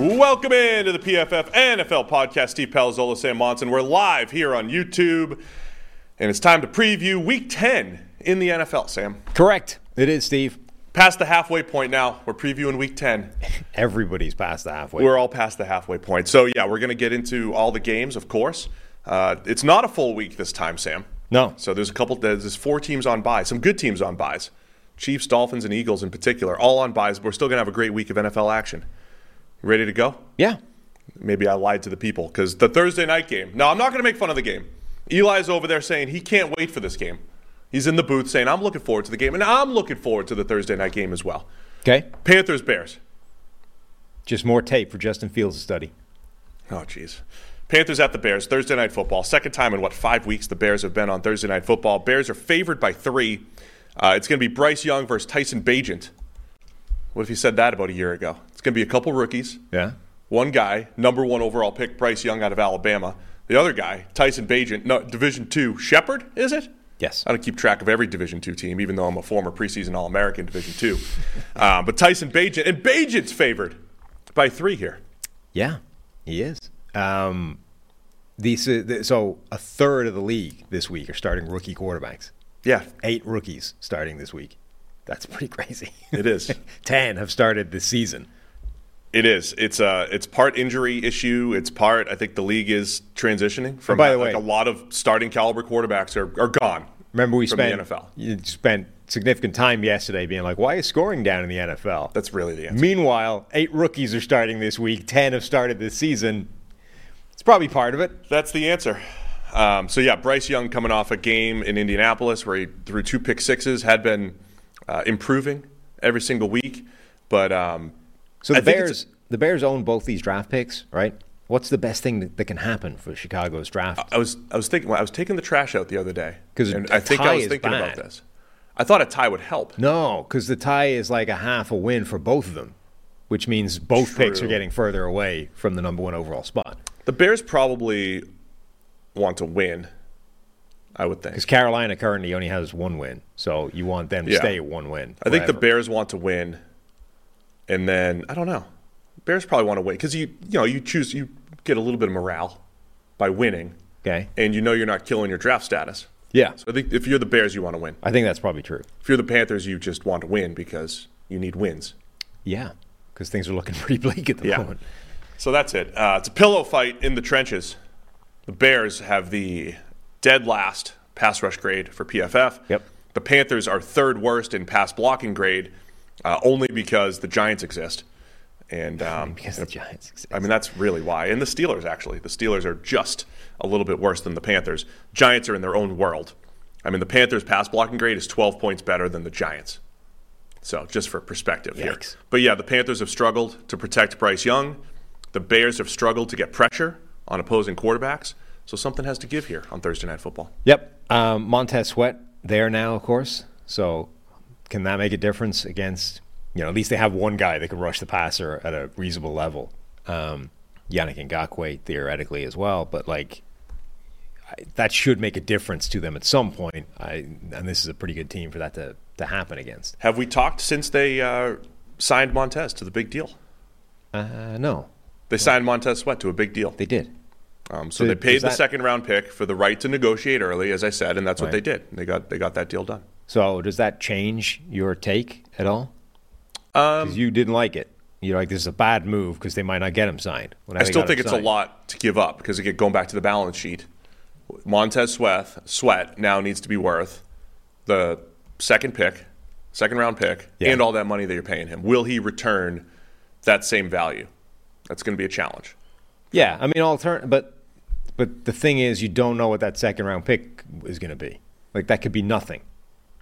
Welcome into the PFF NFL podcast. Steve Palazzolo, Sam Monson. We're live here on YouTube, and it's time to preview Week 10 in the NFL. Sam, Correct. It is, Steve. past the halfway point now. We're previewing Week 10. Everybody's past the halfway. We're all past the halfway point. So yeah, we're going to get into all the games, of course. Uh, it's not a full week this time, Sam. no. So there's a couple. There's four teams on byes. Some good teams on byes. Chiefs, Dolphins, and Eagles in particular, all on byes. But We're still going to have a great week of NFL action. Ready to go? Yeah. Maybe I lied to the people because the Thursday night game. Now I'm not going to make fun of the game. Eli's over there saying he can't wait for this game. He's in the booth saying I'm looking forward to the game, and I'm looking forward to the Thursday night game as well. Okay. Panthers, Bears. Just more tape for Justin Fields to study. Oh, jeez. Panthers at the Bears, Thursday night football. Second time in what, five weeks the Bears have been on Thursday night football. Bears are favored by three. Uh, it's going to be Bryce Young versus Tyson Bagent. What if you said that about a year ago? It's going to be a couple rookies. Yeah. One guy, number one overall pick, Bryce Young out of Alabama. The other guy, Tyson Bagent, no, Division two, Shepherd, is it? Yes. I don't keep track of every Division two team, even though I'm a former preseason All American Division two. uh, but Tyson Bagent, and Bagent's favored by three here. Yeah, he is. Um, these, uh, so a third of the league this week are starting rookie quarterbacks. Yeah, Eight rookies starting this week. That's pretty crazy. it is. Ten have started this season. It is. It's uh it's part injury issue. It's part. I think the league is transitioning from. by the like way- a lot of starting caliber quarterbacks are, are gone. Remember, we from spent the NFL. You spent significant time yesterday being like, "Why is scoring down in the NFL?" That's really the answer. Meanwhile, eight rookies are starting this week. Ten have started this season. It's probably part of it. That's the answer. Um, so yeah, Bryce Young coming off a game in Indianapolis where he threw two pick sixes, had been uh, improving every single week, but um, So the Bears, the Bears own both these draft picks, right? What's the best thing that, that can happen for Chicago's draft? I was I was thinking well, I was taking the trash out the other day because I think I was thinking bad. about this. I thought a tie would help. no, because the tie is like a half a win for both of them, which means both picks are getting further away from the number one overall spot. The Bears probably want to win. I would think. Because Carolina currently only has one win, so you want them to Yeah. stay at one win. I think the. Bears want to win, and then I don't know. Bears probably want to win because you you know you choose you get a little bit of morale by winning, Okay. and you know you're not killing your draft status. Yeah, So I think if you're the Bears, you want to win. I think that's probably true. If you're the Panthers, you just want to win because you need wins. Yeah, because things are looking pretty bleak at the Yeah. moment. So that's it. Uh, it's a pillow fight in the trenches. The Bears have the dead last pass rush grade for PFF. Yep. The Panthers are third worst in pass blocking grade, uh, only because the Giants exist. And um, Because the Giants exist. I mean, that's really why. And the Steelers, actually. The Steelers are just a little bit worse than the Panthers. Giants are in their own world. I mean, the Panthers' pass blocking grade is 12 points better than the Giants. So, just for perspective here. But yeah, the Panthers have struggled to protect Bryce Young. The Bears have struggled to get pressure on opposing quarterbacks. So, something has to give here on Thursday Night Football. Yep. Um, Montez Sweat there now, of course. So can that make a difference against you know, at least they have one guy that can rush the passer at a reasonable level. Um, Yannick Ngakoue theoretically as well, but like I, that should make a difference to them at some point. I, and this is a pretty good team for that to, to happen against. Have we talked since they uh, signed Montez to the big deal? Uh, no, They signed Montez Sweat to a big deal. they did. Um, so So they paid does the second round pick for the right to negotiate early, as I said, and that's what Right. they did. They got they got that deal done. So does that change your take at all? Um, Because you didn't like it. You're like, this is a bad move because they might not get him signed. Now I still think it's a lot to give up because again, going back to the balance sheet, Montez Sweat Sweat now needs to be worth the second pick, second round pick, Yeah. and all that money that you're paying him. Will he return that same value? That's going to be a challenge. Yeah, I mean, altern- but but the thing is, you don't know what that second round pick is going to be. Like that could be nothing.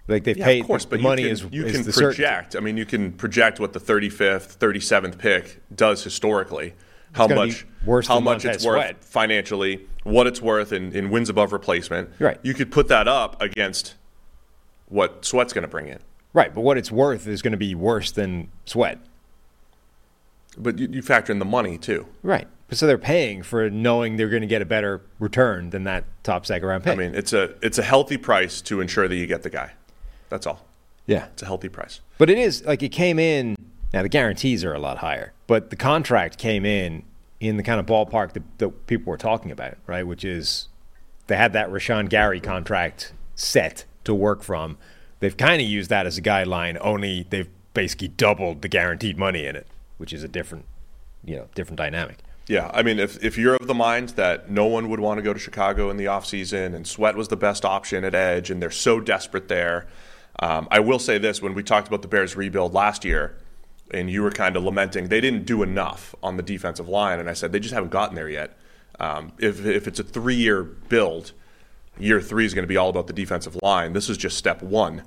Like they've Yeah, paid of course, the but money you is can, you is can the certainty. project. I mean, you can project what the 35th, 37th pick does historically. How much worse how much it's worth Sweat. financially, what it's worth in, in wins above replacement. Right. You could put that up against what Sweat's going to bring in. Right, but what it's worth is going to be worse than Sweat. But you, you factor in the money too. Right. But so they're paying for knowing they're going to get a better return than that top second round pick. I mean, it's a it's a healthy price to ensure that you get the guy. That's all. yeah. It's a healthy price. But it is like it came in. Now the guarantees are a lot higher, but the contract came in in the kind of ballpark that, that people were talking about, right? Which is they had that Rashan Gary contract set to work from. They've kind of used that as a guideline. Only they've basically doubled the guaranteed money in it, which is a different, you know, different dynamic. Yeah, I mean, if, if you're of the mind that no one would want to go to Chicago in the offseason and Sweat was the best option at edge and they're so desperate there, um, I will say this when we talked about the Bears rebuild last year, and you were kind of lamenting they didn't do enough on the defensive line, and I said they just haven't gotten there yet. Um, if, if it's a three year build, year three is going to be all about the defensive line. This is just step one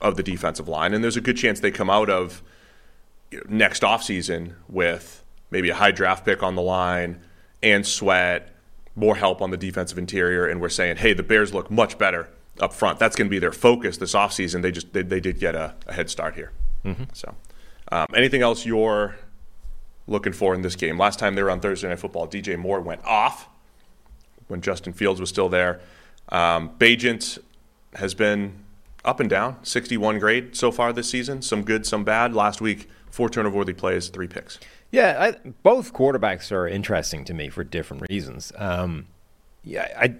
of the defensive line, and there's a good chance they come out of you know, next offseason with maybe a high draft pick on the line and sweat, more help on the defensive interior, and we're saying, hey, the Bears look much better up front. That's going to be their focus this offseason. They just they, they did get a, a head start here. So, um, anything else you're looking for in this game? Last time they were on Thursday Night Football, DJ Moore went off when Justin Fields was still there. Um, Bagent has been up and down, 61 grade so far this season. Some good, some bad. Last week, four turnover worthy plays, three picks. Yeah, I, both quarterbacks are interesting to me for different reasons. Um, yeah, I,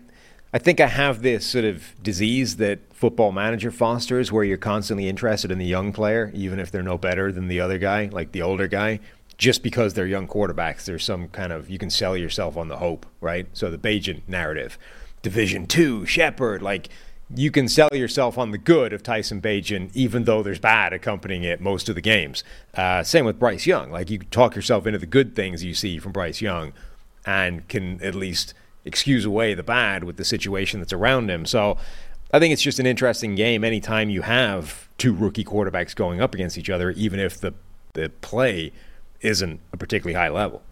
I think I have this sort of disease that football manager fosters, where you're constantly interested in the young player, even if they're no better than the other guy, like the older guy. Just because they're young quarterbacks, there's some kind of you can sell yourself on the hope, right? So the Bagent narrative, Division Two, Shepherd, like you can sell yourself on the good of Tyson Bagent, even though there's bad accompanying it most of the games. Uh, same with Bryce Young. Like you talk yourself into the good things you see from Bryce Young, and can at least excuse away the bad with the situation that's around him. So I think it's just an interesting game anytime you have two rookie quarterbacks going up against each other, even if the the play isn't a particularly high level.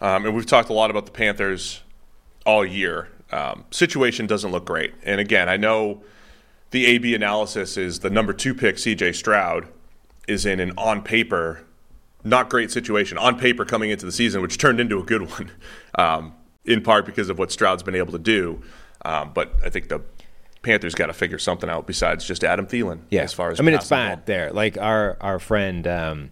Um, and we've talked a lot about the Panthers all year. Um, situation doesn't look great. And again, I know the AB analysis is the number two pick, CJ Stroud, is in an on paper not great situation on paper coming into the season, which turned into a good one, um, in part because of what Stroud's been able to do. Um, but I think the Panthers got to figure something out besides just Adam Thielen. Yeah, as far as I mean, it's bad ball. there. Like our our friend, um,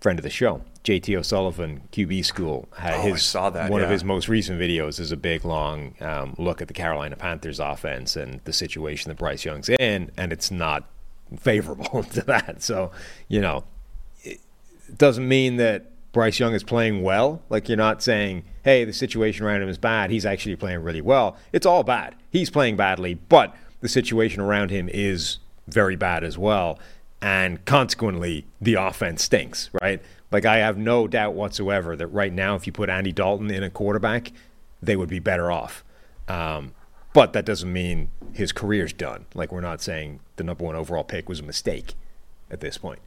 friend of the show, JT O'Sullivan, QB School, had Oh, his saw that, one of his most recent videos is a big long um, look at the Carolina Panthers offense and the situation that Bryce Young's in, and it's not favorable to that. So, you know, it doesn't mean that Bryce Young is playing well. Like you're not saying, hey, the situation around him is bad. He's actually playing really well. It's all bad. He's playing badly, but the situation around him is very bad as well. And consequently, the offense stinks, right? Like I have no doubt whatsoever that right now, if you put Andy Dalton in a quarterback, they would be better off. Um, but that doesn't mean his career's done. Like we're not saying the number one overall pick was a mistake at this point.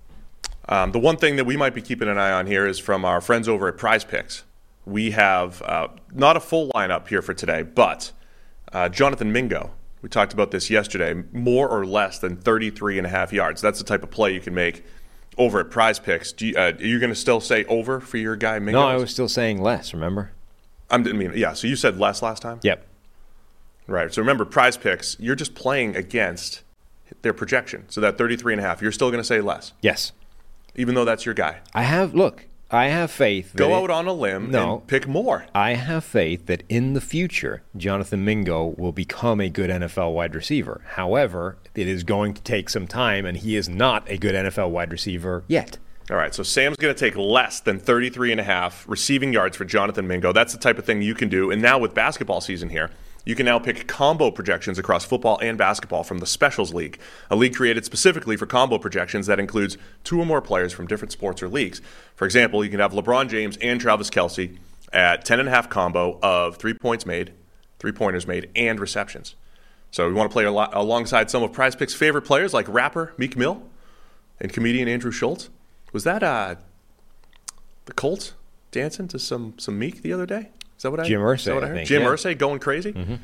Um, the one thing that we might be keeping an eye on here is from our friends over at Prize Picks. We have uh, not a full lineup here for today, but uh, Jonathan Mingo. We talked about this yesterday. More or less than 33 and a half yards. That's the type of play you can make over at Prize Picks. Do you, uh, are you going to still say over for your guy Mingo? No, I was still saying less. Remember? I'm, I mean, yeah. So you said less last time. Yep. Right. So remember, Prize Picks. You're just playing against their projection. So that 33 and a half. You're still going to say less, Yes. Even though that's your guy. I have look. I have faith. Go out on a limb No. and pick more. I have faith that in the future, Jonathan Mingo will become a good NFL wide receiver. However, it is going to take some time, and he is not a good NFL wide receiver yet. All right, so Sam's going to take less than 33 and a half receiving yards for Jonathan Mingo. That's the type of thing you can do. And now with basketball season here, you can now pick combo projections across football and basketball from the Specials League, a league created specifically for combo projections that includes two or more players from different sports or leagues. For example, you can have LeBron James and Travis Kelce at 10.5 combo of three points made, three pointers made, and receptions. So we want to play alongside some of Prize Picks' favorite players like rapper Meek Mill and comedian Andrew Schulz. Was that uh, the Colts dancing to some some Meek the other day? Is that what I Jim Irsay, what I heard? think, Jim yeah. Irsay going crazy. Mm-hmm.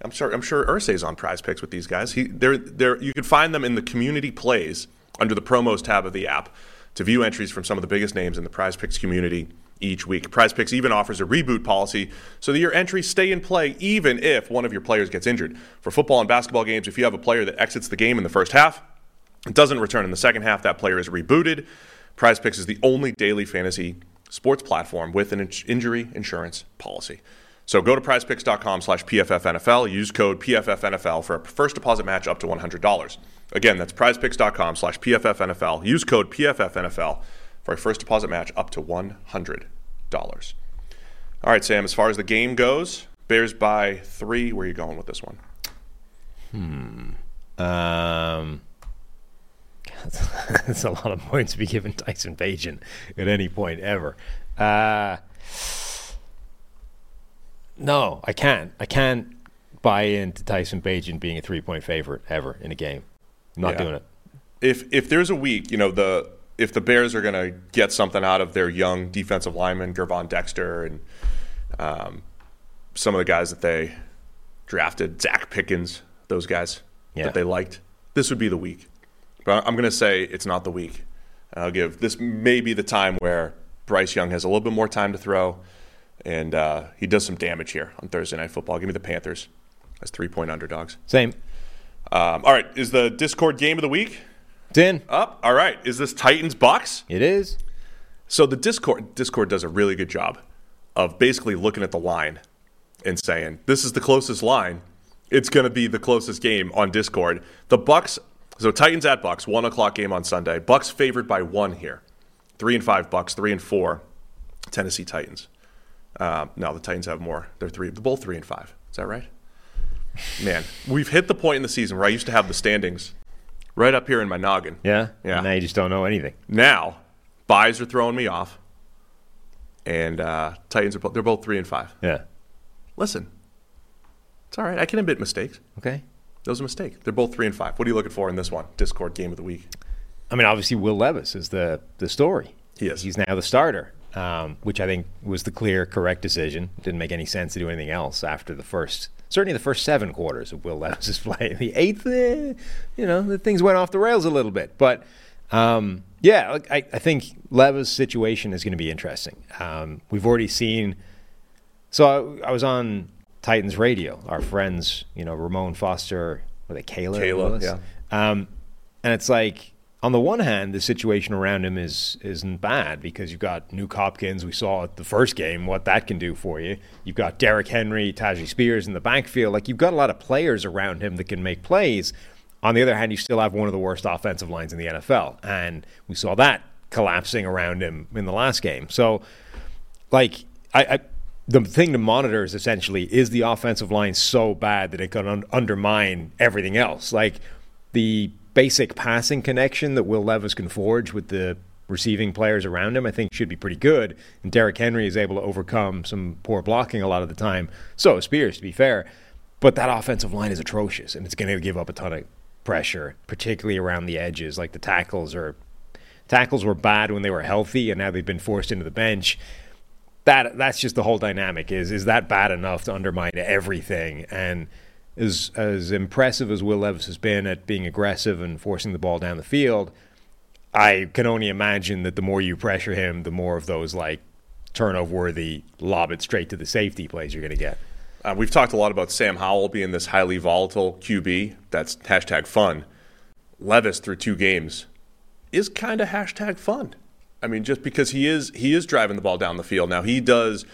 I'm sure. I'm sure Irsay's on Prize Picks with these guys. He, they're, they're, you can find them in the community plays under the promos tab of the app to view entries from some of the biggest names in the Prize Picks community each week. Prize Picks even offers a reboot policy so that your entries stay in play even if one of your players gets injured. For football and basketball games, if you have a player that exits the game in the first half, it doesn't return in the second half, that player is rebooted. Prize Picks is the only daily fantasy sports platform with an in- injury insurance policy. So go to prizepicks.com slash PFFNFL. Use code PFFNFL for a first deposit match up to $100. Again, that's prizepicks.com slash PFFNFL. Use code PFFNFL for a first deposit match up to $100. All right, Sam, as far as the game goes, Bears by three. Where are you going with this one? Hmm. Um, that's a lot of points to be given Tyson Bagent at any point ever. Uh, no, I can't. I can't buy into Tyson Bagent being a three-point favorite ever in a game. I'm not Yeah. doing it. if if there's a week, you know, the if the Bears are going to get something out of their young defensive lineman Gervon Dexter, and um, some of the guys that they drafted, Zacch Pickens, those guys Yeah. that they liked, this would be the week. But I'm going to say it's not the week. I'll give this may be the time where Bryce Young has a little bit more time to throw, and uh, he does some damage here on Thursday Night Football. Give me the Panthers as three point underdogs. Same. Um, all right, is the Discord game of the week? It's in. up. All right. Is this Titans Bucks? It is. So the Discord Discord does a really good job of basically looking at the line and saying, "This is the closest line. It's going to be the closest game on Discord." The Bucks. So Titans at Bucks, one o'clock game on Sunday. Bucks favored by one here. Three and five Bucks. Three and four Tennessee Titans. Um, no, the Titans have more. They're three. They're both three and five. Is that right? Man, we've hit the point in the season where I used to have the standings right up here in my noggin. Yeah. Yeah. Now you just don't know anything. Now, byes are throwing me off, and uh, Titans are both, they're both three and five. Yeah. Listen, it's all right. I can admit mistakes. Okay. That was a mistake. They're both three and five. What are you looking for in this one? Discord game of the week. I mean, obviously, Will Levis is the the story. He is. He's now the starter, um, which I think was the clear, correct decision. Didn't make any sense to do anything else after the first, certainly the first seven quarters of Will Levis's play. The eighth, eh, you know, the things went off the rails a little bit. But um, yeah, I, I think Levis' situation is going to be interesting. Um, we've already seen. So I, I was on Titans radio. Our friends, you know, Ramon Foster, were they Kayla? Kayla, yeah. Um, and it's like, on the one hand, the situation around him is isn't bad because you've got Nuk Hopkins. We saw at the first game what that can do for you. You've got Derrick Henry, Tyjae Spears in the backfield. Like you've got a lot of players around him that can make plays. On the other hand, you still have one of the worst offensive lines in the NFL, and we saw that collapsing around him in the last game. So, like, I, I the thing to monitor is essentially is the offensive line so bad that it can un- undermine everything else? Like the basic passing connection that Will Levis can forge with the receiving players around him, I think should be pretty good. And Derrick Henry is able to overcome some poor blocking a lot of the time. So Spears, to be fair. But that offensive line is atrocious, and it's going to give up a ton of pressure, particularly around the edges. Like the tackles are tackles were bad when they were healthy, and now they've been forced into the bench that that's just the whole dynamic is is that bad enough to undermine everything and as as impressive as Will Levis has been at being aggressive and forcing the ball down the field I can only imagine that the more you pressure him, the more of those like turnover worthy lob it straight to the safety plays you're going to get. Uh, we've talked a lot about Sam Howell being this highly volatile QB. That's hashtag fun. Levis through two games is kind of hashtag fun. I mean, just because he is he is driving the ball down the field now. He does.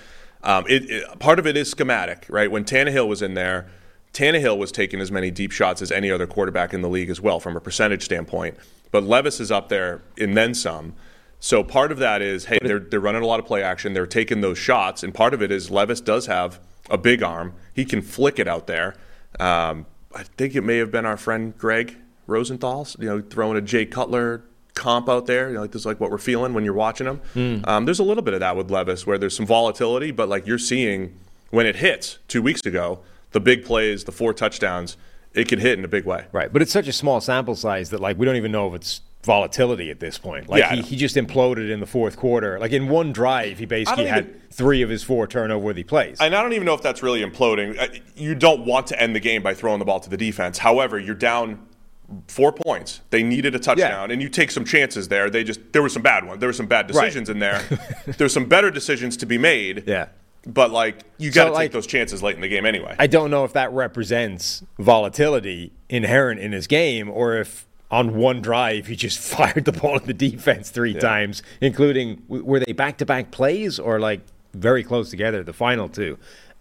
Um, it, it, part of it is schematic, right? When Tannehill was in there, Tannehill was taking as many deep shots as any other quarterback in the league as well, from a percentage standpoint. But Levis is up there and then some. So part of that is, hey, they're they're running a lot of play action. They're taking those shots, and part of it is Levis does have a big arm. He can flick it out there. Um, I think it may have been our friend Gregg Rosenthal's, you know, throwing a Jay Cutler comp out there. You know, like this is like what we're feeling when you're watching him. Hmm. Um, there's a little bit of that with Levis, where there's some volatility, but like you're seeing when it hits two weeks ago, the big plays, the four touchdowns, it can hit in a big way. Right, but it's such a small sample size that like we don't even know if it's volatility at this point. Like Yeah, he, he just imploded in the fourth quarter. Like in one drive, he basically had even- three of his four turnover worthy plays. And I don't even know if that's really imploding. Uh, You don't want to end the game by throwing the ball to the defense. However, you're down four points. They needed a touchdown, and you take some chances there. They just there were some bad ones. There were some bad Right. decisions in there. There's some better decisions to be made. yeah. But like you got to like- take those chances late in the game anyway. I don't know if that represents volatility inherent in his game or if on one drive he just fired the ball at the defense three times, including were they back to back plays or like very close together, the final two.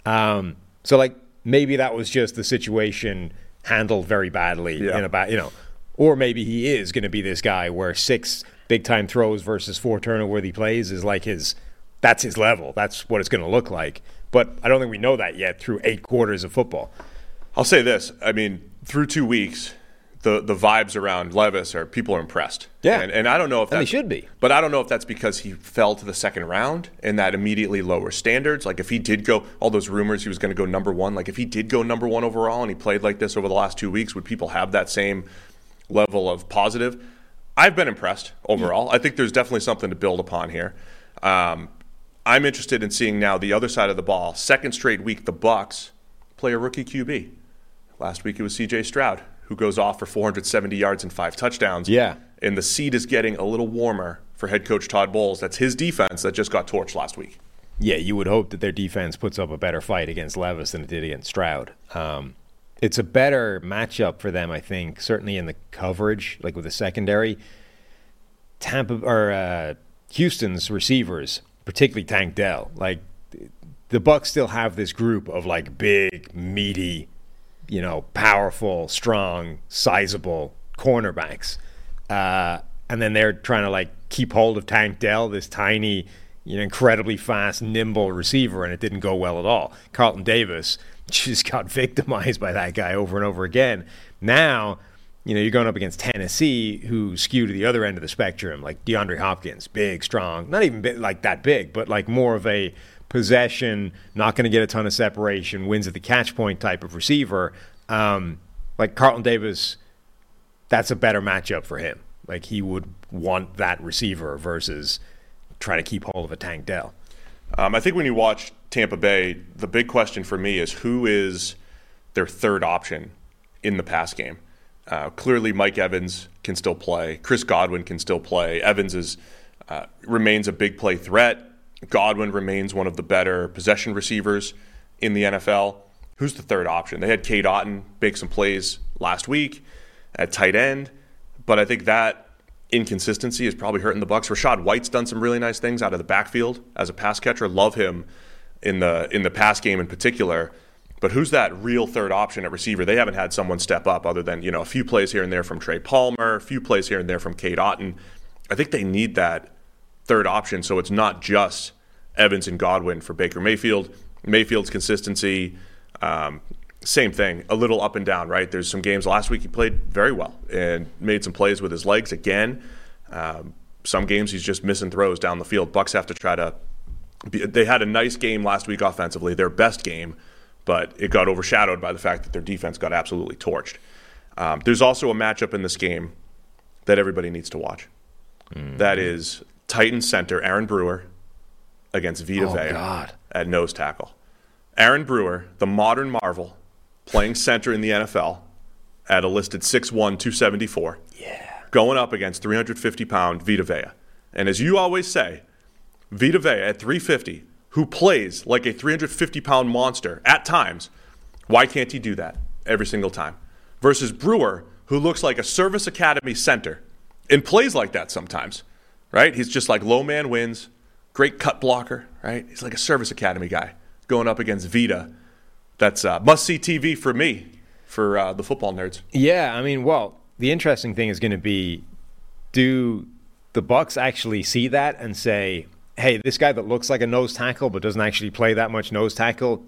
Um, so like maybe that was just the situation handled very badly Yeah. in a bad, you know, or maybe he is going to be this guy where six big time throws versus four turnover worthy plays is like his that's his level. That's what it's going to look like. But I don't think we know that yet through eight quarters of football. I'll say this. I mean, through two weeks, the the vibes around Levis are people are impressed. Yeah. and, and I don't know if they should be. But I don't know if that's because he fell to the second round and that immediately lower standards. Like if he did go, all those rumors he was going to go number one. Like if he did go number one overall and he played like this over the last two weeks, would people have that same level of positive? I've been impressed overall. I think there's definitely something to build upon here. Um, I'm interested in seeing now the other side of the ball. Second straight week, the Bucks play a rookie QB. Last week it was C.J. Stroud, who goes off for 470 yards and five touchdowns. Yeah. And the seat is getting a little warmer for head coach Todd Bowles. That's his defense that just got torched last week. Yeah, you would hope that their defense puts up a better fight against Levis than it did against Stroud. Um, it's a better matchup for them, I think, certainly in the coverage, like with the secondary. Tampa or uh, Houston's receivers, particularly Tank Dell, like the Bucks still have this group of like big, meaty, you know, powerful, strong, sizable cornerbacks. Uh, and then they're trying to like keep hold of Tank Dell, this tiny, you know, incredibly fast, nimble receiver, and it didn't go well at all. Carlton Davis just got victimized by that guy over and over again. Now, you know, you're going up against Tennessee, who skew to the other end of the spectrum, like DeAndre Hopkins, big, strong, not even big, like that big, but like more of a possession, not going to get a ton of separation, wins at the catch point type of receiver. Um, like Carlton Davis, that's a better matchup for him. Like he would want that receiver versus try to keep hold of a Tank Dell. Um, I think when you watch Tampa Bay, the big question for me is who is their third option in the pass game. Uh, clearly, Mike Evans can still play. Chris Godwin can still play. Evans is uh, remains a big play threat. Godwin remains one of the better possession receivers in the NFL. Who's the third option? They had Cade Otton make some plays last week at tight end, but I think that inconsistency is probably hurting the Bucks. Rachaad White's done some really nice things out of the backfield as a pass catcher. Love him in the in the pass game in particular. But who's that real third option at receiver? They haven't had someone step up other than you know a few plays here and there from Trey Palmer, a few plays here and there from Cade Otton. I think they need that third option so it's not just Evans and Godwin for Baker Mayfield. Mayfield's consistency, um, same thing, a little up and down, right? There's some games last week he played very well and made some plays with his legs again. Um, some games he's just missing throws down the field. Bucks have to try to. Be, they had a nice game last week offensively, their best game, but it got overshadowed by the fact that their defense got absolutely torched. Um, there's also a matchup in this game that everybody needs to watch. That is Titan center Aaron Brewer against Vita Oh, Vea God. at nose tackle. Aaron Brewer, the modern marvel, playing center in the NFL at a listed 6'1", 274. Yeah. going up against 350 pound Vita Vea. And as you always say, Vita Vea at 350, who plays like a 350 pound monster at times, why can't he do that every single time? Versus Brewer, who looks like a service academy center and plays like that sometimes, right? He's just like low man wins, great cut blocker, right? He's like a service academy guy going up against Vita. That's uh, must see TV for me, for uh, the football nerds. Yeah, I mean, well, the interesting thing is going to be do the Bucks actually see that and say, "Hey, this guy that looks like a nose tackle but doesn't actually play that much nose tackle,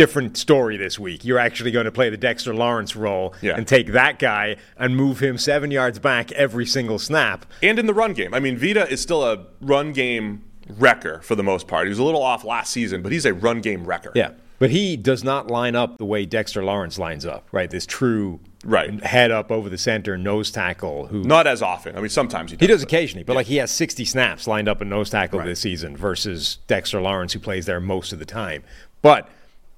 different story this week. You're actually going to play the Dexter Lawrence role Yeah. and take that guy and move him 7 yards back every single snap." And in the run game. I mean, Vita is still a run game wrecker for the most part. He was a little off last season, but he's a run game wrecker. Yeah. But he does not line up the way Dexter Lawrence lines up, right? This true Right. head up over the center nose tackle who Not as often. I mean, sometimes he does. He does but- occasionally, but like he has 60 snaps lined up in nose tackle Right. this season versus Dexter Lawrence, who plays there most of the time. But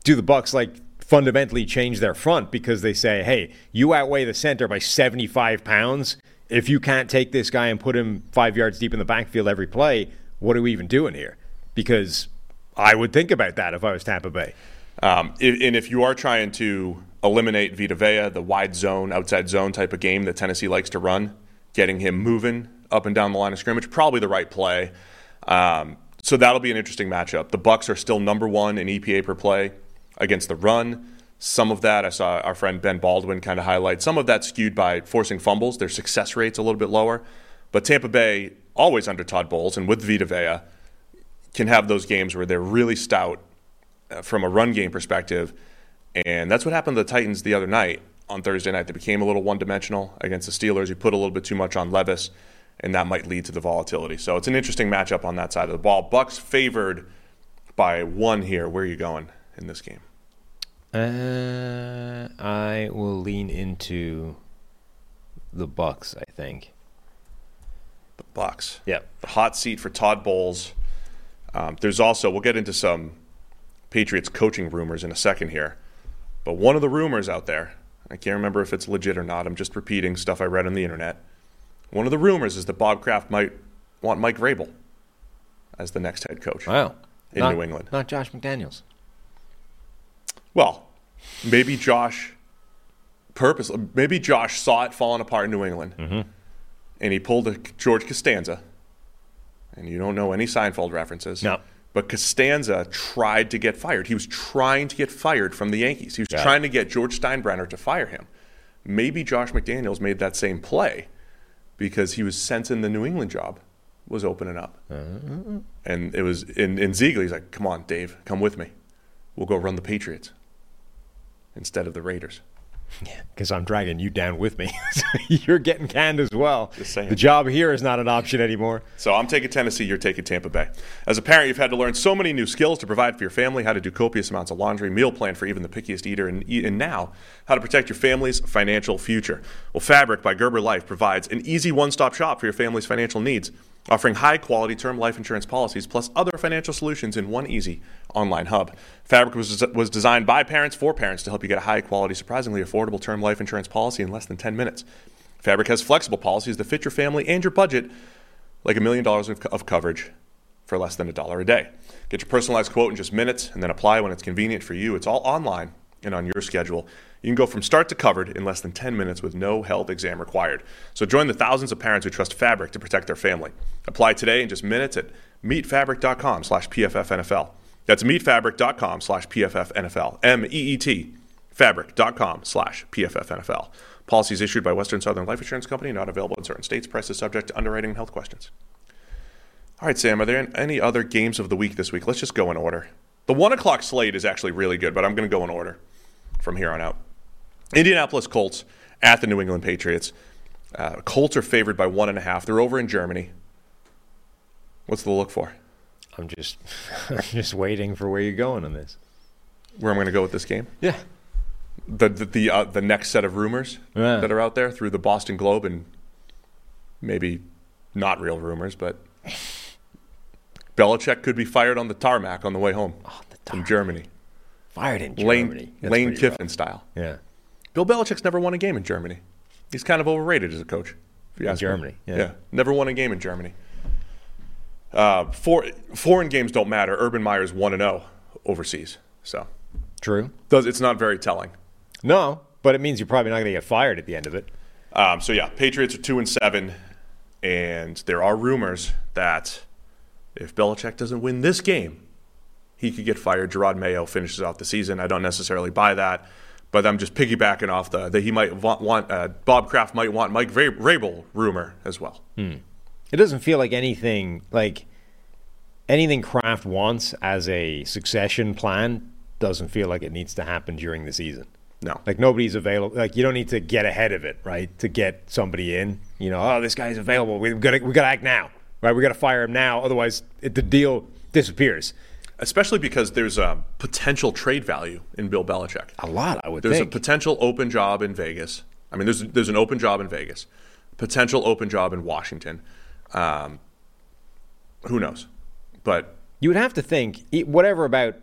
do the Bucks like fundamentally change their front because they say, "Hey, you outweigh the center by 75 pounds. If you can't take this guy and put him five yards deep in the backfield every play, what are we even doing here?" Because I would think about that if I was Tampa Bay. Um, and if you are trying to eliminate Vita Vea, the wide zone, outside zone type of game that Tennessee likes to run, getting him moving up and down the line of scrimmage, probably the right play. Um, so that'll be an interesting matchup. The Bucks are still number one in EPA per play against the run. Some of that I saw our friend Ben Baldwin kind of highlight. Some of that skewed by forcing fumbles. Their success rate's a little bit lower. But Tampa Bay, always under Todd Bowles and with Vita Vea, can have those games where they're really stout uh, from a run game perspective. And that's what happened to the Titans the other night on Thursday night. They became a little one dimensional against the Steelers. You put a little bit too much on Levis, and that might lead to the volatility. So it's an interesting matchup on that side of the ball. Bucks favored by one here. Where are you going in this game? Uh, I will lean into the Bucks. I think. The Bucks. Yeah. The hot seat for Todd Bowles. Um, there's also we'll get into some Patriots coaching rumors in a second here, but one of the rumors out there, I can't remember if it's legit or not. I'm just repeating stuff I read on the internet. One of the rumors is that Bob Kraft might want Mike Vrabel as the next head coach. Wow. In Not- New England. Not Josh McDaniels. Well, maybe Josh purpose. Maybe Josh saw it falling apart in New England, mm-hmm. and he pulled a George Costanza. And you don't know any Seinfeld references. No. But Costanza tried to get fired. He was trying to get fired from the Yankees. He was Got it. trying to get George Steinbrenner to fire him. Maybe Josh McDaniels made that same play because he was sensing the New England job was opening up. Uh-huh. And it was in, in Ziegler, he's like, come on, Dave, come with me. We'll go run the Patriots instead of the Raiders. Yeah, Because I'm dragging you down with me. You're getting canned as well. The job here is not an option anymore. So I'm taking Tennessee, you're taking Tampa Bay. As a parent, you've had to learn so many new skills to provide for your family, how to do copious amounts of laundry, meal plan for even the pickiest eater, and, and now how to protect your family's financial future. Well, Fabric by Gerber Life provides an easy one-stop shop for your family's financial needs, offering high-quality term life insurance policies plus other financial solutions in one easy online hub. Fabric was, was designed by parents for parents to help you get a high-quality, surprisingly affordable term life insurance policy in less than 10 minutes. Fabric has flexible policies that fit your family and your budget like a million dollars of, of coverage for less than a dollar a day. Get your personalized quote in just minutes and then apply when it's convenient for you. It's all online and on your schedule. You can go from start to covered in less than 10 minutes with no health exam required. So join the thousands of parents who trust Fabric to protect their family. Apply today in just minutes at meetfabric.com slash PFFNFL. That's meetfabric.com slash PFFNFL. M-E-E-T fabric.com slash PFFNFL. Policies issued by Western Southern Life Insurance Company, not available in certain states. Prices subject to underwriting and health questions. All right, Sam, are there any other games of the week this week? Let's just go in order. The one o'clock slate is actually really good, but I'm going to go in order from here on out. Indianapolis Colts at the New England Patriots. Uh, Colts are favored by one and a half. They're over in Germany. What's the look for? I'm just, I'm just waiting for where you're going on this. Where I'm going to go with this game? Yeah. The the the, uh, the next set of rumors Yeah. that are out there through the Boston Globe and maybe not real rumors, but Belichick could be fired on the tarmac on the way home from Germany. Fired in Lane Germany. That's Lane Kiffin rough. style. Yeah. Bill Belichick's never won a game in Germany. He's kind of overrated as a coach. If you In ask. Germany, yeah. yeah, never won a game in Germany. Uh, for, foreign games don't matter. Urban Meyer's one and zero overseas, so True. does it's not very telling. No, but it means you're probably not going to get fired at the end of it. Um, so yeah, Patriots are two and seven, and there are rumors that if Belichick doesn't win this game, he could get fired. Jerod Mayo finishes off the season. I don't necessarily buy that, but I'm just piggybacking off the that he might want, want uh, Bob Kraft might want Mike Vrabel rumor as well. It doesn't feel like anything like anything Kraft wants as a succession plan doesn't feel like it needs to happen during the season. No, Like nobody's available. Like you don't need to get ahead of it, right? To get somebody in. You know, oh, this guy's available. We've got to we got to act now, right? We got to fire him now, otherwise it, the deal disappears. Especially because there's a potential trade value in Bill Belichick. A lot, I would think. There's think. a potential open job in Vegas. I mean, there's there's an open job in Vegas, potential open job in Washington. Um, who knows? But you would have to think whatever about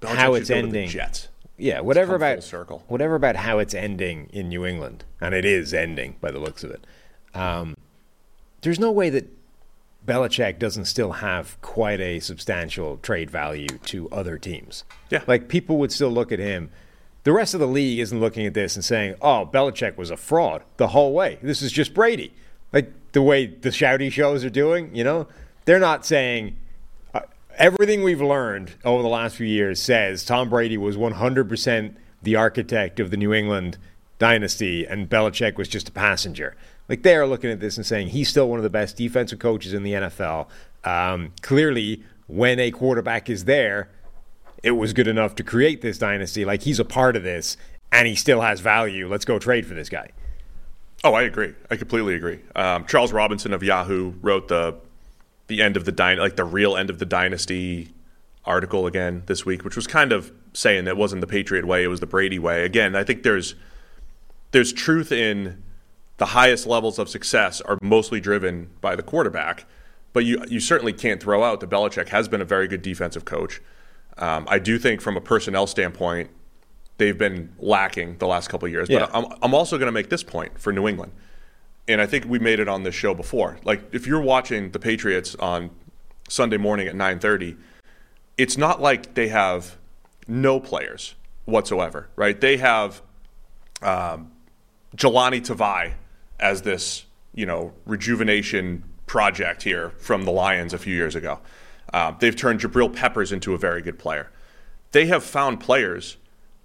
Belichick how it's ending. Jets. Yeah, whatever about circle. whatever about how it's ending in New England, and it is ending by the looks of it. Um, there's no way that Belichick doesn't still have quite a substantial trade value to other teams. Yeah. like people would still look at him. The rest of the league isn't looking at this and saying, "Oh, Belichick was a fraud the whole way. This is just Brady." Like the way the shouty shows are doing, you know, they're not saying uh, everything we've learned over the last few years says Tom Brady was 100% the architect of the New England dynasty and Belichick was just a passenger. Like they are looking at this and saying he's still one of the best defensive coaches in the NFL. Um, clearly, when a quarterback is there, it was good enough to create this dynasty. Like he's a part of this and he still has value. Let's go trade for this guy. Oh, I agree. I completely agree. Um, Charles Robinson of Yahoo wrote the the end of the dy- like the real end of the dynasty article again this week, which was kind of saying that it wasn't the Patriot way, it was the Brady way. Again, I think there's there's truth in the highest levels of success are mostly driven by the quarterback, but you you certainly can't throw out that Belichick has been a very good defensive coach. Um, I do think from a personnel standpoint, they've been lacking the last couple of years. Yeah. But I'm, I'm also going to make this point for New England. And I think we made it on this show before. Like if you're watching the Patriots on Sunday morning at 9:30, it's not like they have no players whatsoever, right? They have um, Jahlani Tavai as this, you know, rejuvenation project here from the Lions a few years ago. Uh, they've turned Jabril Peppers into a very good player. They have found players,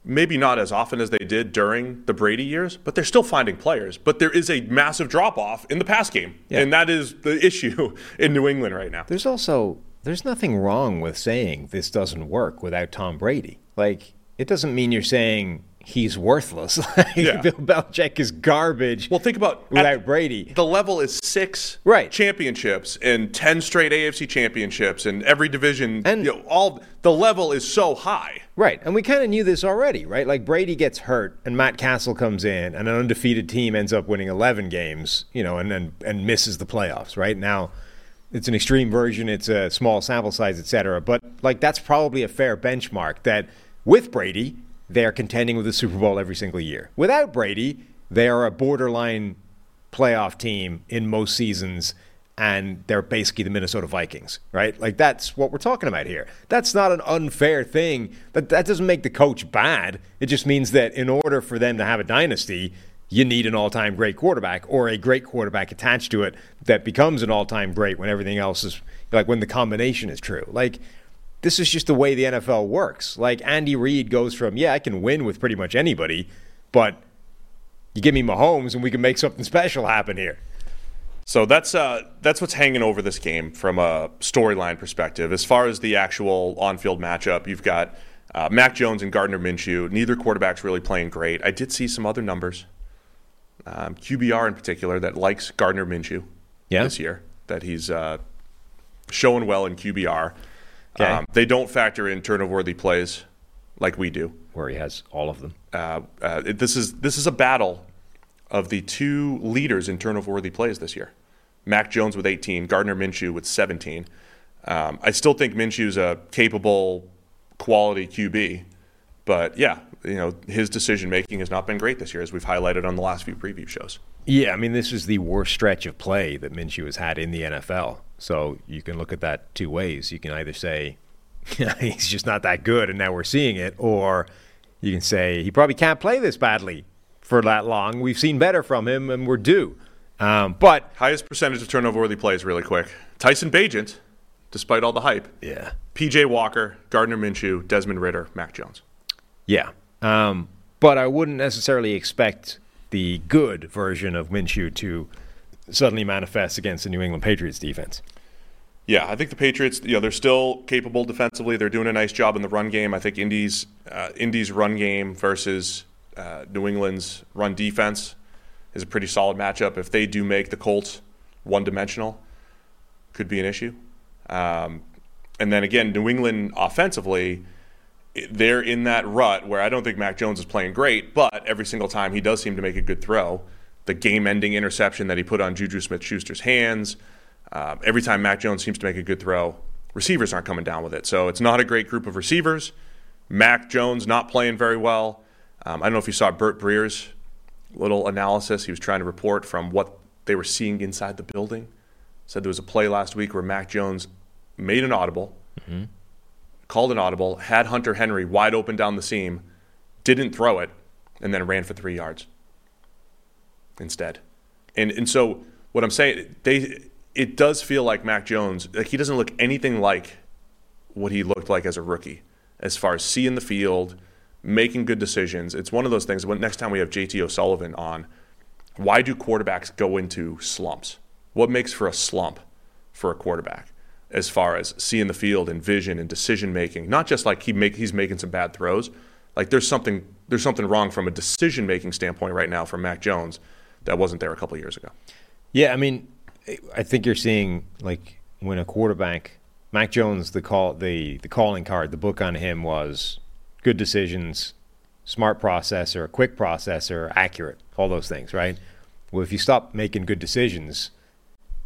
maybe not as often as they did during the Brady years, but they're still finding players. But there is a massive drop off in the pass game, Yeah. and that is the issue in New England right now. There's also there's nothing wrong with saying this doesn't work without Tom Brady. Like it doesn't mean you're saying he's worthless. Like, Yeah. Bill Belichick is garbage. Well, think about without Brady. The level is six Right. championships and ten straight AFC championships and every division. And- you know, all the level is so high. Right, and we kind of knew this already, right? Like Brady gets hurt, and Matt Cassel comes in, and an undefeated team ends up winning 11 games, you know, and and, and misses the playoffs. Right now, it's an extreme version, it's a small sample size, et cetera. But like that's probably a fair benchmark. That with Brady, they are contending with the Super Bowl every single year. Without Brady, they are a borderline playoff team in most seasons and they're basically the Minnesota Vikings, right? Like that's what we're talking about here. That's not an unfair thing. That that doesn't make the coach bad. It just means that in order for them to have a dynasty, you need an all-time great quarterback or a great quarterback attached to it that becomes an all-time great when everything else is like when the combination is true. Like this is just the way the NFL works. Like Andy Reid goes from, yeah, I can win with pretty much anybody, but you give me Mahomes and we can make something special happen here. So that's uh, that's what's hanging over this game from a storyline perspective. As far as the actual on-field matchup, you've got uh, Mac Jones and Gardner Minshew. Neither quarterback's really playing great. I did see some other numbers, um, QBR in particular, that likes Gardner Minshew Yeah? this year. That he's uh, showing well in QBR. Okay. Um, they don't factor in turnover-worthy plays like we do. Where he has all of them. Uh, uh, it- this is this is a battle of the two leaders in turnover-worthy plays this year. Mac Jones with 18, Gardner Minshew with 17. Um, I still think Minshew's a capable, quality QB, but yeah, you know, his decision making has not been great this year, as we've highlighted on the last few preview shows. Yeah, I mean, this is the worst stretch of play that Minshew has had in the NFL. So you can look at that two ways. You can either say he's just not that good, and now we're seeing it, or you can say he probably can't play this badly for that long. We've seen better from him, and we're due. Um, but highest percentage of turnover worthy plays, really quick. Tyson Bagent, despite all the hype. Yeah. PJ Walker, Gardner Minshew, Desmond Ridder, Mac Jones. Yeah. Um, but I wouldn't necessarily expect the good version of Minshew to suddenly manifest against the New England Patriots defense. Yeah, I think the Patriots, you know, they're still capable defensively. They're doing a nice job in the run game. I think Indy's uh, Indy's run game versus uh, New England's run defense is a pretty solid matchup. If they do make the Colts one dimensional, could be an issue. Um, and then again, New England offensively, they're in that rut where I don't think Mac Jones is playing great, but every single time he does seem to make a good throw. The game ending interception that he put on Juju Smith Schuster's hands, uh, every time Mac Jones seems to make a good throw, receivers aren't coming down with it. So it's not a great group of receivers. Mac Jones not playing very well. Um, I don't know if you saw Burt Breer's little analysis. He was trying to report from what they were seeing inside the building. Said there was a play last week where Mac Jones made an audible, mm-hmm. Called an audible, had Hunter Henry wide open down the seam, didn't throw it, and then ran for three yards instead. And and so what I'm saying, they it does feel like Mac Jones, like he doesn't look anything like what he looked like as a rookie, as far as seeing the field, making good decisions. It's one of those things. When next time we have JT O'Sullivan on, why do quarterbacks go into slumps? What makes for a slump for a quarterback? As far as seeing the field and vision and decision making. Not just like he make he's making some bad throws. Like there's something there's something wrong from a decision making standpoint right now from Mac Jones that wasn't there a couple years ago. Yeah, I mean, I think you're seeing like when a quarterback, Mac Jones, the call the the calling card, the book on him was good decisions, smart processor, quick processor, accurate, all those things, right? Well, if you stop making good decisions,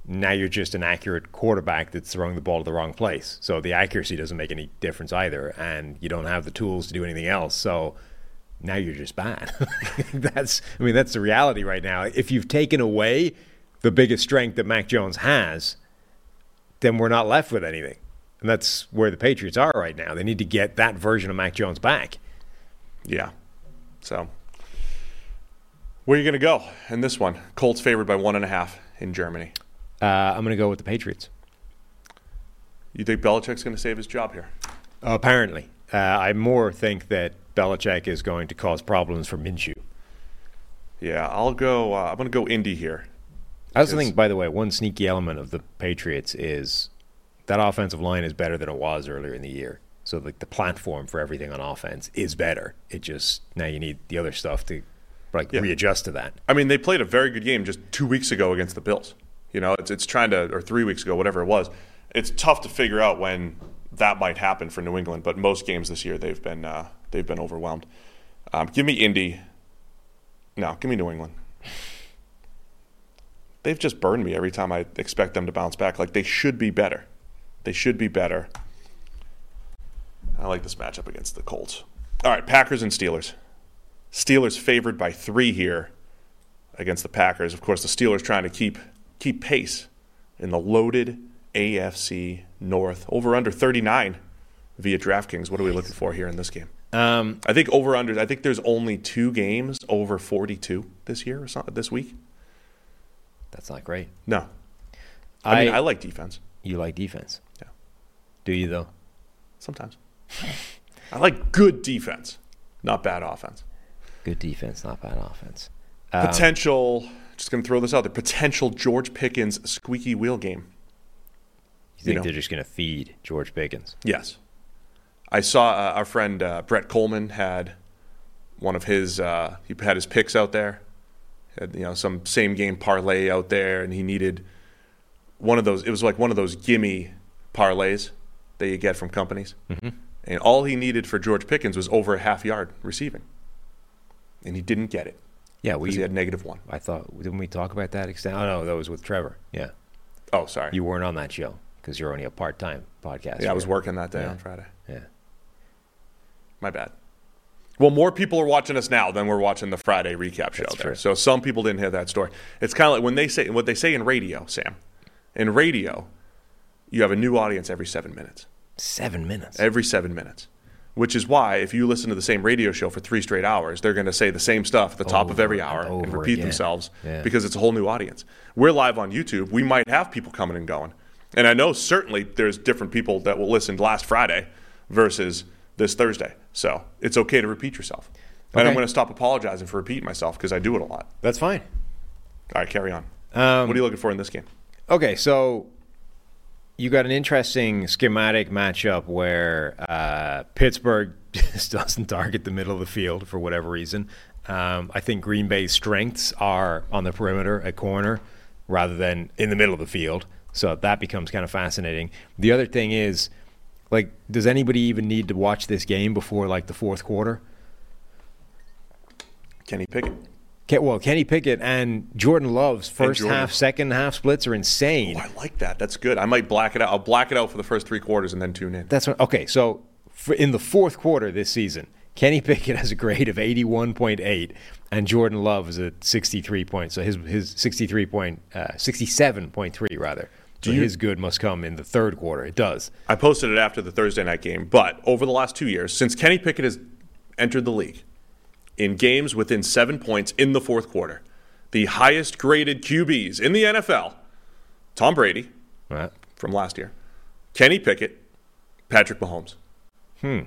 now you're just an accurate quarterback that's throwing the ball to the wrong place. So the accuracy doesn't make any difference either, and you don't have the tools to do anything else. So now you're just bad. that's I mean that's the reality right now. If you've taken away the biggest strength that Mac Jones has, then we're not left with anything. And that's where the Patriots are right now. They need to get that version of Mac Jones back. Yeah. So where are you going to go in this one? Colts favored by one and a half in Germany. Uh, I'm going to go with the Patriots. You think Belichick's going to save his job here? Uh, apparently. Uh, I more think that Belichick is going to cause problems for Minshew. Yeah, I'll go. Uh, I'm going to go Indy here. I also think, by the way, one sneaky element of the Patriots is that offensive line is better than it was earlier in the year. So like the platform for everything on offense is better. It just now you need the other stuff to like yeah. readjust to that. I mean, they played a very good game just two weeks ago against the Bills. You know, it's it's trying to or three weeks ago, whatever it was. It's tough to figure out when that might happen for New England, but most games this year they've been uh, they've been overwhelmed. Um, give me Indy. No, give me New England. They've just burned me every time I expect them to bounce back. Like they should be better. They should be better. I like this matchup against the Colts. All right, Packers and Steelers. Steelers favored by three here against the Packers. Of course, the Steelers trying to keep keep pace in the loaded AFC North. Over under 39 via DraftKings. What are we looking for here in this game? Um, I think over under. I think there's only two games over 42 this year or something this week. That's not great. No, I, I mean I like defense. You like defense? Yeah. Do you though? Sometimes. I like good defense, not bad offense. Good defense, not bad offense. Um, Potential just going to throw this out there. Potential George Pickens squeaky wheel game. You think you know? they're just going to feed George Pickens? Yes. I saw uh, our friend uh, Brett Coleman had one of his. Uh, he had his picks out there. Had, you know some same game parlay out there, and he needed one of those. It was like one of those gimme parlays that you get from companies. Mm-hmm. And all he needed for George Pickens was over a half yard receiving, and he didn't get it. Yeah, we he had negative one. I thought didn't we talk about that extent? Oh no, that was with Trevor. Yeah. Oh, sorry. You weren't on that show because you're only a part-time podcast. Yeah, I was working that day yeah. on Friday. Yeah. My bad. Well, more people are watching us now than we're watching the Friday recap show That's there. true. So some people didn't hear that story. It's kind of like when they say what they say in radio, Sam. In radio, you have a new audience every seven minutes. Seven minutes. Every seven minutes. Which is why if you listen to the same radio show for three straight hours, they're going to say the same stuff at the top of every hour and repeat again. themselves Yeah. because it's a whole new audience. We're live on YouTube. We might have people coming and going. And I know certainly there's different people that will listen last Friday versus this Thursday. So it's okay to repeat yourself. And I'm going to stop apologizing for repeating myself because I do it a lot. That's fine. All right, carry on. Um, what are you looking for in this game? Okay, so you got an interesting schematic matchup where uh, Pittsburgh just doesn't target the middle of the field for whatever reason. Um, I think Green Bay's strengths are on the perimeter at corner rather than in the middle of the field. So that becomes kind of fascinating. The other thing is, like, does anybody even need to watch this game before like the fourth quarter? Kenny Pickett. Well, Kenny Pickett and Jordan Love's first Jordan. half, second half splits are insane. Oh, I like that. That's good. I might black it out. I'll black it out for the first three quarters and then tune in. That's what, okay. So in the fourth quarter this season, Kenny Pickett has a grade of eighty-one point eight, and Jordan Love is at sixty-three points. So his his sixty-three point uh, sixty-seven point three rather. So you- his good must come in the third quarter. It does. I posted it after the Thursday night game, but over the last two years, since Kenny Pickett has entered the league, in games within seven points in the fourth quarter, the highest graded QBs in the NFL, Tom Brady Right. from last year, Kenny Pickett, Patrick Mahomes. Hmm.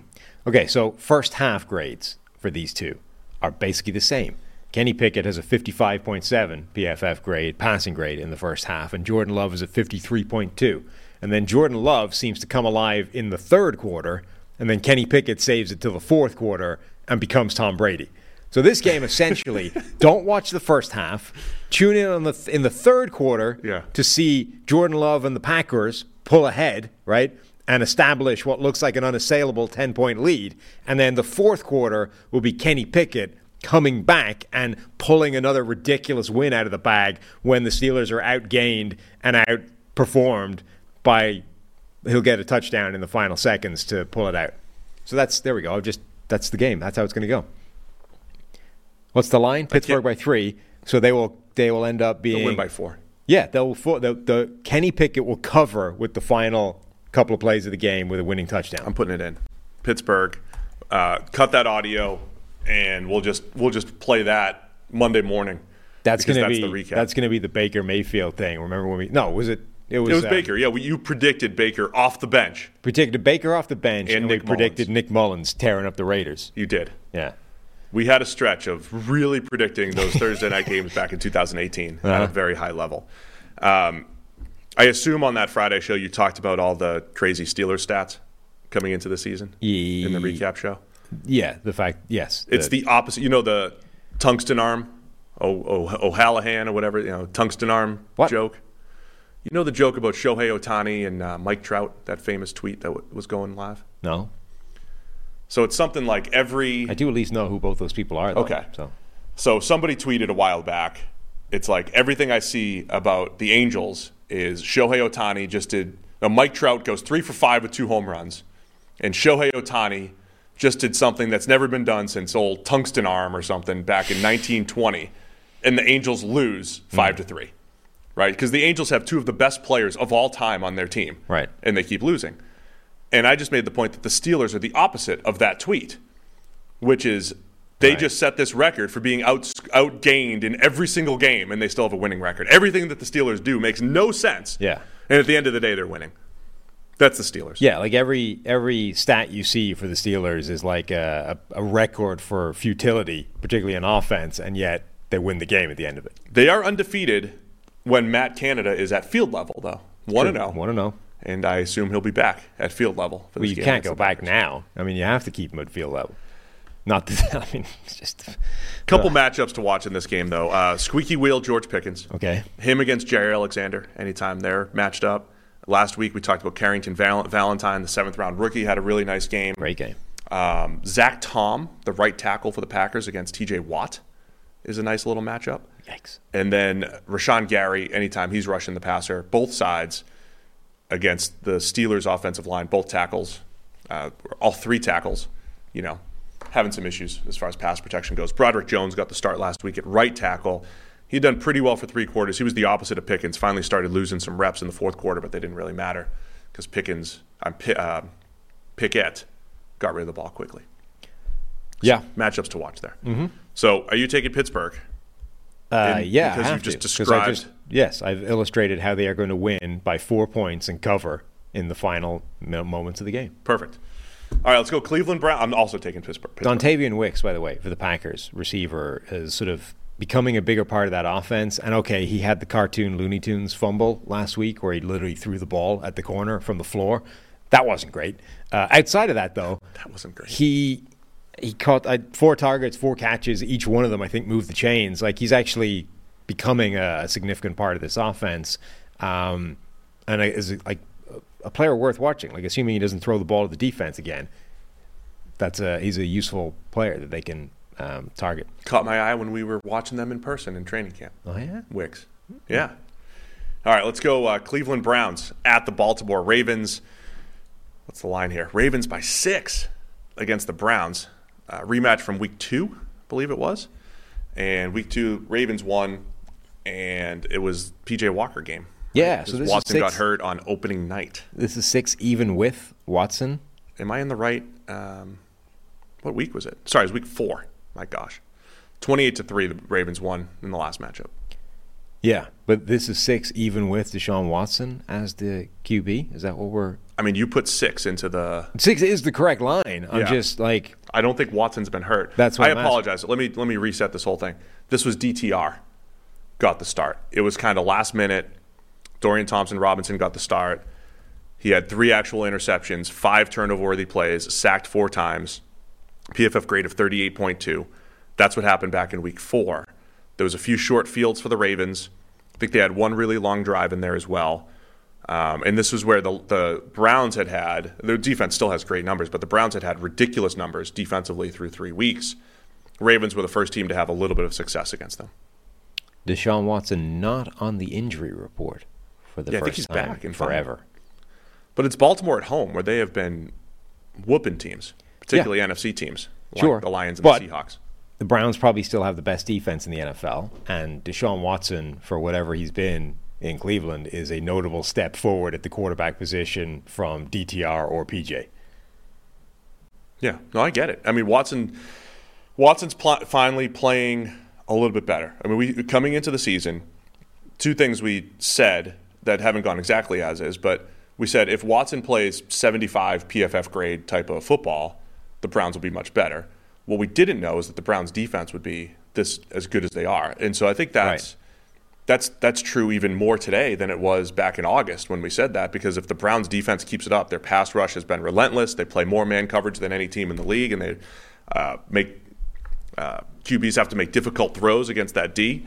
Okay, so first half grades for these two are basically the same. Kenny Pickett has a 55.7 PFF grade, passing grade in the first half, and Jordan Love is a 53.2. And then Jordan Love seems to come alive in the third quarter, and then Kenny Pickett saves it till the fourth quarter and becomes Tom Brady. So this game essentially, don't watch the first half. Tune in on the in the third quarter Yeah. to see Jordan Love and the Packers pull ahead, right? And establish what looks like an unassailable 10 point lead. And then the fourth quarter will be Kenny Pickett coming back and pulling another ridiculous win out of the bag when the Steelers are outgained and outperformed by he'll get a touchdown in the final seconds to pull it out. So that's there we go. I've just that's the game. That's how it's going to go. What's the line? Pittsburgh by 3. So they will they will end up being They'll win by four. yeah, they'll fo- the, the Kenny Pickett will cover with the final couple of plays of the game with a winning touchdown. I'm putting it in. Pittsburgh. Uh, cut that audio, and we'll just we'll just play that Monday morning. that's going to that's be the recap. that's going to be the Baker Mayfield thing. Remember when we No, was it it was, It was uh, Baker. Yeah, we, you predicted Baker off the bench. Predicted Baker off the bench And and, we predicted Mullens. Nick Mullens tearing up the Raiders. You did. Yeah. We had a stretch of really predicting those Thursday night games back in 2018 at Uh-huh. a very high level. Um, I assume on that Friday show you talked about all the crazy Steelers stats coming into the season in the recap show. Yeah, the fact yes. It's the opposite. You know the tungsten arm, oh, oh, O'Hallahan or whatever. You know tungsten arm What? joke. You know the joke about Shohei Ohtani and uh, Mike Trout, that famous tweet that w- was going live. No. So it's something like every I do at least know who both those people are though. Okay. So So somebody tweeted a while back. It's like everything I see about the Angels is Shohei Ohtani just did. Now Mike Trout goes three for five with two home runs, and Shohei Otani just did something that's never been done since old Tungsten Arm or something back in 1920, and the Angels lose five to three, right? Because the Angels have two of the best players of all time on their team, Right. And they keep losing. And I just made the point that the Steelers are the opposite of that tweet which is they Right. just set this record for being out outgained in every single game, and they still have a winning record. Everything that the Steelers do makes no sense. Yeah. and at the end of the day, they're winning. That's the Steelers. Yeah, like every every stat you see for the Steelers is like a, a, a record for futility, particularly in offense, and yet they win the game at the end of it. they are undefeated when Matt Canada is at field level, though. One to zero. One to know. and I assume he'll be back at field level. For Well, you can't go back Packers. now. I mean, you have to keep him at field level. Not that I mean, it's just Couple matchups to watch in this game, though. Uh, squeaky wheel George Pickens. okay. Him against Jaire Alexander, anytime they're matched up. Last week we talked about Carrington Val- Valentine, the seventh round rookie, had a really nice game. Great game. Um, Zach Tom, the right tackle for the Packers against TJ Watt, is a nice little matchup. Yikes. And then Rashan Gary, anytime he's rushing the passer, both sides against the Steelers' offensive line, both tackles, uh, all three tackles, you know, having some issues as far as pass protection goes. Broderick Jones got the start last week at right tackle. He'd done pretty well for three quarters. He was the opposite of Pickens. Finally started losing some reps in the fourth quarter, but they didn't really matter because Pickens, uh, uh, Pickett, got rid of the ball quickly. Yeah. Matchups to watch there. Mm-hmm. So, are you taking Pittsburgh? Uh, yeah, because you've just to, 'cause I described- yes, I've illustrated how they are going to win by four points and cover in the final moments of the game. Perfect. All right, let's go. Cleveland Brown. I'm also taking Pittsburgh. Pittsburgh. Dontayvion Wicks, by the way, for the Packers, receiver, is sort of becoming a bigger part of that offense. And okay, he had the cartoon Looney Tunes fumble last week where he literally threw the ball at the corner from the floor. That wasn't great. Uh, outside of that, though, That wasn't great. he he caught uh, four targets, four catches. Each one of them, I think, moved the chains. Like he's actually becoming a significant part of this offense, um, and is like a player worth watching. Like assuming he doesn't throw the ball to the defense again, that's a he's a useful player that they can um, target. Caught my eye when we were watching them in person in training camp. Oh yeah, Wicks. Yeah. All right, let's go. Uh, Cleveland Browns at the Baltimore Ravens. What's the line here? Ravens by six against the Browns. Uh, rematch from week two, I believe it was. And week two, Ravens won, and it was PJ Walker game. yeah. Because So this Watson got hurt on opening night. This is six even with Watson. Am I in the right? Um, what week was it? Sorry, it was week four. My gosh, twenty-eight to three. The Ravens won in the last matchup. Yeah, but this is six even with Deshaun Watson as the QB. Is that what we're? I mean, you put six into the Six is the correct line. I'm Yeah. just like I don't think Watson's been hurt. That's what I I'm apologize. Let me let me reset this whole thing. This was DTR got the start. It was kind of last minute. Dorian Thompson Robinson got the start. He had three actual interceptions, five turnover worthy plays, sacked four times, PFF grade of 38.2. That's what happened back in week four. There was a few short fields for the Ravens. I think they had one really long drive in there as well. Um, and this was where the, the Browns had had, their defense still has great numbers, but the Browns had had ridiculous numbers defensively through three weeks. Ravens were the first team to have a little bit of success against them. Deshaun Watson not on the injury report for the Yeah, I think first he's time back in forever. But it's Baltimore at home where they have been whooping teams, particularly NFC teams, like Sure. the Lions and But- the Seahawks. The Browns probably still have the best defense in the NFL, and Deshaun Watson, for whatever he's been in Cleveland, is a notable step forward at the quarterback position from DTR or PJ. Yeah, no, I get it. I mean, Watson, Watson's pl- finally playing a little bit better. I mean, we coming into the season, two things we said that haven't gone exactly as is, but we said if Watson plays 75 PFF grade type of football, the Browns will be much better. What we didn't know is that the Browns defense would be this as good as they are, and so I think that's. That's that's true even more today than it was back in August when we said that because if the Browns defense keeps it up, their pass rush has been relentless. They play more man coverage than any team in the league, and they uh, make uh, QBs have to make difficult throws against that D.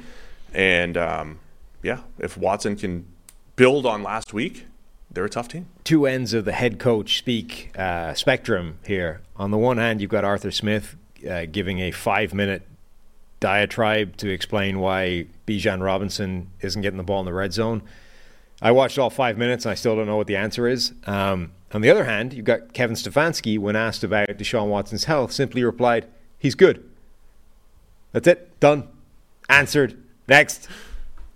And um, yeah, if Watson can build on last week, they're a tough team. two ends of the head coach speak uh, spectrum here. On the one hand, you've got Arthur Smith uh, giving a five minute diatribe to explain why Bijan Robinson isn't getting the ball in the red zone. I watched all five minutes and I still don't know what the answer is. Um, on the other hand, you've got Kevin Stefanski, when asked about Deshaun Watson's health, simply replied, He's good. That's it. Done. Answered. Next.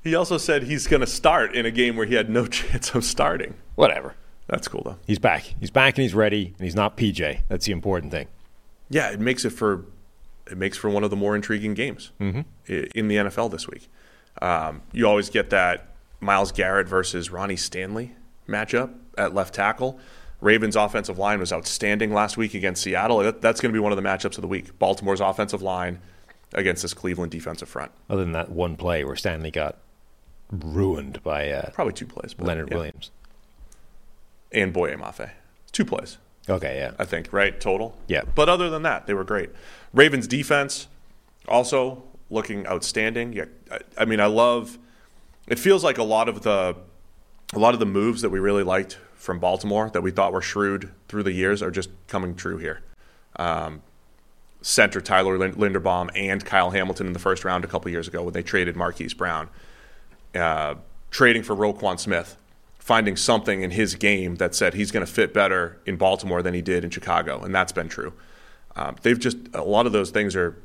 He also said he's going to start in a game where he had no chance of starting. Whatever. That's cool though. He's back. He's back and he's ready, and he's not PJ. That's the important thing. Yeah, it makes it for it makes for one of the more intriguing games Mm-hmm. in the NFL this week. Um, you always get that Myles Garrett versus Ronnie Stanley matchup at left tackle. Ravens' offensive line was outstanding last week against Seattle. That, that's going to be one of the matchups of the week. Baltimore's offensive line against this Cleveland defensive front. Other than that one play where Stanley got ruined by uh, Probably two plays. but Leonard yeah. Williams. and Boye Mafe. Two plays. Okay, yeah. I think, right? Total? Yeah. But other than that, they were great. Ravens defense also looking outstanding. Yeah, I, I mean, I love it feels like a lot of the a lot of the moves that we really liked from Baltimore that we thought were shrewd through the years are just coming true here. Um, center Tyler Lin- Linderbaum and Kyle Hamilton in the first round a couple years ago when they traded Marquise Brown. Uh, trading for Roquan Smith, finding something in his game that said he's going to fit better in Baltimore than he did in Chicago, and that's been true. Um, they've just a lot of those things are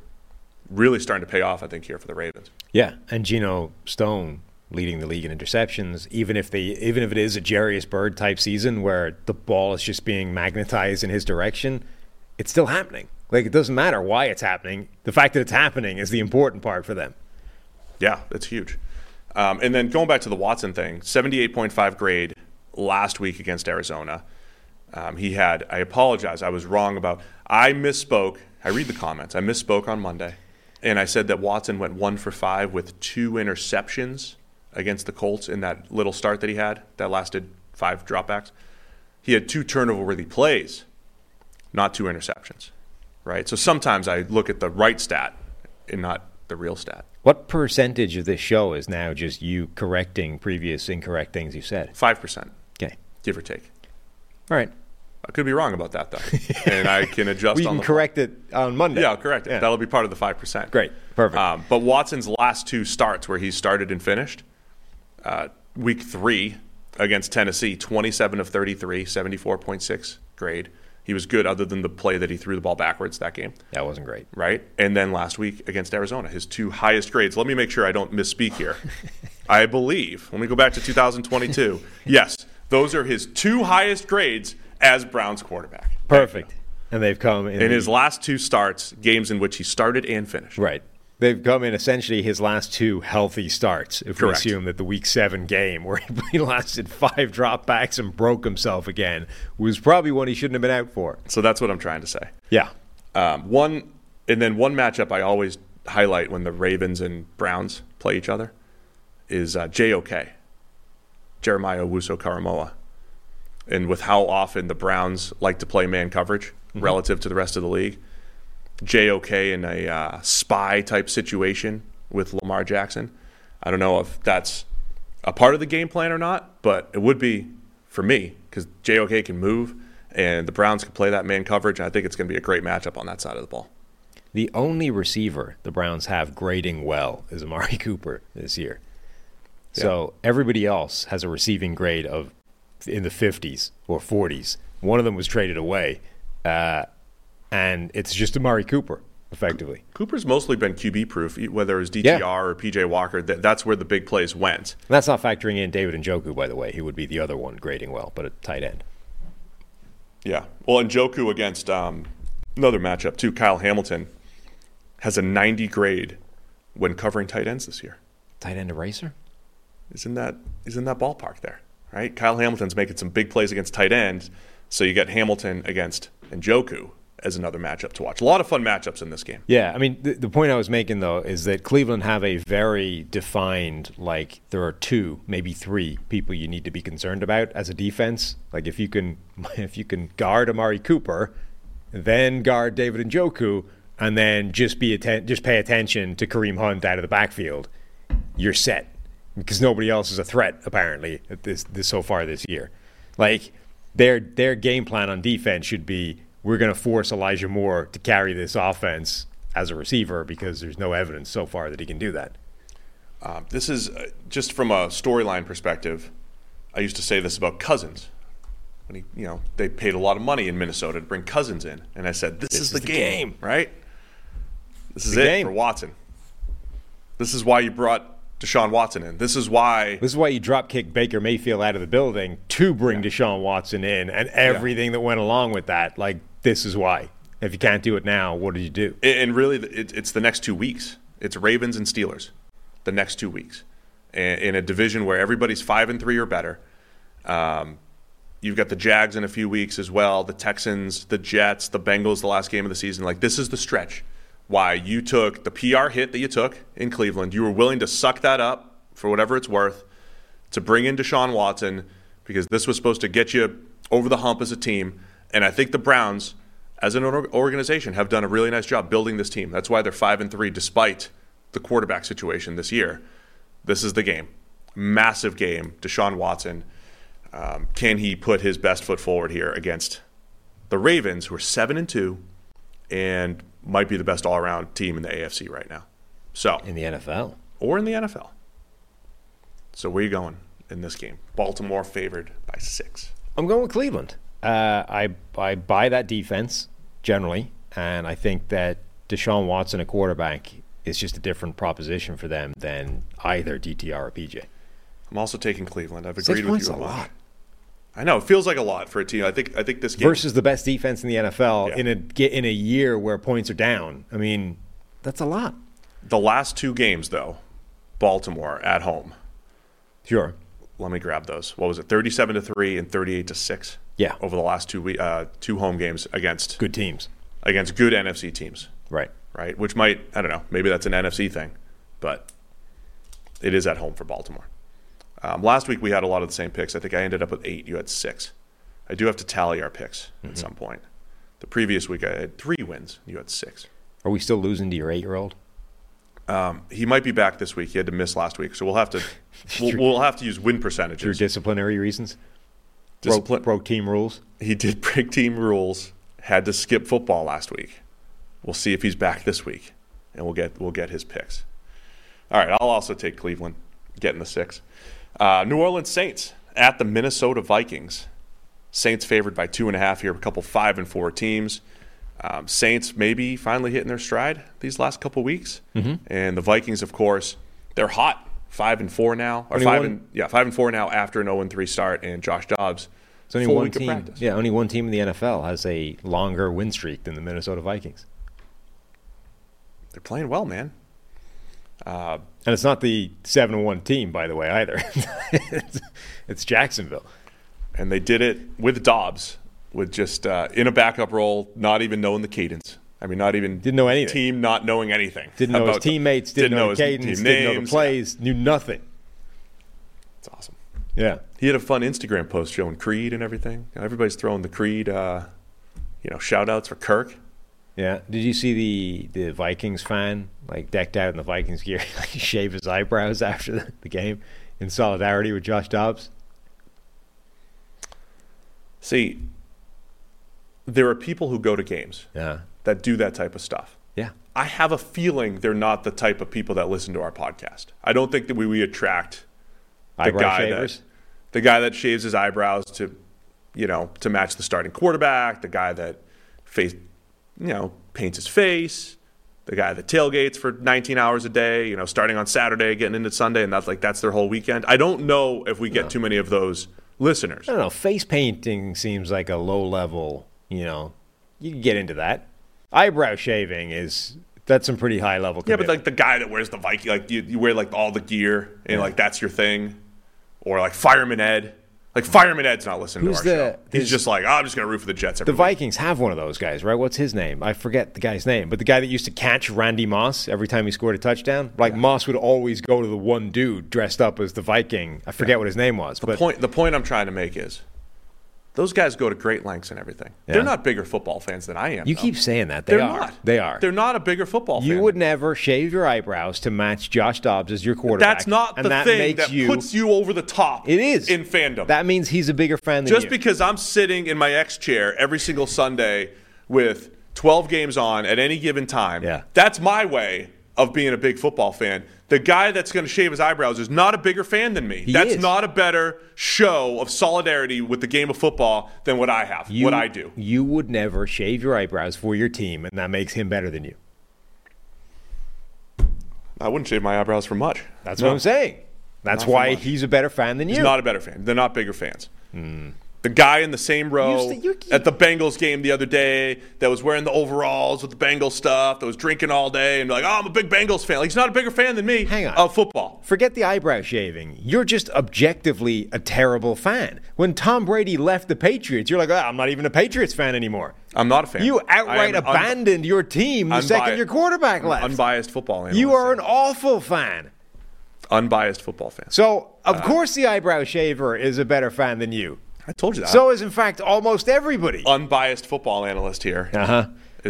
really starting to pay off. I think here for the Ravens. Yeah, and Geno Stone leading the league in interceptions. Even if they, even if it is a Jairus Byrd type season where the ball is just being magnetized in his direction, it's still happening. Like it doesn't matter why it's happening. The fact that it's happening is the important part for them. Yeah, that's huge. Um, and then going back to the Watson thing, 78.5 grade last week against Arizona. Um, he had, I apologize, I was wrong about, I misspoke. I read the comments. I misspoke on Monday. And I said that Watson went one for five with two interceptions against the Colts in that little start that he had that lasted five dropbacks. He had two turnover worthy plays, not two interceptions, right? So sometimes I look at the right stat and not the real stat. What percentage of this show is now just you correcting previous incorrect things you said? 5%. Okay. Give or take. All right. I could be wrong about that, though. and I can adjust we can correct it on Monday. Yeah, I'll correct it. Yeah. That'll be part of the 5%. Great. Perfect. Um, but Watson's last two starts where he started and finished, uh, week three against Tennessee, 27 of 33, 74.6 grade. He was good other than the play that he threw the ball backwards that game, that wasn't great. right? And then last week against Arizona, his two highest grades. Let me make sure I don't misspeak here. I believe, let me go back to 2022. yes, those are his two highest grades as Browns quarterback. Perfect. And they've come in, In his last two starts, games in which he started and finished. right. They've come in essentially his last two healthy starts. If Correct. we assume that the Week Seven game, where he lasted five dropbacks and broke himself again, was probably one he shouldn't have been out for. So that's what I'm trying to say. Yeah. Um, one and then one matchup I always highlight when the Ravens and Browns play each other is uh, JOK, Jeremiah Owusu Koramoah, and with how often the Browns like to play man coverage relative to the rest of the league, JOK in a uh, spy type situation with Lamar Jackson. I don't know if that's a part of the game plan or not, but it would be for me because JOK can move and the Browns can play that man coverage. And I think it's going to be a great matchup on that side of the ball. The only receiver the Browns have grading well is Amari Cooper this year. So everybody else has a receiving grade of in the 50s or 40s. One of them was traded away, uh, and it's just Amari Cooper, effectively. Cooper's mostly been QB proof, whether it was DTR Yeah. or PJ Walker. That, that's where the big plays went. And that's not factoring in David Njoku, by the way. He would be the other one grading well, but at tight end. Yeah. Well, and Njoku against um, another matchup too. Kyle Hamilton has a 90 grade when covering tight ends this year. Tight end eraser? Isn't that is in that ballpark there, right? Kyle Hamilton's making some big plays against tight ends, so you get Hamilton against Njoku as another matchup to watch. A lot of fun matchups in this game. Yeah, I mean, the, the point I was making though is that Cleveland have a very defined, like there are two, maybe three people you need to be concerned about as a defense. Like if you can, if you can guard Amari Cooper, then guard David Njoku, and then just be atten- just pay attention to Kareem Hunt out of the backfield, you're set because nobody else is a threat apparently at this, this so far this year. Like their their game plan on defense should be we're going to force Elijah Moore to carry this offense as a receiver because there's no evidence so far that he can do that. Um, this is uh, just from a storyline perspective. I used to say this about Cousins. When he, you know, they paid a lot of money in Minnesota to bring Cousins in, and I said, "This, is, the, game, right? This is The it game. for Watson. This is why you brought Deshaun Watson in. This is why This is why you drop kick Baker Mayfield out of the building to bring Deshaun Watson in and everything that went along with that. Like this is why. If you can't do it now, what do you do? And really, it's the next two weeks. It's Ravens and Steelers, the next two weeks, in, a division where everybody's five and three or better. Um, you've got the Jags in a few weeks as well, the Texans, the Jets, the Bengals, the last game of the season. Like this is the stretch. Why you took the PR hit that you took in Cleveland. You were willing to suck that up for whatever it's worth to bring in Deshaun Watson because this was supposed to get you over the hump as a team. And I think the Browns, as an organization, have done a really nice job building this team. That's why they're five and three, despite the quarterback situation this year. This is the game, massive game. Deshaun Watson, um, can he put his best foot forward here against the Ravens, who are seven and two, and might be the best all-around team in the AFC right now? So In the NFL. or in the NFL. So where you going in this game? Baltimore favored by six. I'm going with Cleveland. Uh, I I buy that defense generally. and I think that Deshaun Watson, a quarterback, is just a different proposition for them than either DTR or PJ. I'm also taking Cleveland. I've Six agreed with you a on that. lot. I know it feels like a lot for a team. I think I think this game versus the best defense in the NFL Yeah. in a ge- in a year where points are down. I mean, that's a lot. the last two games though, Baltimore at home. Sure. Let me grab those. What was it? 37 to 3 and 38 to 6. Yeah. Over the last two we- uh, two home games against Good teams. against good NFC teams, Right. right? Which might, I don't know, maybe that's an NFC thing, but it is at home for Baltimore. Um, last week we had a lot of the same picks. I think I ended up with 8, you had 6. I do have to tally our picks at some point. The previous week I had 3 wins, you had 6. Are we still losing to your eight year old? Um, he might be back this week. He had to miss last week, so we'll have to we'll, we'll have to use win For percentages. disciplinary reasons? Broke, broke team rules? he did break team rules. Had to skip football last week. We'll see if he's back this week, and we'll get we'll get his picks. All right, I'll also take Cleveland, getting the six. Uh, New Orleans Saints at the Minnesota Vikings. Saints favored by two and a half here. A couple five and four teams. Um, Saints maybe finally hitting their stride these last couple weeks, mm-hmm. and the Vikings, of course, they're hot. Five and four now, or Only five one- and yeah, five and four now after an zero and three start, and Josh Dobbs. It's only one team. Yeah, only one team in the NFL has a longer win streak than the Minnesota Vikings. They're playing well, man. And it's not the 7 and 1 team, by the way, either. it's, it's Jacksonville. and they did it with Dobbs, with just uh, in a backup role, not even knowing the cadence. I mean, not even Didn't know anything. Team not knowing anything. Didn't know his teammates, didn't, know, his the cadence, team didn't know the names. plays, knew nothing. It's awesome. Yeah. He had a fun Instagram post showing Creed and everything. Everybody's throwing the Creed, uh, you know, shout outs for Kirk. Yeah. Did you see the, the Vikings fan, like decked out in the Vikings gear, like shave his eyebrows after the, the game in solidarity with Josh Dobbs? See, there are people who go to games Yeah. That do that type of stuff. Yeah. I have a feeling they're not the type of people that listen to our podcast. I don't think that we, we attract the Eyebrow guy shavers? that the guy that shaves his eyebrows to you know to match the starting quarterback, the guy that face you know paints his face, the guy that tailgates for 19 hours a day, you know, starting on Saturday, getting into Sunday, and that's like that's their whole weekend. I don't know if we get too many of those listeners. I don't know. Face painting seems like a low level, you know, you can get into that. Eyebrow shaving is, that's some pretty high level Yeah, but like the guy that wears the Viking, like you, you wear like all the gear, and like that's your thing, or like Fireman Ed. Like Fireman Ed's not listening Who's to our the- show. He's is- just like, oh, I'm just gonna root for the Jets. Every The week." Vikings have one of those guys, right? What's his name? I forget the guy's name, but the guy that used to catch Randy Moss every time he scored a touchdown. Like Moss would always go to the one dude dressed up as the Viking. I forget what his name was, but point the point I'm trying to make is those guys go to great lengths and everything. Yeah. They're not bigger football fans than I am. you though. keep saying that. They They're are. not. They are. They're not a bigger football you fan. would never shave your eyebrows to match Josh Dobbs as your quarterback. That's not and the that thing makes that you, puts you over the top. It is in fandom. That means he's a bigger fan than you. Just you. because I'm sitting in my X chair every single Sunday with 12 games on at any given time, Yeah. that's my way of being a big football fan. The guy that's going to shave his eyebrows is not a bigger fan than me. He that's is. not a better show of solidarity with the game of football than what I have, you, what I do. You would never shave your eyebrows for your team, and that makes him better than you. I wouldn't shave my eyebrows for much. That's No. what I'm saying. That's Not why he's a better fan than you. He's not a better fan. They're not bigger fans. Hmm. The guy in the same row You- you at the Bengals game the other day that was wearing the overalls with the Bengals stuff, that was drinking all day and like, oh, I'm a big Bengals fan. Like, he's not a bigger fan than me Hang on. of football. Forget the eyebrow shaving. You're just objectively a terrible fan. When Tom Brady left the Patriots, you're like, oh, I'm not even a Patriots fan anymore. I'm not a fan. You outright am un- abandoned your team the second your quarterback left. Unbiased football analyst. you are an awful fan. unbiased football fan. So, of Uh, course, the eyebrow shaver is a better fan than you. I told you that. So is, in fact, almost everybody. unbiased football analyst here is Uh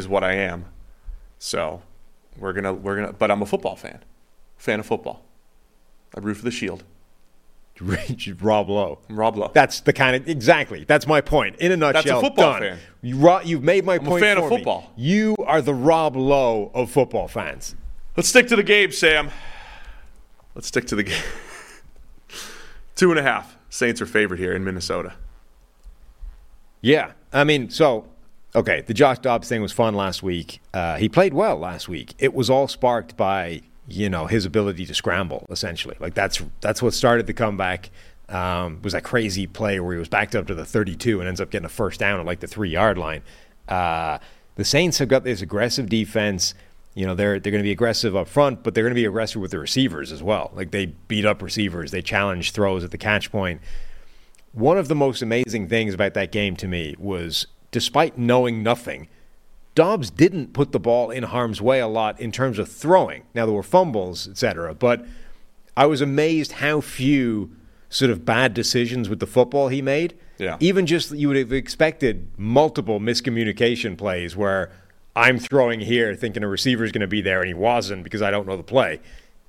huh. what I am. So we're gonna we're gonna but I'm a football fan. Fan of football. I root for the shield. Rob Lowe. I'm Rob Lowe. That's the kind of exactly. That's my point. In a nutshell, That's a football done. fan. You, you've made my a point. fan of for me. football. You are the Rob Lowe of football fans. Let's stick to the game, Sam. Let's stick to the game. Two and a half. Saints are favored here in Minnesota. Yeah, I mean, so okay, the Josh Dobbs thing was fun last week. Uh, he played well last week. It was all sparked by you know his ability to scramble, essentially. Like that's that's what started the comeback. Um, was that crazy play where he was backed up to the 32 and ends up getting a first down at like the three yard line. Uh, the Saints have got this aggressive defense. You know they're they're going to be aggressive up front, but they're going to be aggressive with the receivers as well. Like they beat up receivers, they challenge throws at the catch point. One of the most amazing things about that game to me was, despite knowing nothing, Dobbs didn't put the ball in harm's way a lot in terms of throwing. Now there were fumbles, etc., but I was amazed how few sort of bad decisions with the football he made. Yeah. Even just you would have expected multiple miscommunication plays where I'm throwing here thinking a receiver is going to be there and he wasn't because I don't know the play.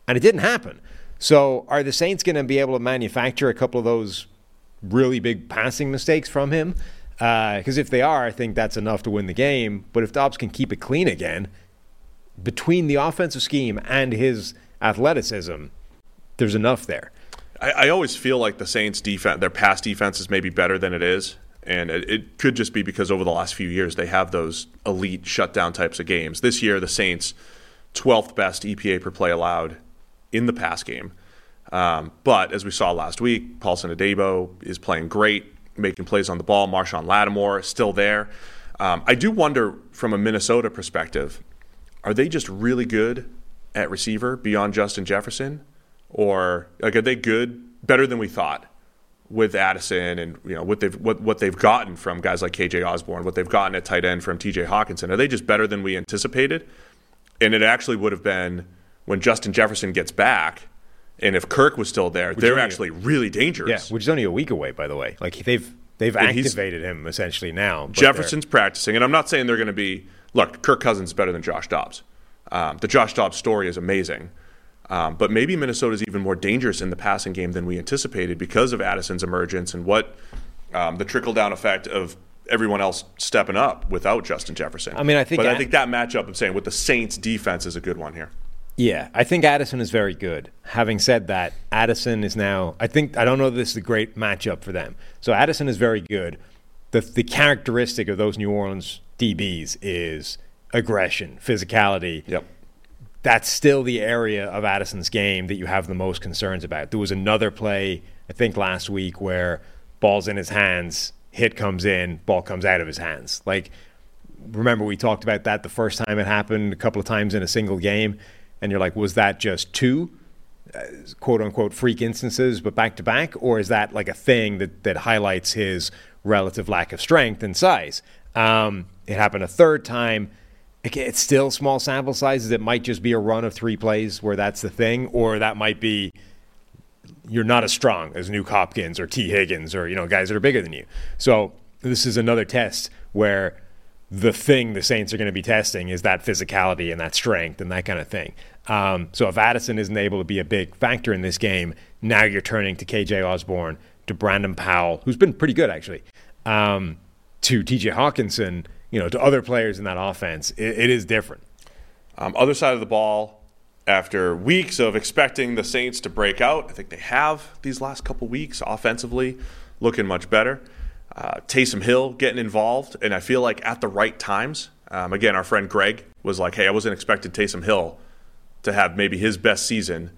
And it didn't happen. So are the Saints going to be able to manufacture a couple of those really big passing mistakes from him? Because uh, if they are, I think that's enough to win the game. But if Dobbs can keep it clean again, between the offensive scheme and his athleticism, there's enough there. I, I always feel like the Saints' defense, their pass defense, is maybe better than it is, and it, it could just be because over the last few years they have those elite shutdown types of games. This year, the Saints' 12th best EPA per play allowed in the pass game. Um, but as we saw last week, Paulson Adebo is playing great, making plays on the ball. Marshon Lattimore is still there. Um, I do wonder from a Minnesota perspective, are they just really good at receiver beyond Justin Jefferson? Or like are they good, better than we thought with Addison and you know what they've what, what they've gotten from guys like KJ Osborn, what they've gotten at tight end from TJ Hockenson? Are they just better than we anticipated? And it actually would have been when Justin Jefferson gets back – and if Kirk was still there, which they're actually a, really dangerous. Yeah, which is only a week away, by the way. Like they've they've and activated him essentially now. Jefferson's practicing, and I'm not saying they're going to be. Look, Kirk Cousins is better than Josh Dobbs. Um, the Josh Dobbs story is amazing, um, but maybe Minnesota's even more dangerous in the passing game than we anticipated because of Addison's emergence and what um, the trickle down effect of everyone else stepping up without Justin Jefferson. I mean, I think, but I think that matchup I'm saying with the Saints defense is a good one here. Yeah, I think Addison is very good. Having said that, Addison is now. I think I don't know. That this is a great matchup for them. So Addison is very good. The the characteristic of those New Orleans DBs is aggression, physicality. Yep. That's still the area of Addison's game that you have the most concerns about. There was another play I think last week where ball's in his hands, hit comes in, ball comes out of his hands. Like remember we talked about that the first time it happened, a couple of times in a single game and you're like, was that just two uh, quote unquote freak instances, but back to back, or is that like a thing that that highlights his relative lack of strength and size? Um, it happened a third time. It's still small sample sizes. It might just be a run of three plays where that's the thing, or that might be you're not as strong as Nuk Hopkins or Tee Higgins or you know guys that are bigger than you. So this is another test where the thing the Saints are going to be testing is that physicality and that strength and that kind of thing. Um, so if Addison isn't able to be a big factor in this game, now you're turning to KJ Osborn, to Brandon Powell, who's been pretty good actually, um, to TJ Hockenson, you know, to other players in that offense. it, it is different. Um, other side of the ball, after weeks of expecting the Saints to break out, I think they have these last couple weeks offensively, looking much better. Uh, Taysom Hill getting involved, and I feel like at the right times. Um, again, our friend Greg was like, "Hey, I wasn't expecting Taysom Hill to have maybe his best season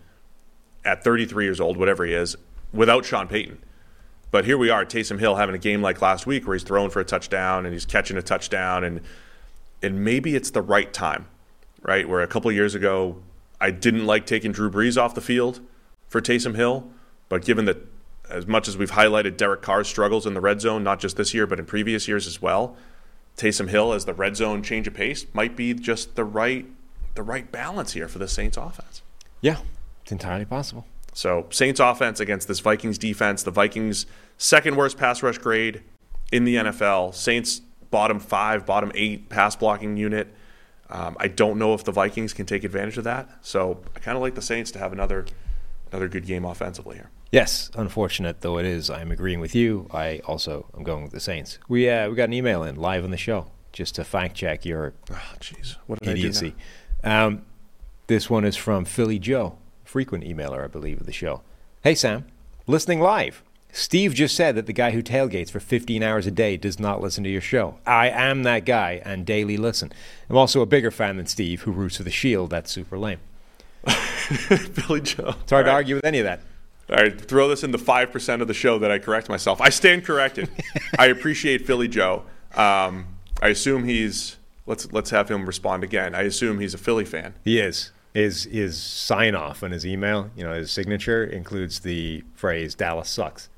at 33 years old, whatever he is, without Sean Payton." But here we are, Taysom Hill having a game like last week where he's throwing for a touchdown and he's catching a touchdown, and and maybe it's the right time, right? Where a couple years ago, I didn't like taking Drew Brees off the field for Taysom Hill, but given that as much as we've highlighted Derek Carr's struggles in the red zone, not just this year, but in previous years as well, Taysom Hill as the red zone change of pace might be just the right the right balance here for the Saints offense. Yeah, it's entirely possible. So Saints offense against this Vikings defense, the Vikings second worst pass rush grade in the NFL. Saints bottom five, bottom eight pass blocking unit. Um, I don't know if the Vikings can take advantage of that. So I kind of like the Saints to have another another good game offensively here. Yes, unfortunate though it is, I'm agreeing with you. I also am going with the Saints. We uh, we got an email in live on the show just to fact check your oh, jeez, what did idiocy. Um, this one is from Philly Joe, frequent emailer, I believe, of the show. Hey Sam, listening live. Steve just said that the guy who tailgates for 15 hours a day does not listen to your show. I am that guy and daily listen. I'm also a bigger fan than Steve, who roots for the Shield. That's super lame. Billy Joe. It's hard to argue with any of that. All right, throw this in the five percent of the show that I correct myself. I stand corrected. I appreciate Philly Joe. Um, I assume he's let's let's have him respond again. I assume he's a Philly fan. He is. His his sign off on his email, you know, his signature includes the phrase "Dallas sucks."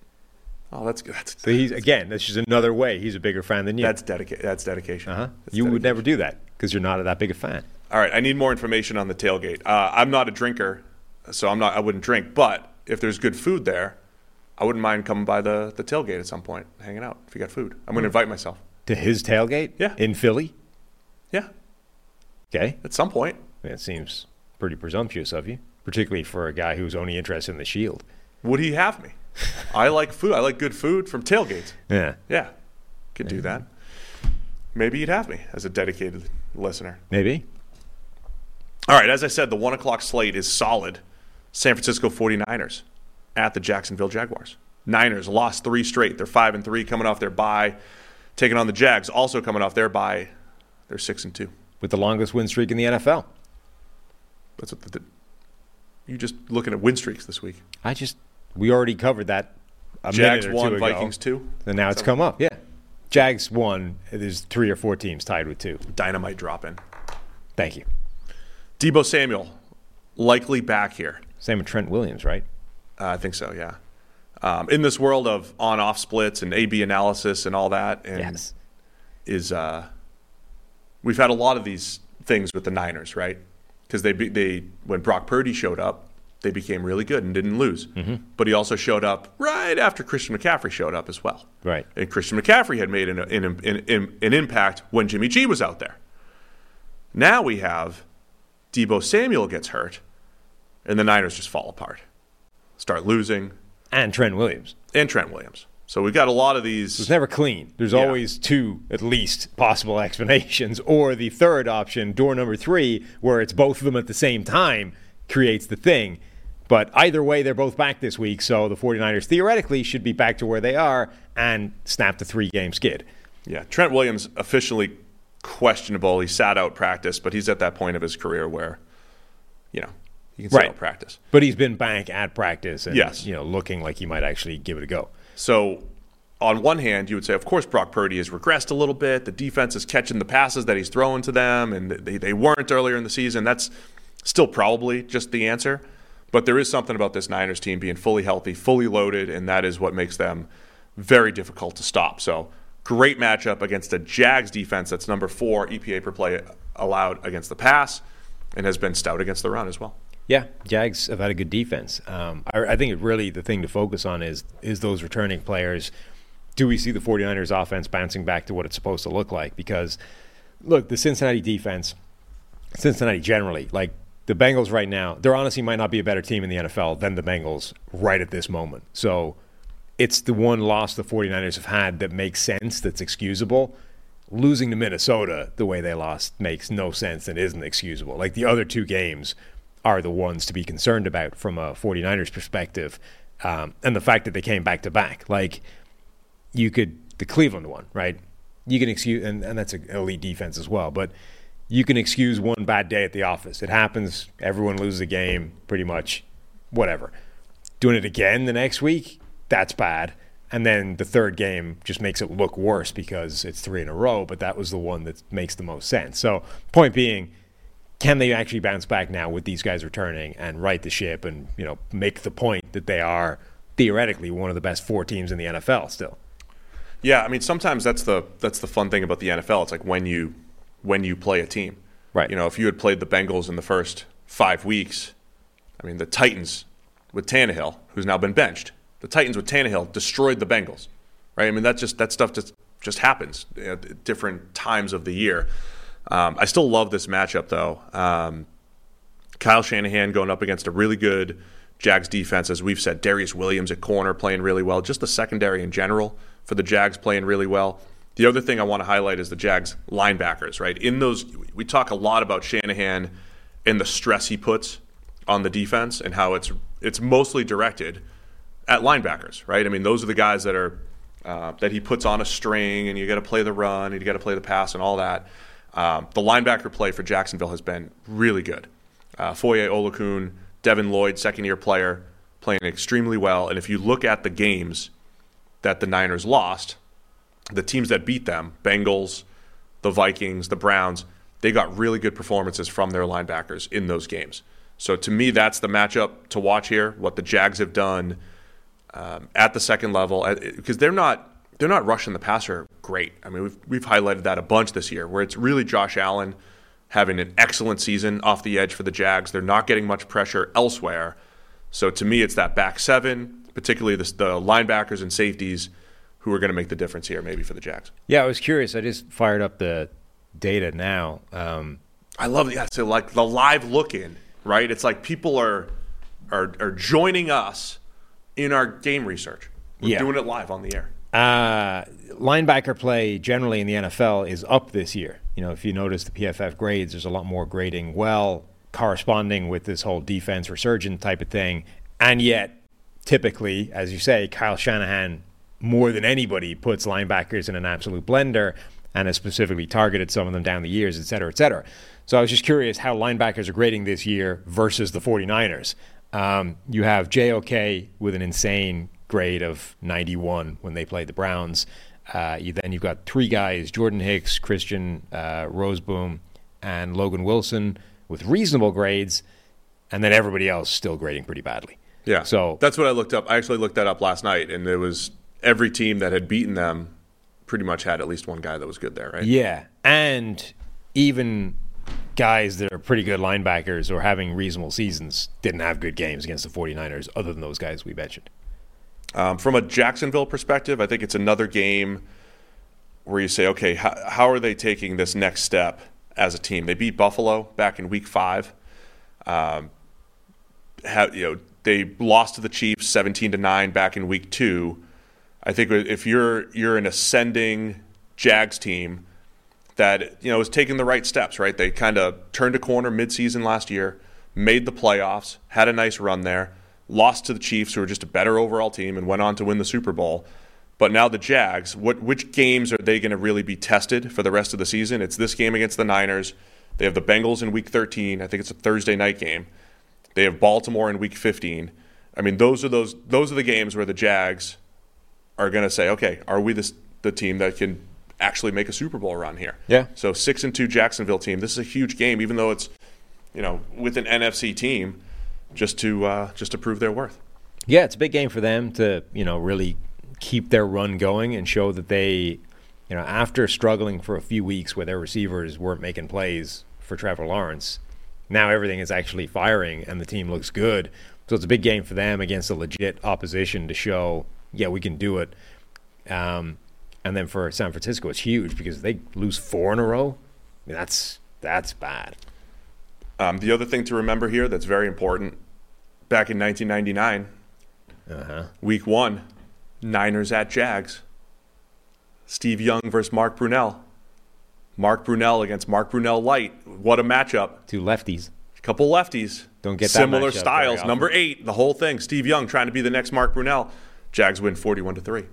Oh, that's good. That's, So he's again, that's just another way he's a bigger fan than you. that's dedica- That's dedication. uh-huh. That's You would never do that because you're not that big a fan. All right, I need more information on the tailgate. Uh, I'm not a drinker, so I'm not. I wouldn't drink. But if there's good food there, I wouldn't mind coming by the, the tailgate at some point, hanging out. If you got food, I'm going to invite myself. To his tailgate, Yeah. in Philly. Yeah, Okay, at some point. that seems pretty presumptuous of you, particularly for a guy who's only interested in the Shield. Would he have me? I like food. I like good food from tailgates. Yeah, Yeah, could do that. Maybe you'd have me as a dedicated listener. maybe. All right, as I said, the one o'clock slate is solid. San Francisco 49ers at the Jacksonville Jaguars. Niners lost three straight. They're five and three coming off their bye, taking on the Jags, also coming off their bye. They're six and two. With the longest win streak in the NFL. That's what the, you just looking at win streaks this week. I just we already covered that a Jags minute or one, two ago. Vikings two. And now it's come up. Yeah. Jags won. There's three or four teams tied with two. Dynamite drop in. Thank you. Deebo Samuel likely back here. Same with Trent Williams, right? Uh, I think so. Yeah. Um, in this world of on-off splits and A/B analysis and all that, and Yes. is uh, we've had a lot of these things with the Niners, right? Because they be, they when Brock Purdy showed up, they became really good and didn't lose. Mm-hmm. But he also showed up right after Christian McCaffrey showed up as well. Right. And Christian McCaffrey had made an, an, an, an, an impact when Jimmy G was out there. Now we have Deebo Samuel gets hurt, and the Niners just fall apart, start losing, And Trent Williams. and Trent Williams. So we've got a lot of these. It's never clean. There's Yeah. always two, at least, possible explanations, or the third option, door number three, where it's both of them at the same time, creates the thing. But either way, they're both back this week, so the 49ers theoretically should be back to where they are and snap the three game skid. Yeah, Trent Williams officially questionable. He sat out practice, but he's at that point of his career where, you know, he can sit Right. out practice. But he's been back at practice and Yes. you know, looking like he might actually give it a go. So, on one hand, you would say, of course, Brock Purdy has regressed a little bit. The defense is catching the passes that he's throwing to them, and they, they weren't earlier in the season. That's still probably just the answer. But there is something about this Niners team being fully healthy, fully loaded, and that is what makes them very difficult to stop. So, great matchup against a Jags defense that's number four EPA per play allowed against the pass and has been stout against the run as well. Yeah, Jags have had a good defense. Um, I, I think really the thing to focus on is is those returning players. Do we see the 49ers offense bouncing back to what it's supposed to look like? Because, look, the Cincinnati defense, Cincinnati generally, like the Bengals right now, there honestly might not be a better team in the NFL than the Bengals right at this moment. So it's the one loss the 49ers have had that makes sense, that's excusable. Losing to Minnesota the way they lost makes no sense and isn't excusable. Like the other two games are the ones to be concerned about from a 49ers perspective. Um, and the fact that they came back to back. Like you could, the Cleveland one, right? You can excuse, and, and that's an elite defense as well, but you can excuse one bad day at the office. It happens. Everyone loses a game, pretty much, whatever. Doing it again the next week, that's bad. And then the third game just makes it look worse because it's three in a row, but that was the one that makes the most sense. So, point being, can they actually bounce back now with these guys returning and right the ship and, you know, make the point that they are theoretically one of the best four teams in the NFL still? Yeah, I mean sometimes that's the that's the fun thing about the NFL. It's like when you when you play a team. Right. You know, if you had played the Bengals in the first five weeks, I mean the Titans with Tannehill, who's now been benched, the Titans with Tannehill destroyed the Bengals. Right? I mean that just that stuff just just happens at different times of the year. Um, I still love this matchup though. Um, Kyle Shanahan going up against a really good Jags defense, as we've said. Darious Williams at corner playing really well. Just the secondary in general for the Jags playing really well. The other thing I want to highlight is the Jags linebackers, right? In those, we talk a lot about Shanahan and the stress he puts on the defense and how it's it's mostly directed at linebackers, right? I mean, those are the guys that are uh, that he puts on a string, and you got to play the run, and you got to play the pass, and all that. Um, the linebacker play for Jacksonville has been really good. Uh, Foye Oluokun, Devin Lloyd, second year player, playing extremely well. And if you look at the games that the Niners lost, the teams that beat them, Bengals, the Vikings, the Browns, they got really good performances from their linebackers in those games. So to me, that's the matchup to watch here. What the Jags have done um, at the second level, because they're not they're not rushing the passer great. I mean, we've we've highlighted that a bunch this year, where it's really Josh Allen having an excellent season off the edge for the Jags. They're not getting much pressure elsewhere. So to me, it's that back seven, particularly the, the linebackers and safeties, who are going to make the difference here, maybe for the Jags. Yeah, I was curious. I just fired up the data now. Um, I love the yeah, so like the live look in, right? It's like people are are are joining us in our game research. We're Yeah. doing it live on the air. Uh, linebacker play generally in the NFL is up this year. You know, if you notice the PFF grades, there's a lot more grading well corresponding with this whole defense resurgent type of thing. And yet, typically, as you say, Kyle Shanahan more than anybody puts linebackers in an absolute blender and has specifically targeted some of them down the years, et cetera, et cetera. So I was just curious how linebackers are grading this year versus the 49ers. Um, you have JOK with an insane grade of 91 when they played the Browns. Uh, you, then you've got three guys Jordan Hicks, Christian uh, Rozeboom, and Logan Wilson with reasonable grades, and then everybody else still grading pretty badly. Yeah. So that's what I looked up. I actually looked that up last night, and it was every team that had beaten them pretty much had at least one guy that was good there, right? Yeah, and even guys that are pretty good linebackers or having reasonable seasons didn't have good games against the 49ers other than those guys we mentioned. Um, from a Jacksonville perspective, I think it's another game where you say, okay, how, how are they taking this next step as a team? They beat Buffalo back in Week Five. Um, you know, they lost to the Chiefs seventeen to nine back in Week Two. I think if you're you're an ascending Jags team that you know is taking the right steps, right? They kind of turned a corner midseason last year, made the playoffs, had a nice run there, lost to the Chiefs, who are just a better overall team, and went on to win the Super Bowl. But now the Jags, what which games are they going to really be tested for the rest of the season? It's this game against the Niners. They have the Bengals in Week 13. I think it's a Thursday night game. They have Baltimore in Week 15. I mean, those are those those are the games where the Jags are going to say, okay, are we this, the team that can actually make a Super Bowl run here? Yeah. So six and two Jacksonville team. This is a huge game, even though it's you know with an NFC team, just to uh, just to prove their worth. Yeah, it's a big game for them to you know really keep their run going and show that they, you know, after struggling for a few weeks where their receivers weren't making plays for Trevor Lawrence, now everything is actually firing and the team looks good. So it's a big game for them against a legit opposition to show, yeah, we can do it. Um, and then for San Francisco, it's huge because they lose four in a row. I mean, that's that's bad. Um, the other thing to remember here that's very important back in 1999, Uh-huh. week one, Niners at Jags. Steve Young versus Mark Brunell. Mark Brunell against Mark Brunell Light. What a matchup. Two lefties. A couple lefties. Don't get that similar styles. Number eight, the whole thing. Steve Young trying to be the next Mark Brunell. Jags win 41 to 3.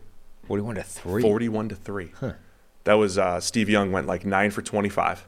41 to 3. 41 to 3. That was uh, Steve Young went like 9 for 25.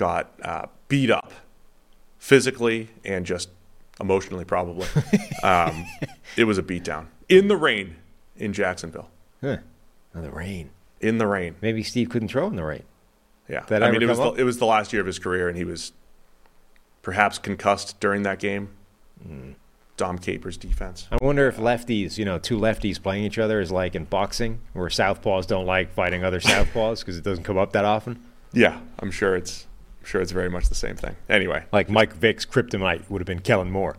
Got uh, beat up physically and just emotionally, probably. um, it was a beatdown in the rain in Jacksonville. Huh. Oh, the rain. In the rain. Maybe Steve couldn't throw in the rain. Yeah. That I mean, it was, the, it was the last year of his career, and he was perhaps concussed during that game. Hmm. Dom Capers' defense. I wonder if lefties, you know, two lefties playing each other is like in boxing, where southpaws don't like fighting other southpaws because it doesn't come up that often. Yeah, I'm sure it's sure it's very much the same thing. Anyway, Like Mike Vick's kryptonite would have been Kellen Moore.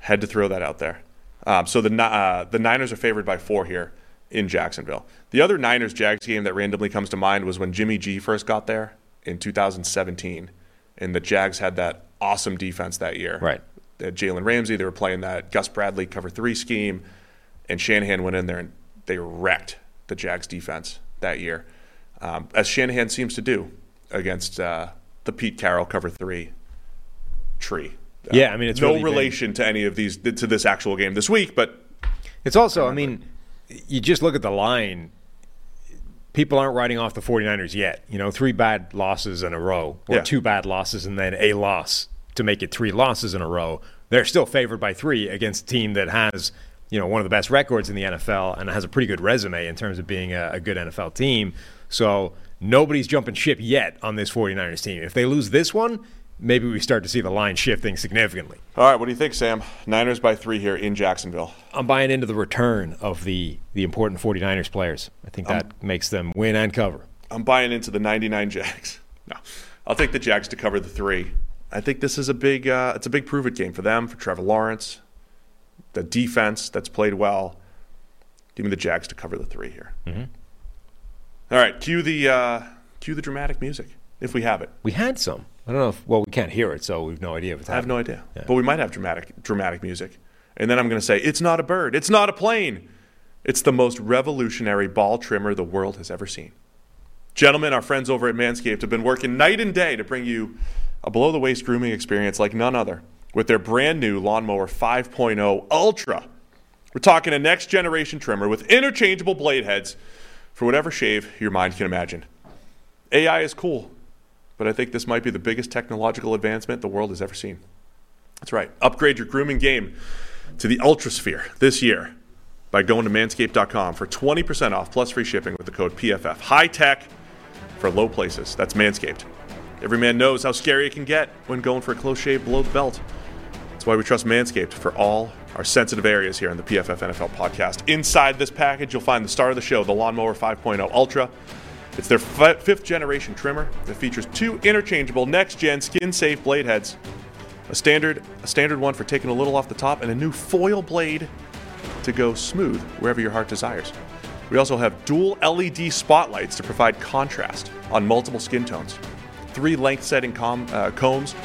had to throw that out there. Um, so the uh, the Niners are favored by four here in Jacksonville. The other Niners Jags game that randomly comes to mind was when Jimmy G first got there in 2017, and the Jags had that awesome defense that year. Right. They had Jalen Ramsey. They were playing that Gus Bradley cover three scheme, and Shanahan went in there and they wrecked the Jags defense that year, um, as Shanahan seems to do against uh, the Pete Carroll cover three tree. Uh, Yeah, I mean, it's no really relation to any of these to this actual game this week, but It's also, I mean, you just look at the line. People aren't writing off the 49ers yet. You know, three bad losses in a row, or Yeah. two bad losses and then a loss to make it three losses in a row. They're still favored by three against a team that has, you know, one of the best records in the NFL and has a pretty good resume in terms of being a, a good NFL team. So nobody's jumping ship yet on this 49ers team. If they lose this one, maybe we start to see the line shifting significantly. all right. What do you think, Sam? Niners by three here in Jacksonville. I'm buying into the return of the the important 49ers players. I think that makes them win and cover. I'm buying into the 99 Jags. No, I'll take the Jags to cover the three. I think this is a big, uh, it's a big prove it game for them, for Trevor Lawrence, the defense that's played well. Give me the Jags to cover the three here. Mm-hmm. All right, cue the uh, cue the dramatic music if we have it. We had some. I don't know if well we can't hear it, so we've no idea if it's I have no idea, but we might have dramatic dramatic music, and then I'm going to say it's not a bird, it's not a plane, it's the most revolutionary ball trimmer the world has ever seen. Gentlemen, our friends over at Manscaped have been working night and day to bring you a below the waist grooming experience like none other with their brand new Lawnmower 5.0 Ultra. We're talking a next generation trimmer with interchangeable blade heads for whatever shave your mind can imagine. AI is cool, but I think this might be the biggest technological advancement the world has ever seen. That's right. Upgrade your grooming game to the Ultrasphere this year by going to manscaped.com for 20% off plus free shipping with the code PFF. High tech for low places. That's Manscaped. Every man knows how scary it can get when going for a close shave below the belt. Why we trust Manscaped for all our sensitive areas here on the PFF NFL podcast. Inside this package, you'll find the star of the show, the Lawnmower 5.0 Ultra. It's their fi- fifth generation trimmer that features two interchangeable next gen skin safe blade heads. A standard, a standard one for taking a little off the top, and a new foil blade to go smooth wherever your heart desires. We also have dual LED spotlights to provide contrast on multiple skin tones, three length setting com- uh, combs,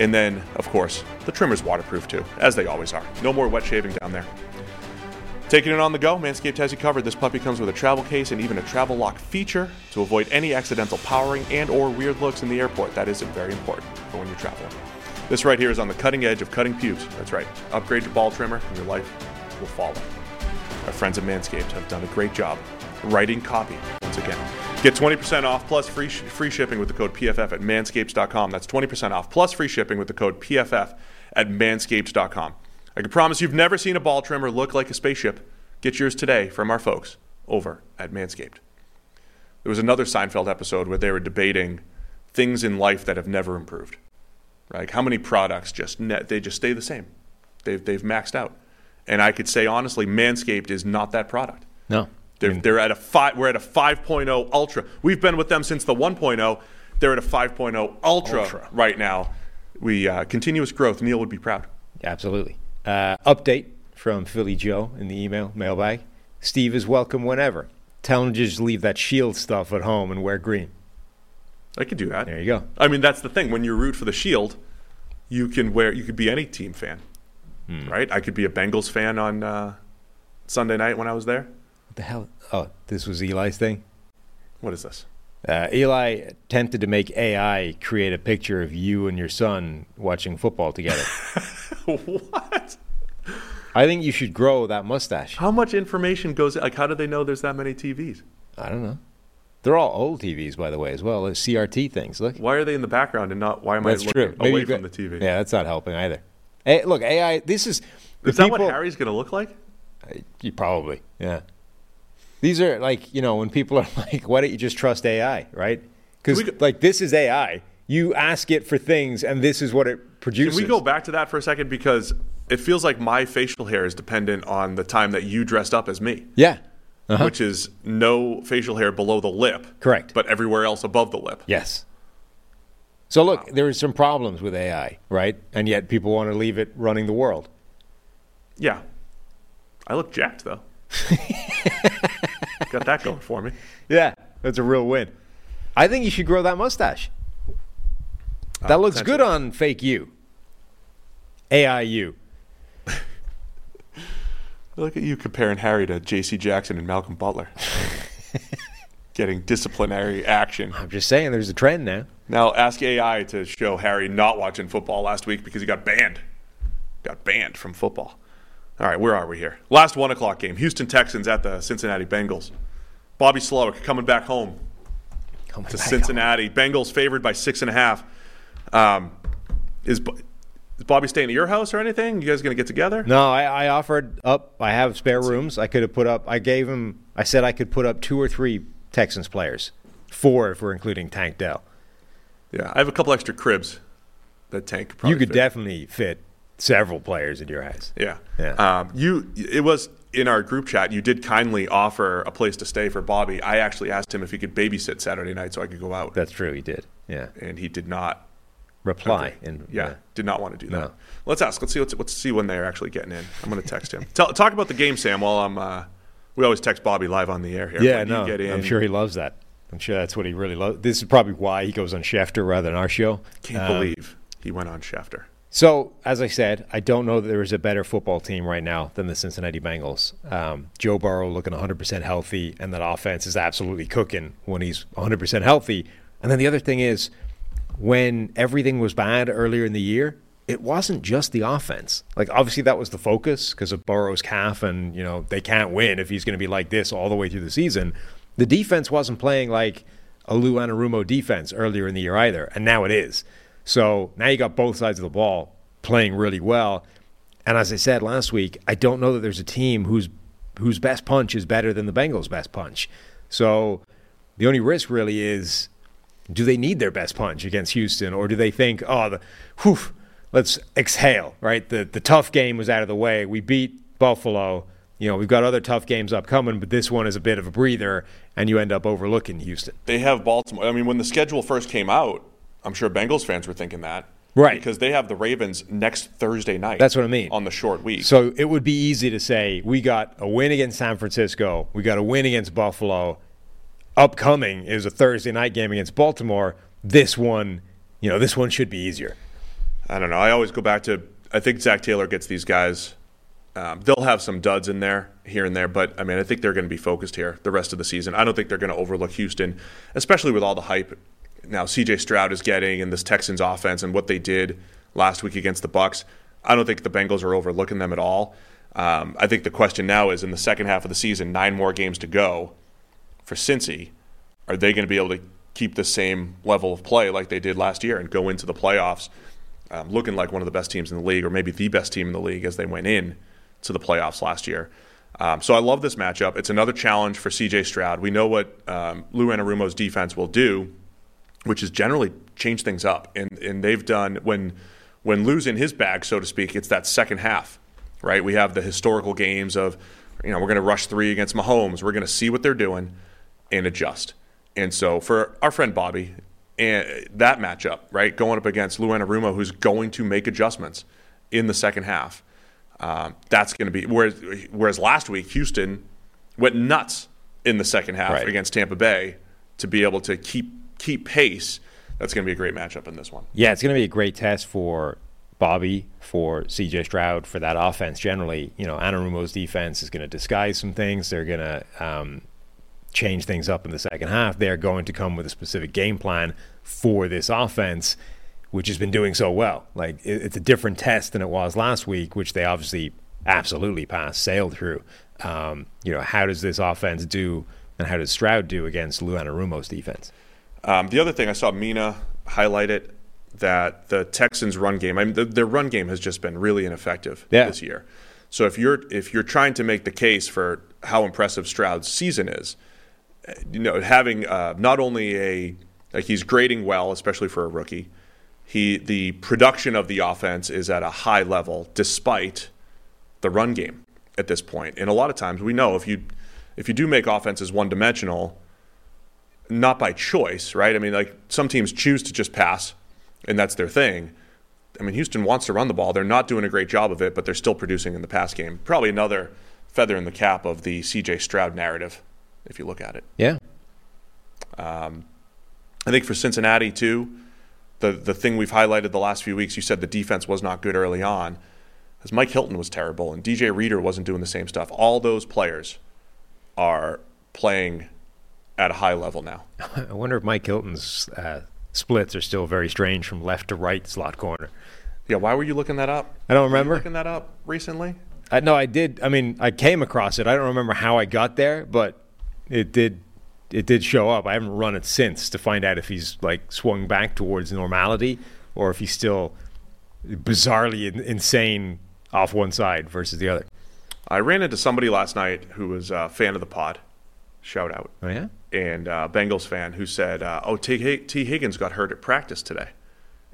and then, of course, the trimmer's waterproof too, as they always are. No more wet shaving down there. Taking it on the go, Manscaped has you covered. This puppy comes with a travel case and even a travel lock feature to avoid any accidental powering and or weird looks in the airport. That is very important for when you're traveling. This right here is on the cutting edge of cutting pubes. That's right. Upgrade your ball trimmer and your life will follow. Our friends at Manscaped have done a great job writing copy once again. Get 20% off plus free, sh- free shipping with the code PFF at manscaped.com. That's 20% off plus free shipping with the code PFF at manscaped.com. I can promise you've never seen a ball trimmer look like a spaceship. Get yours today from our folks over at Manscaped. There was another Seinfeld episode where they were debating things in life that have never improved. Like how many products just ne- they just stay the same. They've they've maxed out. And I could say honestly, Manscaped is not that product. No. They're, they're at a five. We're at a 5.0 Ultra. We've been with them since the 1.0. They're at a 5.0 Ultra, Ultra. right now. We uh, continuous growth. Neil would be proud. Absolutely. Uh, update from Philly Joe in the email mailbag. Steve is welcome whenever. Tell him to just leave that shield stuff at home and wear green. I could do that. There you go. I mean, that's the thing. When you root for the Shield, you can wear. You could be any team fan, Hmm. right? I could be a Bengals fan on uh, Sunday night when I was there. The hell? Oh, this was Eli's thing? What is this? Uh, Eli attempted to make AI create a picture of you and your son watching football together. what? I think you should grow that mustache. How much information goes? Like, how do they know there's that many TVs? I don't know. They're all old TVs, by the way, as well. They're CRT things. Look. Why are they in the background and not? Why am That's I looking true. Away from the TV? Yeah, that's not helping either. Hey, look, AI. This is. Is that what Harry's going to look like? You probably, yeah. These are like you know when people are like, "Why don't you just trust AI?" Right? Because like this is AI. You ask it for things, and this is what it produces. Can we go back to that for a second because it feels like my facial hair is dependent on the time that you dressed up as me. Yeah. Uh-huh. which is no facial hair below the lip. Correct. But everywhere else above the lip. Yes. So look, there are some problems with AI, right? And yet people want to leave it running the world. Yeah. I look jacked though. Got that going for me. Yeah, that's a real win. I think you should grow that mustache. Uh, That looks good on fake you. AIU. Look at you comparing Harry to J.C. Jackson and Malcolm Butler. Getting disciplinary action. I'm just saying there's a trend now. Now ask AI to show Harry not watching football last week because he got banned. Got banned from football. All right, where are we here? Last one o'clock game. Houston Texans at the Cincinnati Bengals. Bobby Slowik coming back home Coming to back Cincinnati. Bengals favored by six and a half. Um, is, is Bobby staying at your house or anything? You guys going to get together? No, I, I offered up. I have spare rooms. I could have put up. I gave him. I said I could put up two or three Texans players, four if we're including Tank Dell. Yeah, I have a couple extra cribs that Tank could probably you could fit. definitely fit several players in your eyes. Yeah. Yeah. Um, you it was in our group chat. You did kindly offer a place to stay for Bobby. I actually asked him if he could babysit Saturday night so I could go out, That's true. He did. Yeah. and he did not. Reply Okay. and yeah, did not want to do that. No. Let's ask. Let's see. Let's, let's see when they're actually getting in. I'm going to text him. Tell, talk about the game, Sam. While I'm, uh, we always text Bobby live on the air here. Yeah, When no, get in, I'm sure he loves that. I'm sure that's what he really loves. This is probably why he goes on Schefter rather than our show. Can't Um, believe he went on Schefter. So, as I said, I don't know that there is a better football team right now than the Cincinnati Bengals. Um, Joe Burrow looking 100% healthy, and that offense is absolutely cooking when he's 100% healthy. And then the other thing is, when everything was bad earlier in the year, it wasn't just the offense. Like, obviously, that was the focus because of Burrow's calf, and, you know, they can't win if he's going to be like this all the way through the season. The defense wasn't playing like a Lou Anarumo defense earlier in the year either, and now it is. So now you got both sides of the ball playing really well. And as I said last week, I don't know that there's a team whose whose best punch is better than the Bengals' best punch. So the only risk really is do they need their best punch against Houston or do they think, oh, the whew, let's exhale, right? The the tough game was out of the way. We beat Buffalo. You know, we've got other tough games upcoming, but this one is a bit of a breather, and you end up overlooking Houston. They have Baltimore. I mean, when the schedule first came out, I'm sure Bengals fans were thinking that. Right. Because they have the Ravens next Thursday night. That's what I mean. On the short week. So it would be easy to say we got a win against San Francisco, we got a win against Buffalo. Upcoming is a Thursday night game against Baltimore. This one, you know, this one should be easier. I don't know. I always go back to I think Zac Taylor gets these guys. Um, they'll have some duds in there here and there, but I mean, I think they're going to be focused here the rest of the season. I don't think they're going to overlook Houston, especially with all the hype now CJ Stroud is getting and this Texans offense and what they did last week against the Bucs. I don't think the Bengals are overlooking them at all. Um, I think the question now is in the second half of the season, nine more games to go for Cincy. Are they going to be able to keep the same level of play like they did last year and go into the playoffs um, looking like one of the best teams in the league, or maybe the best team in the league as they went in to the playoffs last year? Um, so I love this matchup. It's another challenge for CJ Stroud. We know what um, Lou Anarumo's defense will do, which is generally change things up. And and they've done when when Lou's in his bag, so to speak, it's that second half, right? We have the historical games of, you know, we're going to rush three against Mahomes. We're going to see what they're doing and adjust. And so for our friend Bobby, and that matchup, right, going up against Lou Anarumo, who's going to make adjustments in the second half, um, that's going to be whereas whereas last week Houston went nuts in the second half Right. against Tampa Bay to be able to keep keep pace. That's going to be a great matchup in this one. Yeah, it's going to be a great test for Bobby, for CJ Stroud, for that offense generally. You know, Anarumo's defense is going to disguise some things. They're going to um, change things up in the second half. They're going to come with a specific game plan for this offense, which has been doing so well. Like, it's a different test than it was last week, which they obviously absolutely passed, sailed through. Um, you know, how does this offense do, and how does Stroud do against Lou Anarumo's defense? Um, the other thing I saw Mina highlight it that the Texans' run game. I mean, the, their run game has just been really ineffective Yeah. this year. So if you're if you're trying to make the case for how impressive Stroud's season is, you know, having uh, not only a like he's grading well, especially for a rookie. He the production of the offense is at a high level despite the run game at this point. And a lot of times we know if you if you do make offenses one dimensional, not by choice, right? I mean, like some teams choose to just pass, and that's their thing. I mean, Houston wants to run the ball. They're not doing a great job of it, but they're still producing in the pass game. Probably another feather in the cap of the CJ Stroud narrative, if you look at it. Yeah. Um, I think for Cincinnati too, the the thing we've highlighted the last few weeks, you said the defense was not good early on, because Mike Hilton was terrible and DJ Reader wasn't doing the same stuff. All those players are playing at a high level now. I wonder if Mike Hilton's uh, splits are still very strange from left to right slot corner. Yeah, why were you looking that up? I don't remember. looking that up recently? I, no, I did. I mean, I came across it. I don't remember how I got there, but it did. It did show up. I haven't run it since to find out if he's like swung back towards normality or if he's still bizarrely in, insane off one side versus the other. I ran into somebody last night who was a fan of the pod. Shout out. Oh yeah. And uh, Bengals fan who said, uh, "Oh, T. T. Higgins got hurt at practice today."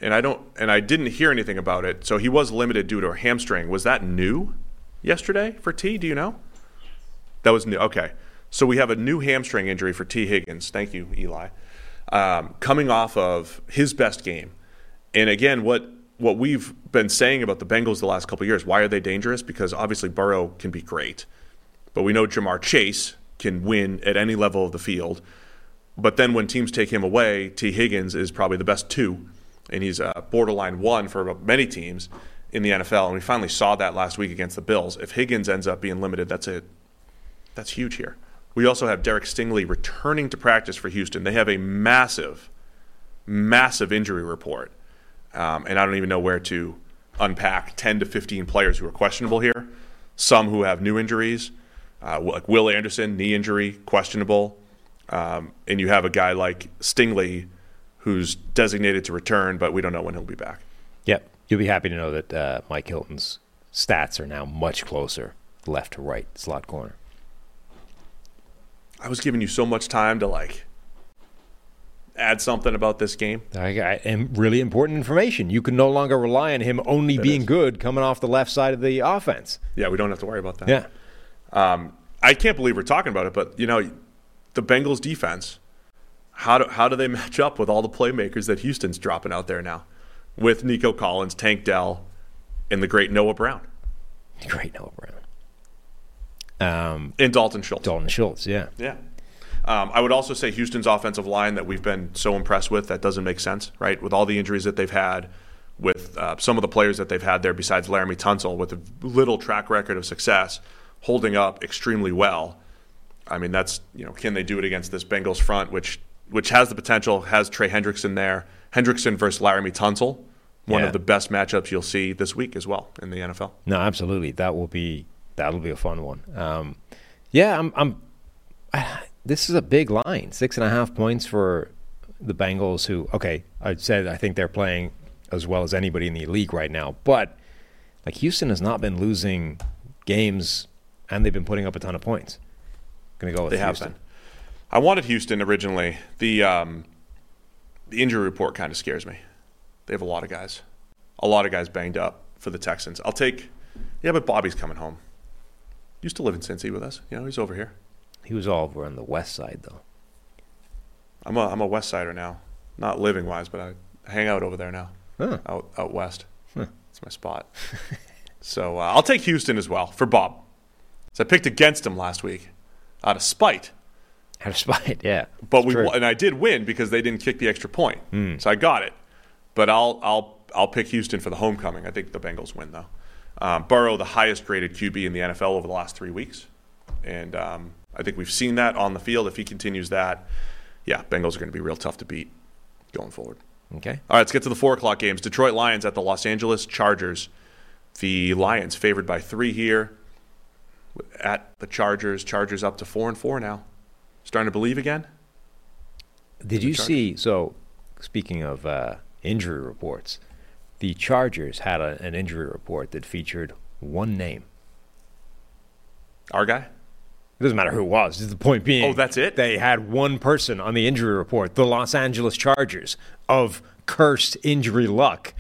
and I don't and I didn't hear anything about it. So he was limited due to a hamstring. Was that new yesterday for T? Do you know? That was new. Okay, so we have a new hamstring injury for T. Higgins. Thank you, Eli. Um, coming off of his best game, and again, what what we've been saying about the Bengals the last couple years. Why are they dangerous? Because obviously Burrow can be great, but we know Ja'Marr Chase can win at any level of the field. But then when teams take him away, T. Higgins is probably the best two and he's a borderline one for many teams in the NFL. And we finally saw that last week against the Bills. If Higgins ends up being limited, that's it. That's huge here. We also have Derek Stingley returning to practice for Houston. They have a massive, massive injury report, um, and I don't even know where to unpack 10 to 15 players who are questionable here. Some who have new injuries, uh, like Will Anderson, knee injury, questionable. Um, and you have a guy like Stingley who's designated to return, but we don't know when he'll be back. Yep. You'll be happy to know that uh, Mike Hilton's stats are now much closer left to right slot corner. I was giving you so much time to like add something about this game. I got and really important information. You can no longer rely on him only that being is. good coming off the left side of the offense. Yeah, we don't have to worry about that. Yeah. Um, I can't believe we're talking about it, but you know, the Bengals defense how do, how do they match up with all the playmakers that Houston's dropping out there now with Nico Collins, Tank Dell, and the great Noah Brown? Great Noah Brown. Um, and Dalton Schultz. Dalton Schultz, yeah. Yeah. Um, I would also say Houston's offensive line that we've been so impressed with that doesn't make sense, right? With all the injuries that they've had, with uh, some of the players that they've had there besides Laremy Tunsil, with a little track record of success, holding up extremely well. I mean, that's you know, can they do it against this Bengals front, which which has the potential, has Trey Hendrickson there. Hendrickson versus Laremy Tunsil, one yeah. of the best matchups you'll see this week as well in the NFL. No, absolutely. That will be that'll be a fun one. Um, yeah, I'm, I'm I, this is a big line, six and a half points for the Bengals. Who, okay, I said I think they're playing as well as anybody in the league right now, but like Houston has not been losing games, and they've been putting up a ton of points. Going to go with they Houston. have been. I wanted Houston originally. The um, the injury report kind of scares me. They have a lot of guys, a lot of guys banged up for the Texans. I'll take. Yeah, but Bobby's coming home. Used to live in Cincy with us. You know, he's over here. He was all over on the west side, though. I'm a I'm a West Sider now, not living wise, but I hang out over there now, huh. out out west. Huh. It's my spot. so uh, I'll take Houston as well for Bob. So I picked against him last week out of spite. Out of spite, yeah. But we true. and I did win because they didn't kick the extra point, mm. so I got it. But I'll I'll I'll pick Houston for the homecoming. I think the Bengals win though. Um, Burrow, the highest graded QB in the NFL over the last three weeks, and um, I think we've seen that on the field. If he continues that, yeah, Bengals are going to be real tough to beat going forward. Okay. All right, let's get to the four o'clock games. Detroit Lions at the Los Angeles Chargers. The Lions favored by three here at the Chargers. Chargers up to four and four now starting to believe again. Did you see? So, speaking of uh, injury reports, the Chargers had a, an injury report that featured one name. Our guy. It doesn't matter who it was. The point being, oh, that's it. They had one person on the injury report, the Los Angeles Chargers, of cursed injury luck.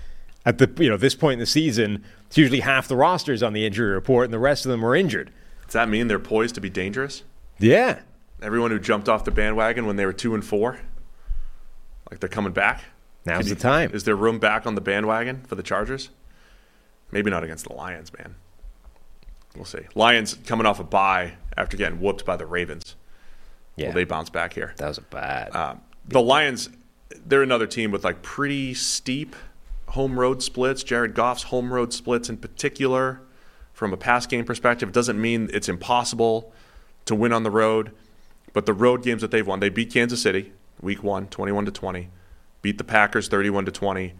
At the you know this point in the season, it's usually half the rosters on the injury report, and the rest of them were injured. Does that mean they're poised to be dangerous? Yeah, Everyone who jumped off the bandwagon when they were two and four, like they're coming back. Now's you, the time. Is there room back on the bandwagon for the Chargers? Maybe not against the Lions, man. We'll see. Lions coming off a bye after getting whooped by the Ravens. Yeah. Will they bounce back here? That was a bad. Um, the Lions, they're another team with like pretty steep home road splits. Jared Goff's home road splits in particular, from a pass game perspective, it doesn't mean it's impossible to win on the road. But the road games that they've won, they beat Kansas City week one, 21 to 20, beat the Packers 31 to 20,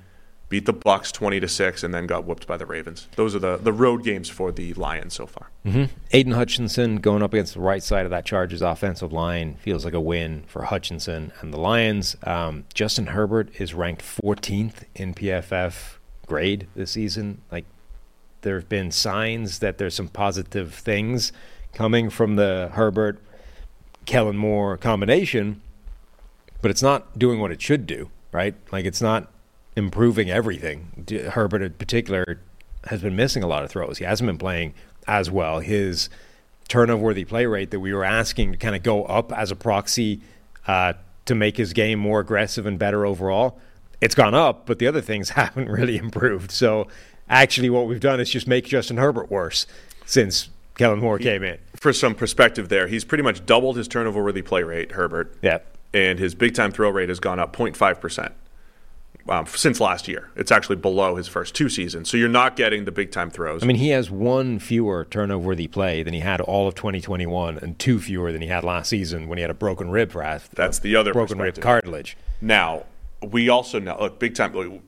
beat the Bucs 20 to 6, and then got whooped by the Ravens. Those are the, the road games for the Lions so far. Mm-hmm. Aidan Hutchinson going up against the right side of that Chargers offensive line feels like a win for Hutchinson and the Lions. Um, Justin Herbert is ranked 14th in PFF grade this season. Like there have been signs that there's some positive things coming from the Herbert Kellen Moore combination, but it's not doing what it should do, right? Like it's not improving everything. Herbert in particular has been missing a lot of throws. He hasn't been playing as well. His turnover worthy play rate that we were asking to kind of go up as a proxy uh, to make his game more aggressive and better overall. It's gone up, but the other things haven't really improved. So actually, what we've done is just make Justin Herbert worse since Kellen Moore came in. For some perspective there, he's pretty much doubled his turnover worthy play rate, Herbert. Yeah. And his big time throw rate has gone up 0.5% um, since last year. It's actually below his first two seasons. So you're not getting the big time throws. I mean, he has one fewer turnover worthy play than he had all of 2021 and two fewer than he had last season when he had a broken rib for half. That's the other broken rib cartilage. Now, we also know, look, big time.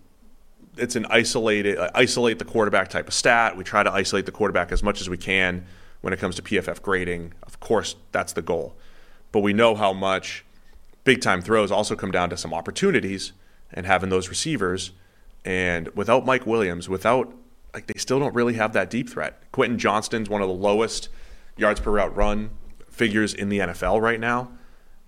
It's an isolated, uh, isolate the quarterback type of stat. We try to isolate the quarterback as much as we can when it comes to PFF grading. Of course, that's the goal. But we know how much big time throws also come down to some opportunities and having those receivers. And without Mike Williams, without like they still don't really have that deep threat. Quentin Johnston's one of the lowest yards per route run figures in the NFL right now.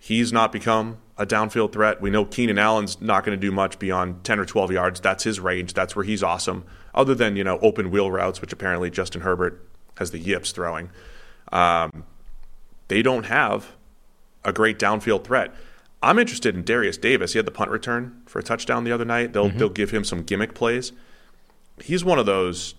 He's not become a downfield threat. We know Keenan Allen's not going to do much beyond 10 or 12 yards. That's his range. That's where he's awesome. Other than, you know, open wheel routes, which apparently Justin Herbert has the yips throwing. Um, they don't have a great downfield threat. I'm interested in Derius Davis. He had the punt return for a touchdown the other night. They'll mm-hmm. they'll give him some gimmick plays. He's one of those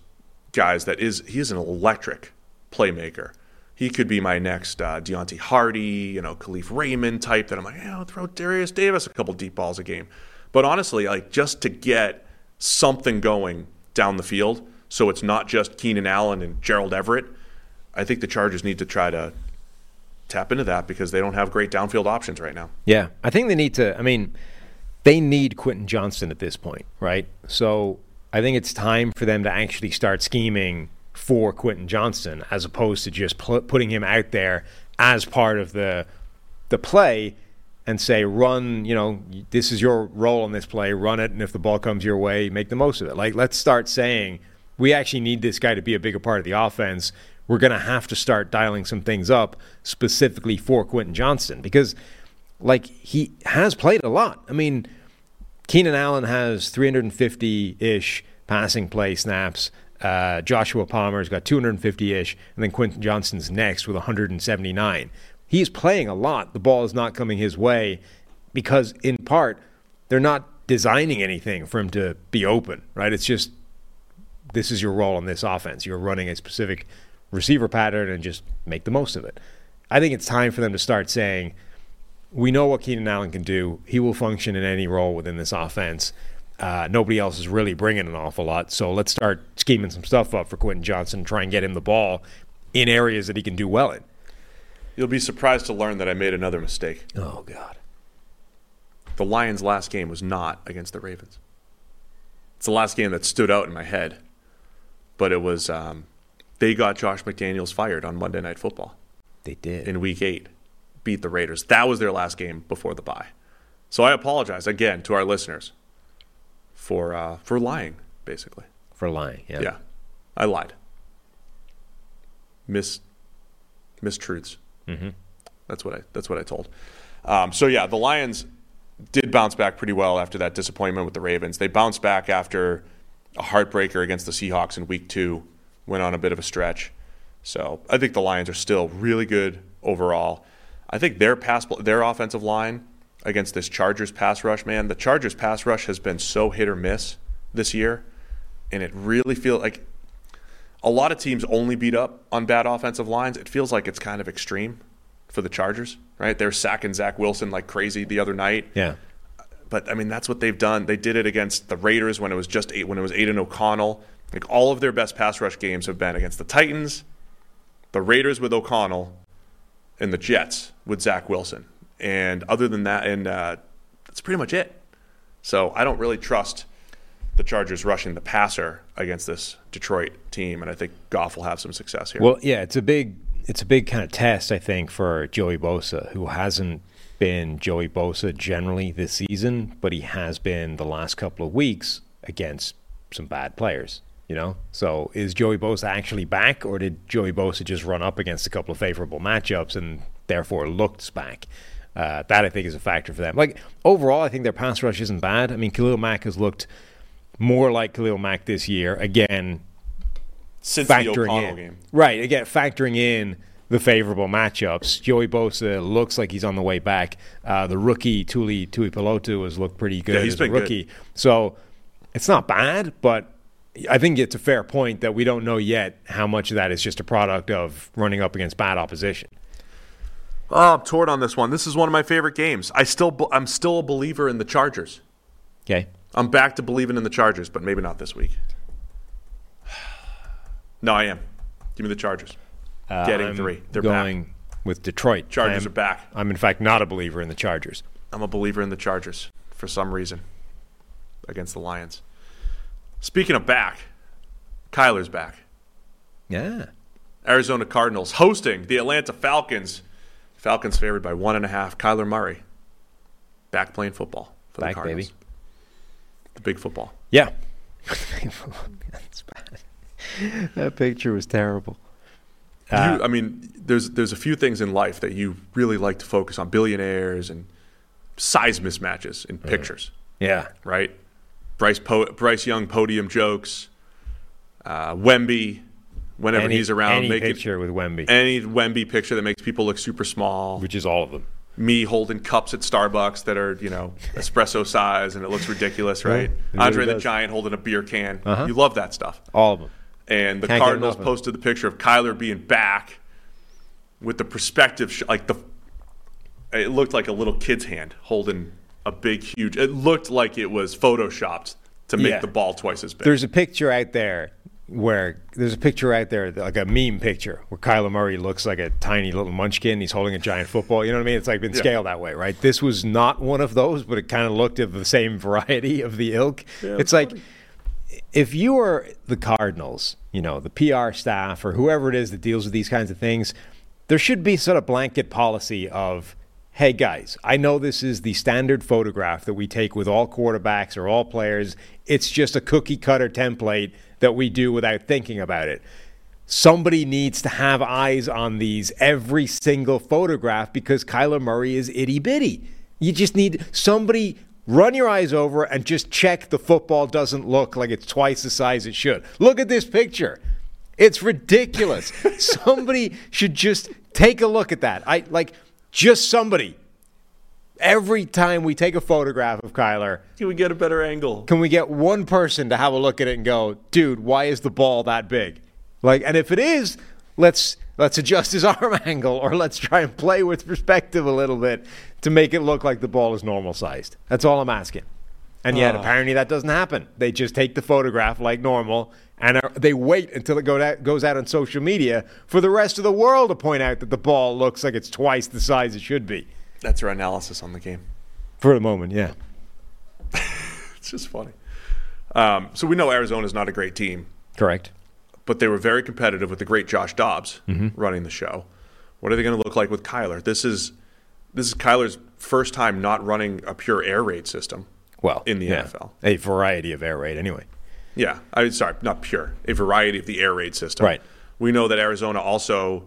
guys that is he's an electric playmaker. He could be my next uh, Deonte Harty, you know, Kalif Raymond type. That I'm like, yeah, I'll throw Derius Davis a couple deep balls a game. But honestly, like just to get something going down the field, so it's not just Keenan Allen and Gerald Everett. I think the Chargers need to try to tap into that because they don't have great downfield options right now. Yeah, I think they need to. I mean, they need Quentin Johnston at this point, right? So I think it's time for them to actually start scheming for Quentin Johnston as opposed to just pl- putting him out there as part of the the play and say run you know this is your role in this play run it and if the ball comes your way make the most of it like let's start saying we actually need this guy to be a bigger part of the offense we're going to have to start dialing some things up specifically for Quentin Johnston because, like, he has played a lot. I mean, Keenan Allen has 350 ish passing play snaps. Uh, Joshua Palmer's got 250 ish, and then Quentin Johnston's next with 179. He's playing a lot. The ball is not coming his way because, in part, they're not designing anything for him to be open, right? It's just this is your role in this offense. You're running a specific receiver pattern and just make the most of it. I think it's time for them to start saying, we know what Keenan Allen can do. He will function in any role within this offense. Uh, nobody else is really bringing an awful lot. So let's start scheming some stuff up for Quentin Johnston, try and get him the ball in areas that he can do well in. You'll be surprised to learn that I made another mistake. Oh, God. The Lions' last game was not against the Ravens. It's the last game that stood out in my head, but it was um, they got Josh McDaniels fired on Monday Night Football. They did. In week eight, beat the Raiders. That was their last game before the bye. So I apologize again to our listeners for uh, for lying, basically. For lying, yeah. Yeah. I lied. Miss mistruths. Mm-hmm. That's what I that's what I told. Um, so yeah, the Lions did bounce back pretty well after that disappointment with the Ravens. They bounced back after a heartbreaker against the Seahawks in week two went on a bit of a stretch. So I think the Lions are still really good overall. I think their pass, their offensive line against this Chargers pass rush, man, the Chargers pass rush has been so hit or miss this year, and it really feels like a lot of teams only beat up on bad offensive lines. It feels like it's kind of extreme for the Chargers, right? They're sacking Zach Wilson like crazy the other night. Yeah. But I mean, that's what they've done. They did it against the Raiders when it was just eight, when it was Aidan O'Connell. Like all of their best pass rush games have been against the Titans, the Raiders with O'Connell, and the Jets with Zach Wilson. And other than that, and uh, that's pretty much it. So I don't really trust the Chargers rushing the passer against this Detroit team, and I think Goff will have some success here. Well, yeah, it's a big it's a big kind of test, I think, for Joey Bosa, who hasn't been Joey Bosa generally this season, but he has been the last couple of weeks against some bad players. You know, so is Joey Bosa actually back, or did Joey Bosa just run up against a couple of favorable matchups and therefore looked back? Uh, that I think is a factor for them. Like overall, I think their pass rush isn't bad. I mean, Khalil Mack has looked more like Khalil Mack this year. Again, Since the factoring O'Connell in game. right again factoring in the favorable matchups. Joey Bosa looks like he's on the way back. Uh, the rookie Tuli Tuipulotu has looked pretty good Yeah, he's as been a good. rookie. So it's not bad, but I think it's a fair point that we don't know yet how much of that is just a product of running up against bad opposition. Oh, I'm torn on this one. This is one of my favorite games. I still, I'm still a believer in the Chargers. Okay. I'm back to believing in the Chargers, but maybe not this week. No, I am. Give me the Chargers. Getting Uh, I'm three. They're going back. with Detroit. Chargers I'm- are back. I'm in fact not a believer in the Chargers. I'm a believer in the Chargers for some reason against the Lions. Speaking of back, Kyler's back. Yeah. Arizona Cardinals hosting the Atlanta Falcons. Falcons favored by one and a half. Kyler Murray back playing football for Back, the Cardinals. baby. The big football. Yeah. That's bad. That picture was terrible. you, I mean, there's there's a few things in life that you really like to focus on: billionaires and size mismatches in pictures. Yeah. Right. Bryce po- Bryce Young podium jokes. Uh, Wemby, whenever Any- he's around, any make it- picture with Wemby. any Wemby picture that makes people look super small. Which is all of them. Me holding cups at Starbucks that are you know espresso size and it looks ridiculous, Yeah, right? it really Andre the. Giant holding a beer can. Uh-huh. You love that stuff. All of them. And the Can't Cardinals it. posted the picture of Kyler being back with the perspective, sh- like the. It looked like a little kid's hand holding a big, huge. It looked like it was photoshopped to make Yeah. the ball twice as big. There's a picture out there where there's a picture out there, like a meme picture, where Kyler Murray looks like a tiny little munchkin. He's holding a giant football. You know what I mean? It's like been Yeah. scaled that way, right? This was not one of those, but it kind of looked of the same variety of the ilk. Yeah, it's like if you were the Cardinals, you know, the PR staff or whoever it is that deals with these kinds of things, there should be sort of blanket policy of, hey guys, I know this is the standard photograph that we take with all quarterbacks or all players. It's just a cookie cutter template that we do without thinking about it. Somebody needs to have eyes on these every single photograph because Kyler Murray is itty bitty. You just need somebody run your eyes over and just check the football doesn't look like it's twice the size it should. Look at this picture. It's ridiculous. somebody should just take a look at that. I like just somebody. Every time we take a photograph of Kyler, Can we get a better angle? can we get one person to have a look at it and go, dude, why is the ball that big? Like, and if it is, let's let's adjust his arm angle or let's try and play with perspective a little bit to make it look like the ball is normal sized. That's all I'm asking. And yet, Ah. apparently, that doesn't happen. They just take the photograph like normal, and are, they wait until it go goes out on social media for the rest of the world to point out that the ball looks like it's twice the size it should be. That's our analysis on the game. For the moment, yeah. It's just funny. Um, so we know Arizona's not a great team, Correct. but they were very competitive with the great Josh Dobbs running the show. What are they going to look like with Kyler? This is this is Kyler's first time not running a pure air raid system. Well, in the yeah. NFL. A variety of air raid, anyway. Yeah, I sorry, not pure. A variety of the air raid system. Right. We know that Arizona also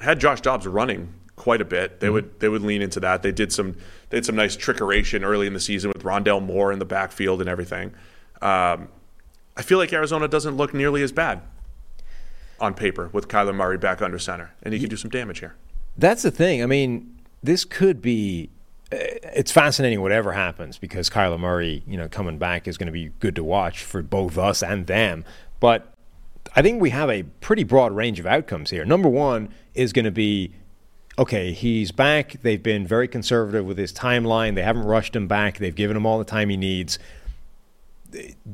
had Josh Dobbs running quite a bit. They would they would lean into that. They did some they did some nice trickeration early in the season with Rondale Moore in the backfield and everything. Um, I feel like Arizona doesn't look nearly as bad on paper with Kyler Murray back under center, and he can do some damage here. That's the thing. I mean, this could be. uh, It's fascinating whatever happens because Kyler Murray, you know, coming back is going to be good to watch for both us and them. But I think we have a pretty broad range of outcomes here. Number one is going to be okay, he's back. They've been very conservative with his timeline. They haven't rushed him back. They've given him all the time he needs.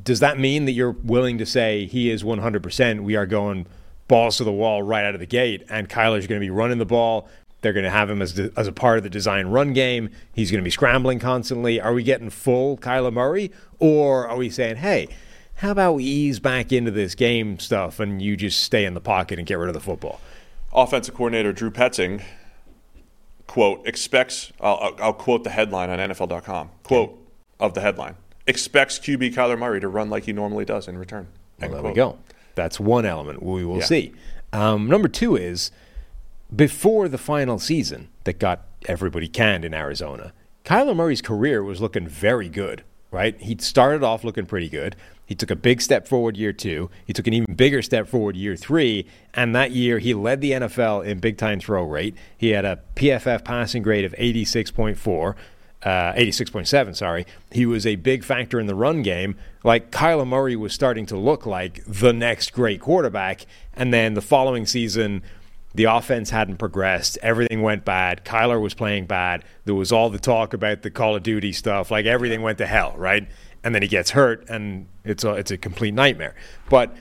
Does that mean that you're willing to say he is 100%? We are going balls to the wall right out of the gate, and Kyler's going to be running the ball. They're going to have him as, the, as a part of the design run game. He's going to be scrambling constantly. Are we getting full Kyler Murray? Or are we saying, hey, how about we ease back into this game stuff and you just stay in the pocket and get rid of the football? Offensive coordinator Drew Petzing, quote, expects, I'll, I'll quote the headline on NFL.com, quote of the headline, expects QB Kyler Murray to run like he normally does in return. Well, there quote. we go. That's one element we will yeah. see. Um, number two is before the final season that got everybody canned in Arizona, Kyler Murray's career was looking very good, right? He'd started off looking pretty good. He took a big step forward year two. He took an even bigger step forward year three. And that year, he led the NFL in big time throw rate. He had a PFF passing grade of 86.4. Uh, 86.7, sorry. He was a big factor in the run game. Like Kyler Murray was starting to look like the next great quarterback. And then the following season, the offense hadn't progressed. Everything went bad. Kyler was playing bad. There was all the talk about the Call of Duty stuff. Like everything went to hell, right? And then he gets hurt, and it's a, it's a complete nightmare. But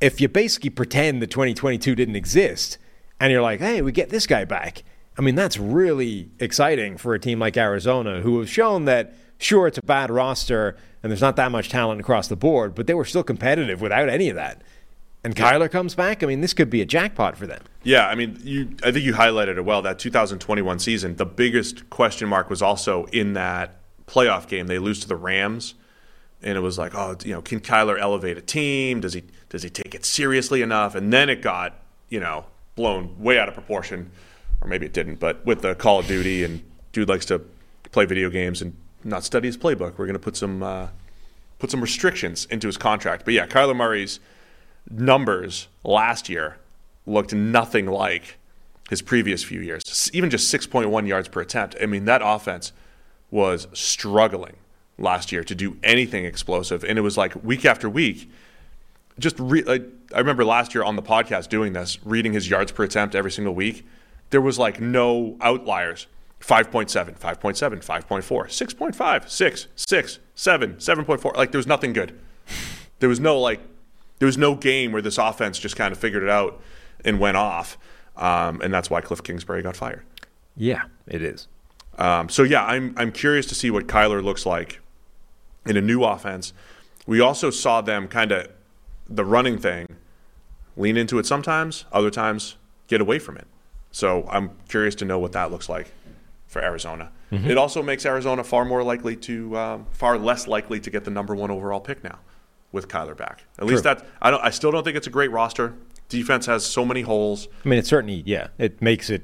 if you basically pretend that 2022 didn't exist, and you're like, hey, we get this guy back, I mean, that's really exciting for a team like Arizona, who have shown that, sure, it's a bad roster and there's not that much talent across the board, but they were still competitive without any of that and Kyler comes back, I mean, this could be a jackpot for them. Yeah, I mean, you, I think you highlighted it well. That 2021 season, the biggest question mark was also in that playoff game. They lose to the Rams, and it was like, oh, you know, can Kyler elevate a team? Does he does he take it seriously enough? And then it got, you know, blown way out of proportion, or maybe it didn't. But with the Call of Duty, and dude likes to play video games and not study his playbook. We're going to put some uh, put some restrictions into his contract. But yeah, Kyler Murray's numbers last year looked nothing like his previous few years. Even just 6.1 yards per attempt. I mean, that offense was struggling last year to do anything explosive. And it was like week after week, just re- like, I remember last year on the podcast doing this, reading his yards per attempt every single week. There was like no outliers. 5.7, 5.7, 5.4, 6.5, 6, 6, 7, 7.4. Like there was nothing good. There was no like there was no game where this offense just kind of figured it out and went off, um, and that's why Cliff Kingsbury got fired. Yeah, it is. Um, so yeah, I'm I'm curious to see what Kyler looks like in a new offense. We also saw them kind of the running thing lean into it sometimes, other times get away from it. So I'm curious to know what that looks like for Arizona. Mm-hmm. It also makes Arizona far more likely to, um, far less likely to get the number one overall pick now with Kyler back. At True. least that I don't. I still don't think it's a great roster. Defense has so many holes. I mean, it certainly yeah, it makes it.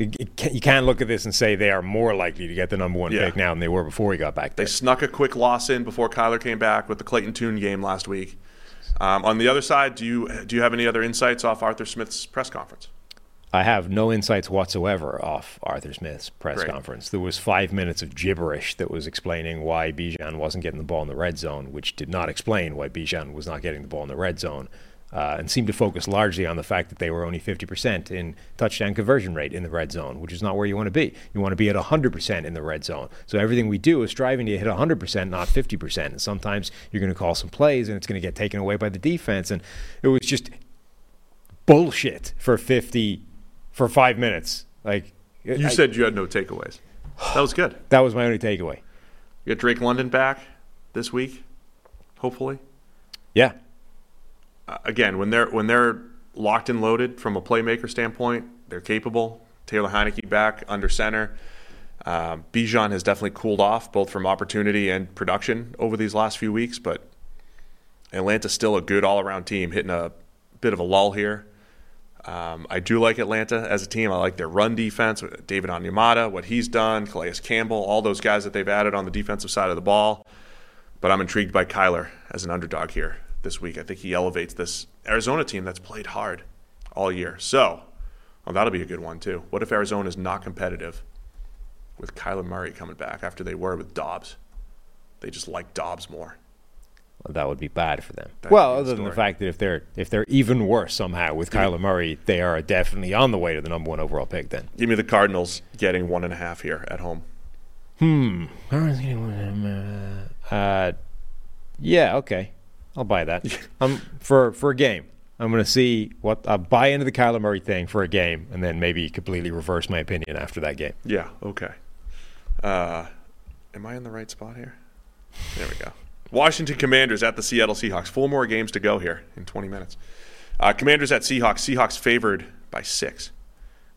You can't look at this and say they are more likely to get the number one yeah. pick now than they were before he got back. There. They snuck a quick loss in before Kyler came back with the Clayton Tune game last week. Um, on the other side, do you do you have any other insights off Arthur Smith's press conference? I have no insights whatsoever off Arthur Smith's press Great. conference. There was five minutes of gibberish that was explaining why Bijan wasn't getting the ball in the red zone, which did not explain why Bijan was not getting the ball in the red zone, uh, and seemed to focus largely on the fact that they were only 50% in touchdown conversion rate in the red zone, which is not where you want to be. You want to be at 100% in the red zone. So everything we do is striving to hit 100%, not 50%. And sometimes you're going to call some plays and it's going to get taken away by the defense. And it was just bullshit for 50 for five minutes. Like you I, said, you had no takeaways. That was good. That was my only takeaway. You got Drake London back this week, hopefully. Yeah. Again, when they're when they're locked and loaded from a playmaker standpoint, they're capable. Taylor Heinicke back under center. Um, Bijan has definitely cooled off both from opportunity and production over these last few weeks, but Atlanta's still a good all-around team, hitting a bit of a lull here. Um, I do like Atlanta as a team. I like their run defense, David Onyemata, what he's done, Calais Campbell, all those guys that they've added on the defensive side of the ball. But I'm intrigued by Kyler as an underdog here this week. I think he elevates this Arizona team that's played hard all year. So, well, that'll be a good one too. What if Arizona is not competitive with Kyler Murray coming back after they were with Dobbs? They just like Dobbs more. that would be bad for them. That'd well, be the other than the fact that if they're if they're even worse somehow with Kyler Murray, they are definitely on the way to the number one overall pick. Then, Give me the Cardinals getting one and a half here at home. hmm, uh, yeah, okay, I'll buy that. I'm for for a game, I'm going to see what I'll buy into the Kyler Murray thing for a game, and then maybe completely reverse my opinion after that game. Yeah, okay. Uh, am I in the right spot here? There we go. Washington Commanders at the Seattle Seahawks. Four more games to go here in 20 minutes. Uh, Commanders at Seahawks. Seahawks favored by six.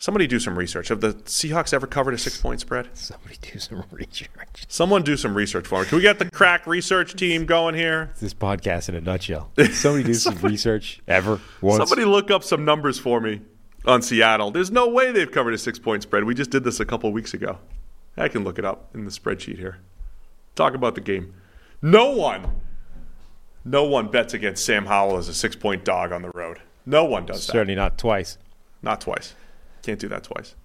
Somebody do some research. Have the Seahawks ever covered a six point spread? Somebody do some research. Someone do some research for me. Can we get the crack research team going here? This podcast in a nutshell. Somebody do some research ever once. Somebody look up some numbers for me on Seattle. There's no way they've covered a six point spread. We just did this a couple weeks ago. I can look it up in the spreadsheet here. Talk about the game. No one, no one bets against Sam Howell as a six point dog on the road. No one does that. Certainly not twice. Not twice. Can't do that twice.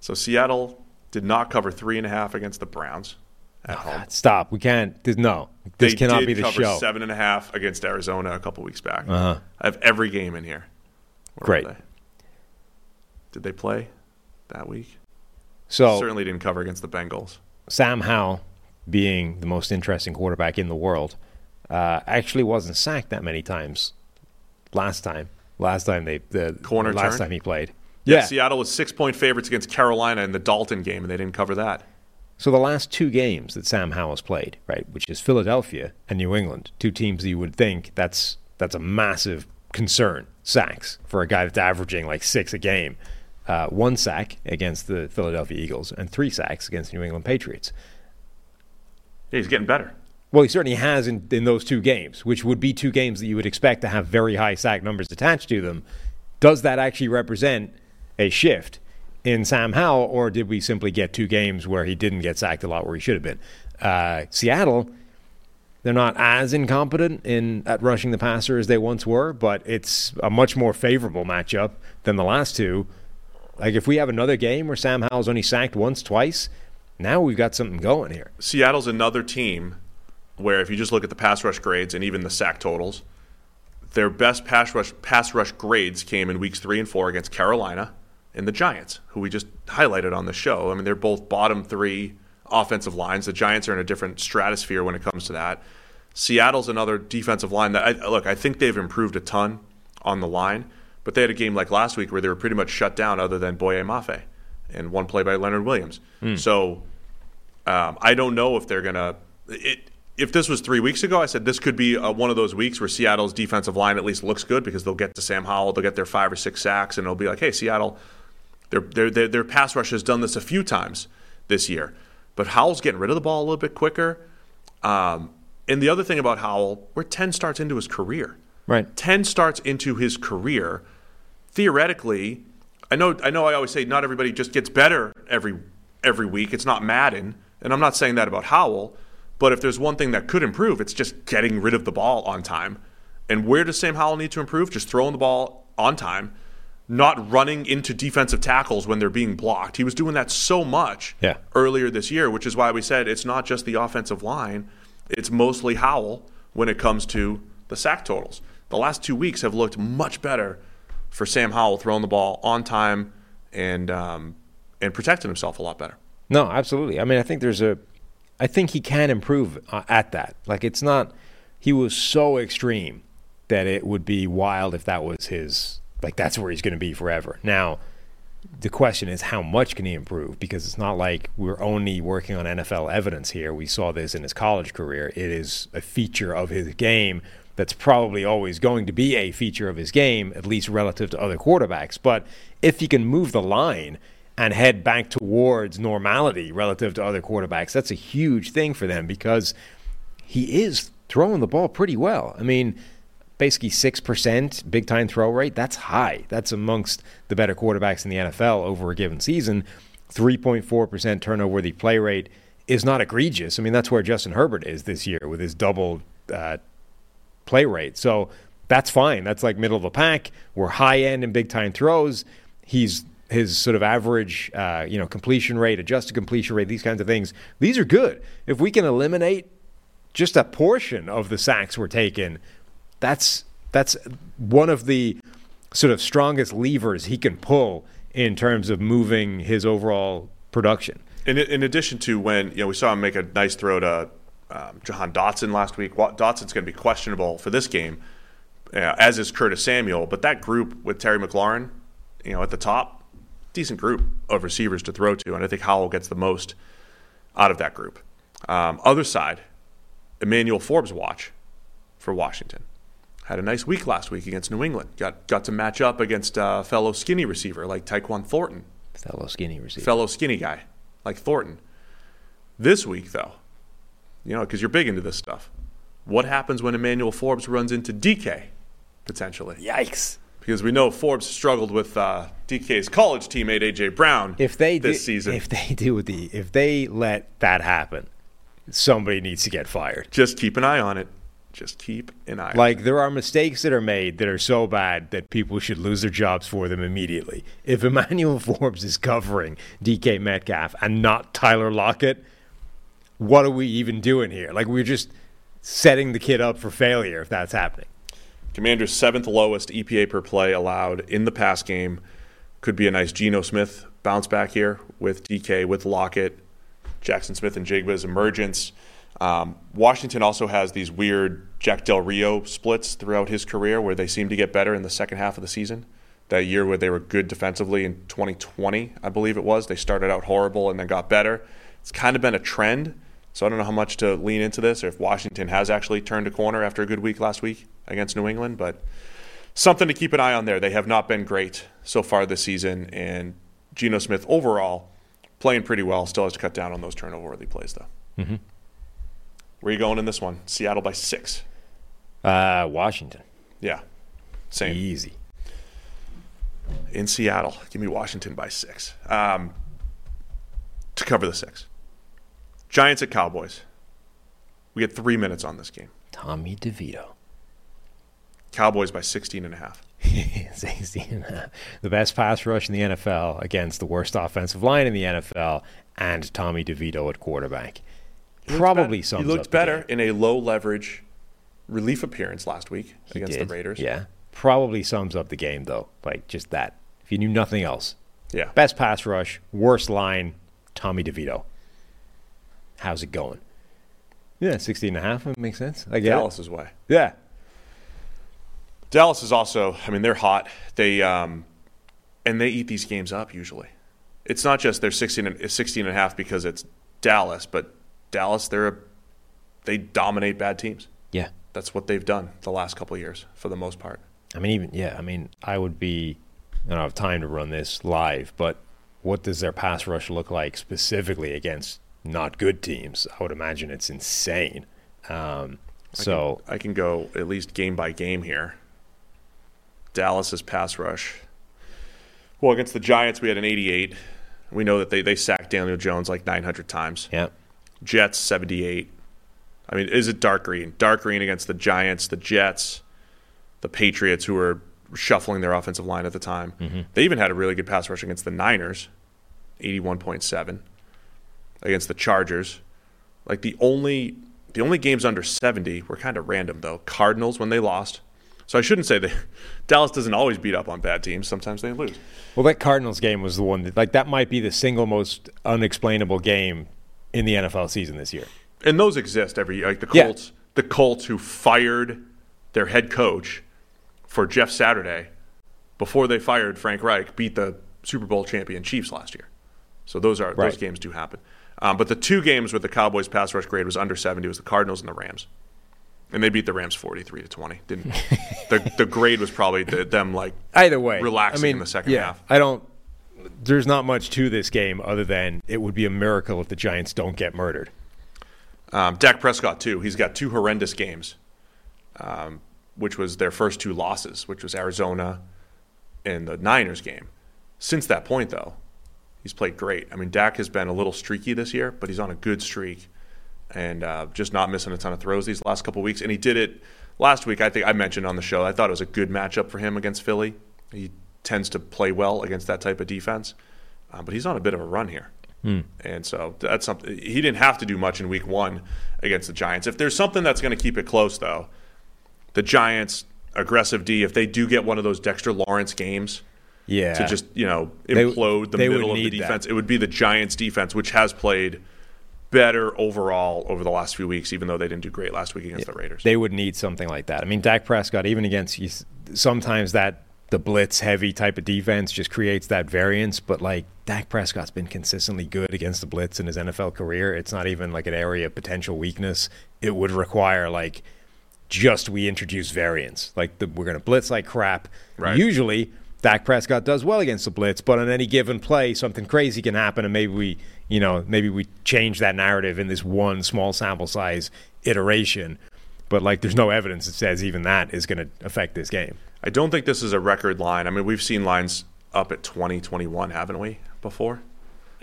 So Seattle did not cover three and a half against the Browns at home. Stop. We can't. There's, no, this they cannot be the cover show. seven and a half against Arizona a couple weeks back. Uh-huh. I have every game in here. Where Great. they? Did they play that week? So Certainly didn't cover against the Bengals. Sam Howell, being the most interesting quarterback in the world, uh, actually wasn't sacked that many times last time. Last time they the Corner last turn? time he played. Yeah, Yeah. Seattle was six point favorites against Carolina in the Dalton game, and they didn't cover that. So the last two games that Sam Howell's played, right, which is Philadelphia and New England, two teams that you would think that's that's a massive concern sacks for a guy that's averaging like six a game. Uh, one sack against the Philadelphia Eagles and three sacks against the New England Patriots. Yeah, he's getting better. Well, he certainly has in, in those two games, which would be two games that you would expect to have very high sack numbers attached to them. Does that actually represent a shift in Sam Howell, or did we simply get two games where he didn't get sacked a lot where he should have been? Uh, Seattle, they're not as incompetent in at rushing the passer as they once were, but it's a much more favorable matchup than the last two. Like if we have another game where Sam Howell's only sacked once, twice, now we've got something going here. Seattle's another team where if you just look at the pass rush grades and even the sack totals, their best pass rush pass rush grades came in weeks three and four against Carolina and the Giants, who we just highlighted on the show. I mean, they're both bottom three offensive lines. The Giants are in a different stratosphere when it comes to that. Seattle's another defensive line that I, look. I think they've improved a ton on the line, but they had a game like last week where they were pretty much shut down, other than Boye Mafe and one play by Leonard Williams. So um, I don't know if they're gonna. It, if this was three weeks ago, I said this could be uh, one of those weeks where Seattle's defensive line at least looks good because they'll get to Sam Howell, they'll get their five or six sacks, and it'll be like, hey, Seattle, their their their, their pass rush has done this a few times this year, but Howell's getting rid of the ball a little bit quicker. Um, and the other thing about Howell, we're ten starts into his career. Right. 10 starts into his career, theoretically, I know I know I always say not everybody just gets better every every week. It's not Madden, and I'm not saying that about Howell, but if there's one thing that could improve, it's just getting rid of the ball on time. And where does Sam Howell need to improve? Just throwing the ball on time, not running into defensive tackles when they're being blocked. He was doing that so much Yeah. earlier this year, which is why we said it's not just the offensive line, it's mostly Howell when it comes to the sack totals. The last two weeks have looked much better for Sam Howell throwing the ball on time and um, and protecting himself a lot better. No, absolutely. I mean, I think there's a, I think he can improve uh, at that. Like, it's not, he was so extreme that it would be wild if that was his, like, that's where he's going to be forever. Now, the question is, how much can he improve? Because it's not like we're only working on NFL evidence here. We saw this in his college career. It is a feature of his game that's probably always going to be a feature of his game, at least relative to other quarterbacks. But if he can move the line and head back towards normality relative to other quarterbacks, that's a huge thing for them because he is throwing the ball pretty well. I mean, basically 6% big time throw rate, that's high. That's amongst the better quarterbacks in the NFL over a given season. 3.4% turnover worthy play rate is not egregious. I mean, that's where Justin Herbert is this year with his double uh, play rate. So that's fine. That's like middle of the pack. We're high end in big time throws. He's his sort of average, uh, you know, completion rate, adjusted completion rate, these kinds of things. These are good. If we can eliminate just a portion of the sacks we're taken. That's that's one of the sort of strongest levers he can pull in terms of moving his overall production. In, in addition to when you know we saw him make a nice throw to um, Jahan Dotson last week. Dotson's going to be questionable for this game, uh, as is Curtis Samuel. But that group with Terry McLaurin, you know, at the top, decent group of receivers to throw to, and I think Howell gets the most out of that group. Um, other side, Emmanuel Forbes watch for Washington. Had a nice week last week against New England. Got got to match up against a fellow skinny receiver like Tyquan Thornton. Fellow skinny receiver. Fellow skinny guy like Thornton. This week, though, you know, because you're big into this stuff. What happens when Emmanuel Forbes runs into DK potentially? Yikes! Because we know Forbes struggled with uh, DK's college teammate AJ Brown. If they this do, season, if they do the, if they let that happen, somebody needs to get fired. Just keep an eye on it. Just keep an eye. Like there are mistakes that are made that are so bad that people should lose their jobs for them immediately. If Emmanuel Forbes is covering DK Metcalf and not Tyler Lockett, what are we even doing here? Like we're just setting the kid up for failure if that's happening. Commander's seventh lowest EPA per play allowed in the pass game could be a nice Geno Smith bounce back here with DK with Lockett, Jaxon Smith-Njigba's emergence. Um, Washington also has these weird Jack Del Rio splits throughout his career where they seem to get better in the second half of the season. That year where they were good defensively in 2020, I believe it was, they started out horrible and then got better. It's kind of been a trend. So I don't know how much to lean into this or if Washington has actually turned a corner after a good week last week against New England, but something to keep an eye on there. They have not been great so far this season, and Geno Smith overall playing pretty well. Still has to cut down on those turnover worthy plays, though. Mm-hmm. Where are you going in this one? Seattle by six. Uh, Washington. Yeah. Same. Easy. In Seattle, give me Washington by six. Um, to cover the six. Giants at Cowboys. We get three minutes on this game. Tommy DeVito. Cowboys by 16 and a half. 16 and a half. The best pass rush in the NFL against the worst offensive line in the NFL and Tommy DeVito at quarterback probably better. sums He looked better in a low leverage relief appearance last week He against did, the Raiders. Yeah. Probably sums up the game, though. Like, just that. If you knew nothing else. Yeah. Best pass rush, worst line, Tommy DeVito. How's it going? Yeah, 16 and a half. It makes sense. I get Dallas's it. way. Yeah. Dallas is also, I mean, they're hot. They um, and they eat these games up usually. It's not just they're 16 and, 16 and a half because it's Dallas, but Dallas they're a, they dominate bad teams. Yeah. That's what they've done the last couple of years for the most part. I mean, even, yeah, I mean, I would be, I don't have time to run this live, but what does their pass rush look like specifically against not good teams? I would imagine it's insane. Um, so I can, I can go at least game by game here. Dallas's pass rush. Well, against the Giants, we had an 88. We know that they, they sacked Daniel Jones like 900 times. Yeah. Jets, 78. I mean, is it dark green? Dark green against the Giants, the Jets, the Patriots, who were shuffling their offensive line at the time. Mm-hmm. They even had a really good pass rush against the Niners, 81.7. Against the Chargers. Like the only the only games under 70 were kind of random though. Cardinals when they lost. So I shouldn't say that Dallas doesn't always beat up on bad teams. Sometimes they lose. Well, that Cardinals game was the one that, like, that might be the single most unexplainable game in the NFL season this year. And those exist every year. Like the Yeah. Colts, the Colts who fired their head coach for Jeff Saturday before they fired Frank Reich beat the Super Bowl champion Chiefs last year. So those are those games do happen. Um, but the two games with the Cowboys pass rush grade was under 70 was the Cardinals and the Rams. And they beat the Rams 43 to 20. Didn't the the grade was probably the, them like Either way, relaxing I mean, in the second yeah, half. I don't. There's not much to this game other than it would be a miracle if the Giants don't get murdered. Um, Dak Prescott too. He's got two horrendous games, um, which was their first two losses, which was Arizona and the Niners game. Since that point, though, he's played great. I mean, Dak has been a little streaky this year, but he's on a good streak and uh, just not missing a ton of throws these last couple weeks. And he did it last week. I think I mentioned on the show. I thought it was a good matchup for him against Philly. He tends to play well against that type of defense, uh, but he's on a bit of a run here. Hmm. And so that's something he didn't have to do much in week one against the Giants. If there's something that's going to keep it close, though, the Giants aggressive D. If they do get one of those Dexter Lawrence games, Yeah. to just you know They- implode the they middle of the need that. defense, it would be the Giants' defense, which has played better overall over the last few weeks, even though they didn't do great last week against the Raiders. They would need something like that. I mean, Dak Prescott, even against you sometimes that the blitz heavy type of defense just creates that variance. But like Dak Prescott's been consistently good against the blitz in his NFL career. It's not even like an area of potential weakness. It would require like just we introduce variance. Like the, we're going to blitz like crap. Right. Usually, Dak Prescott does well against the blitz, but on any given play, something crazy can happen, and maybe we, you know, maybe we change that narrative in this one small sample size iteration. But like, there's no evidence that says even that is going to affect this game. I don't think this is a record line. I mean, we've seen lines up at 20, 21, haven't we, before?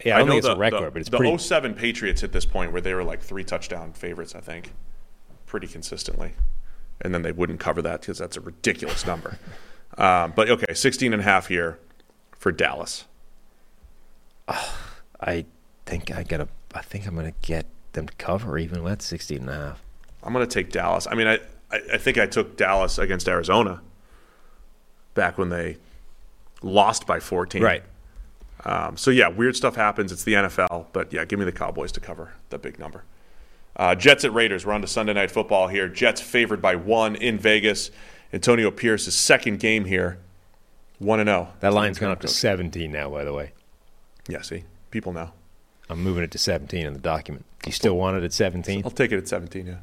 Yeah, I don't know think it's the, a record, the, but it's the pretty. 07 Patriots hit this point where they were like three touchdown favorites, I think, pretty consistently. And then they wouldn't cover that because that's a ridiculous number. Um, but okay, 16 and a half here for Dallas. I think I gotta. I think I'm gonna get them to cover even with 16 and a half. I'm going to take Dallas. I mean, I, I, I think I took Dallas against Arizona back when they lost by 14. Right. Um, so, yeah, weird stuff happens. It's the NFL. But, yeah, give me the Cowboys to cover the big number. Uh, Jets at Raiders. We're on to Sunday Night Football here. Jets favored by one in Vegas. Antonio Pierce's second game here. 1 and 0. That line's gone up to 17 now, by the way. Yeah, see? People know. I'm moving it to 17 in the document. You still want it at 17? I'll take it at 17, yeah.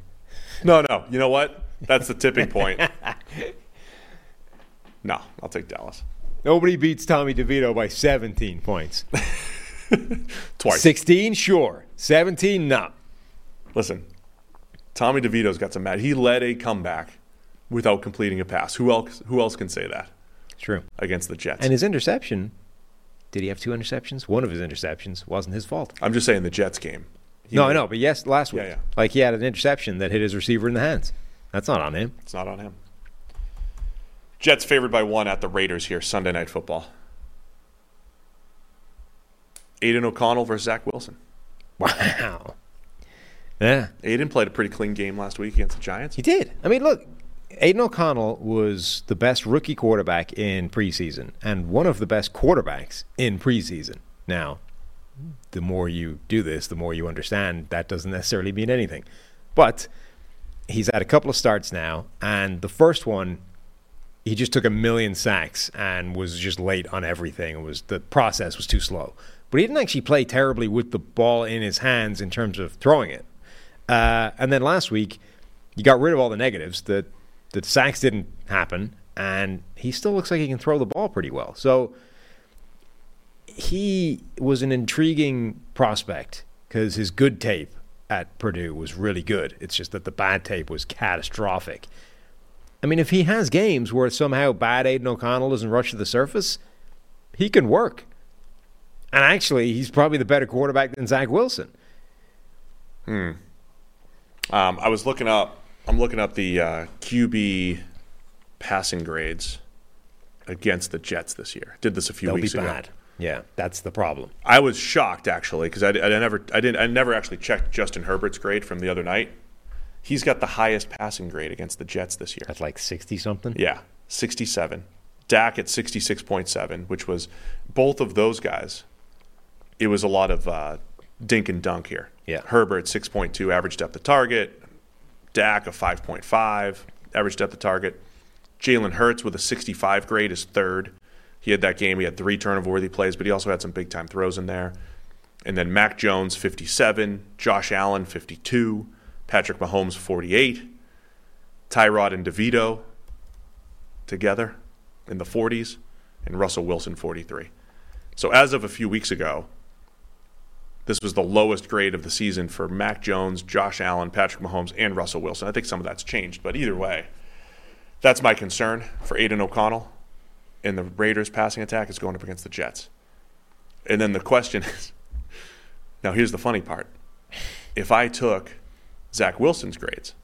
No, no. You know what? That's the tipping point. no, I'll take Dallas. Nobody beats Tommy DeVito by 17 points. Twice. 16, sure. 17, no. Listen, Tommy DeVito's got some mad. He led a comeback without completing a pass. Who else? Who else can say that True. against the Jets? And his interception, did he have two interceptions? One of his interceptions wasn't his fault. I'm just saying the Jets game. He no, I know, but yes, last week. Yeah, yeah. Like he had an interception that hit his receiver in the hands. That's not on him. It's not on him. Jets favored by one at the Raiders here Sunday Night Football. Aidan O'Connell versus Zach Wilson. Wow. Yeah. Aidan played a pretty clean game last week against the Giants. He did. I mean, look, Aidan O'Connell was the best rookie quarterback in preseason and one of the best quarterbacks in preseason. Now, the more you do this, the more you understand that doesn't necessarily mean anything. But he's had a couple of starts now, and the first one, he just took a million sacks and was just late on everything. It was the process was too slow. But he didn't actually play terribly with the ball in his hands in terms of throwing it. Uh, and then last week, you got rid of all the negatives. The the sacks didn't happen, and he still looks like he can throw the ball pretty well. So he was an intriguing prospect because his good tape at Purdue was really good. It's just that the bad tape was catastrophic. I mean, if he has games where somehow bad Aidan O'Connell doesn't rush to the surface, he can work. And actually, he's probably the better quarterback than Zach Wilson. Hmm. Um, I was looking up. I'm looking up the uh, QB passing grades against the Jets this year. Did this a few They'll weeks ago. bad. Yeah, that's the problem. I was shocked actually because I, I never I didn't I never actually checked Justin Herbert's grade from the other night. He's got the highest passing grade against the Jets this year. That's like 60 something? Yeah, 67. Dak at 66.7, which was both of those guys. It was a lot of uh, dink and dunk here. Yeah. Herbert 6.2 average depth of target. Dak a 5.5 average depth of target. Jalen Hurts with a 65 grade is third. He had that game. He had three turnover worthy plays, but he also had some big time throws in there. And then Mac Jones 57, Josh Allen 52, Patrick Mahomes 48, Tyrod and DeVito together in the 40s, and Russell Wilson 43. So as of a few weeks ago, this was the lowest grade of the season for Mac Jones, Josh Allen, Patrick Mahomes, and Russell Wilson. I think some of that's changed, but either way, that's my concern for Aidan O'Connell in the Raiders passing attack is going up against the Jets. And then the question is now here's the funny part. If I took Zach Wilson's grades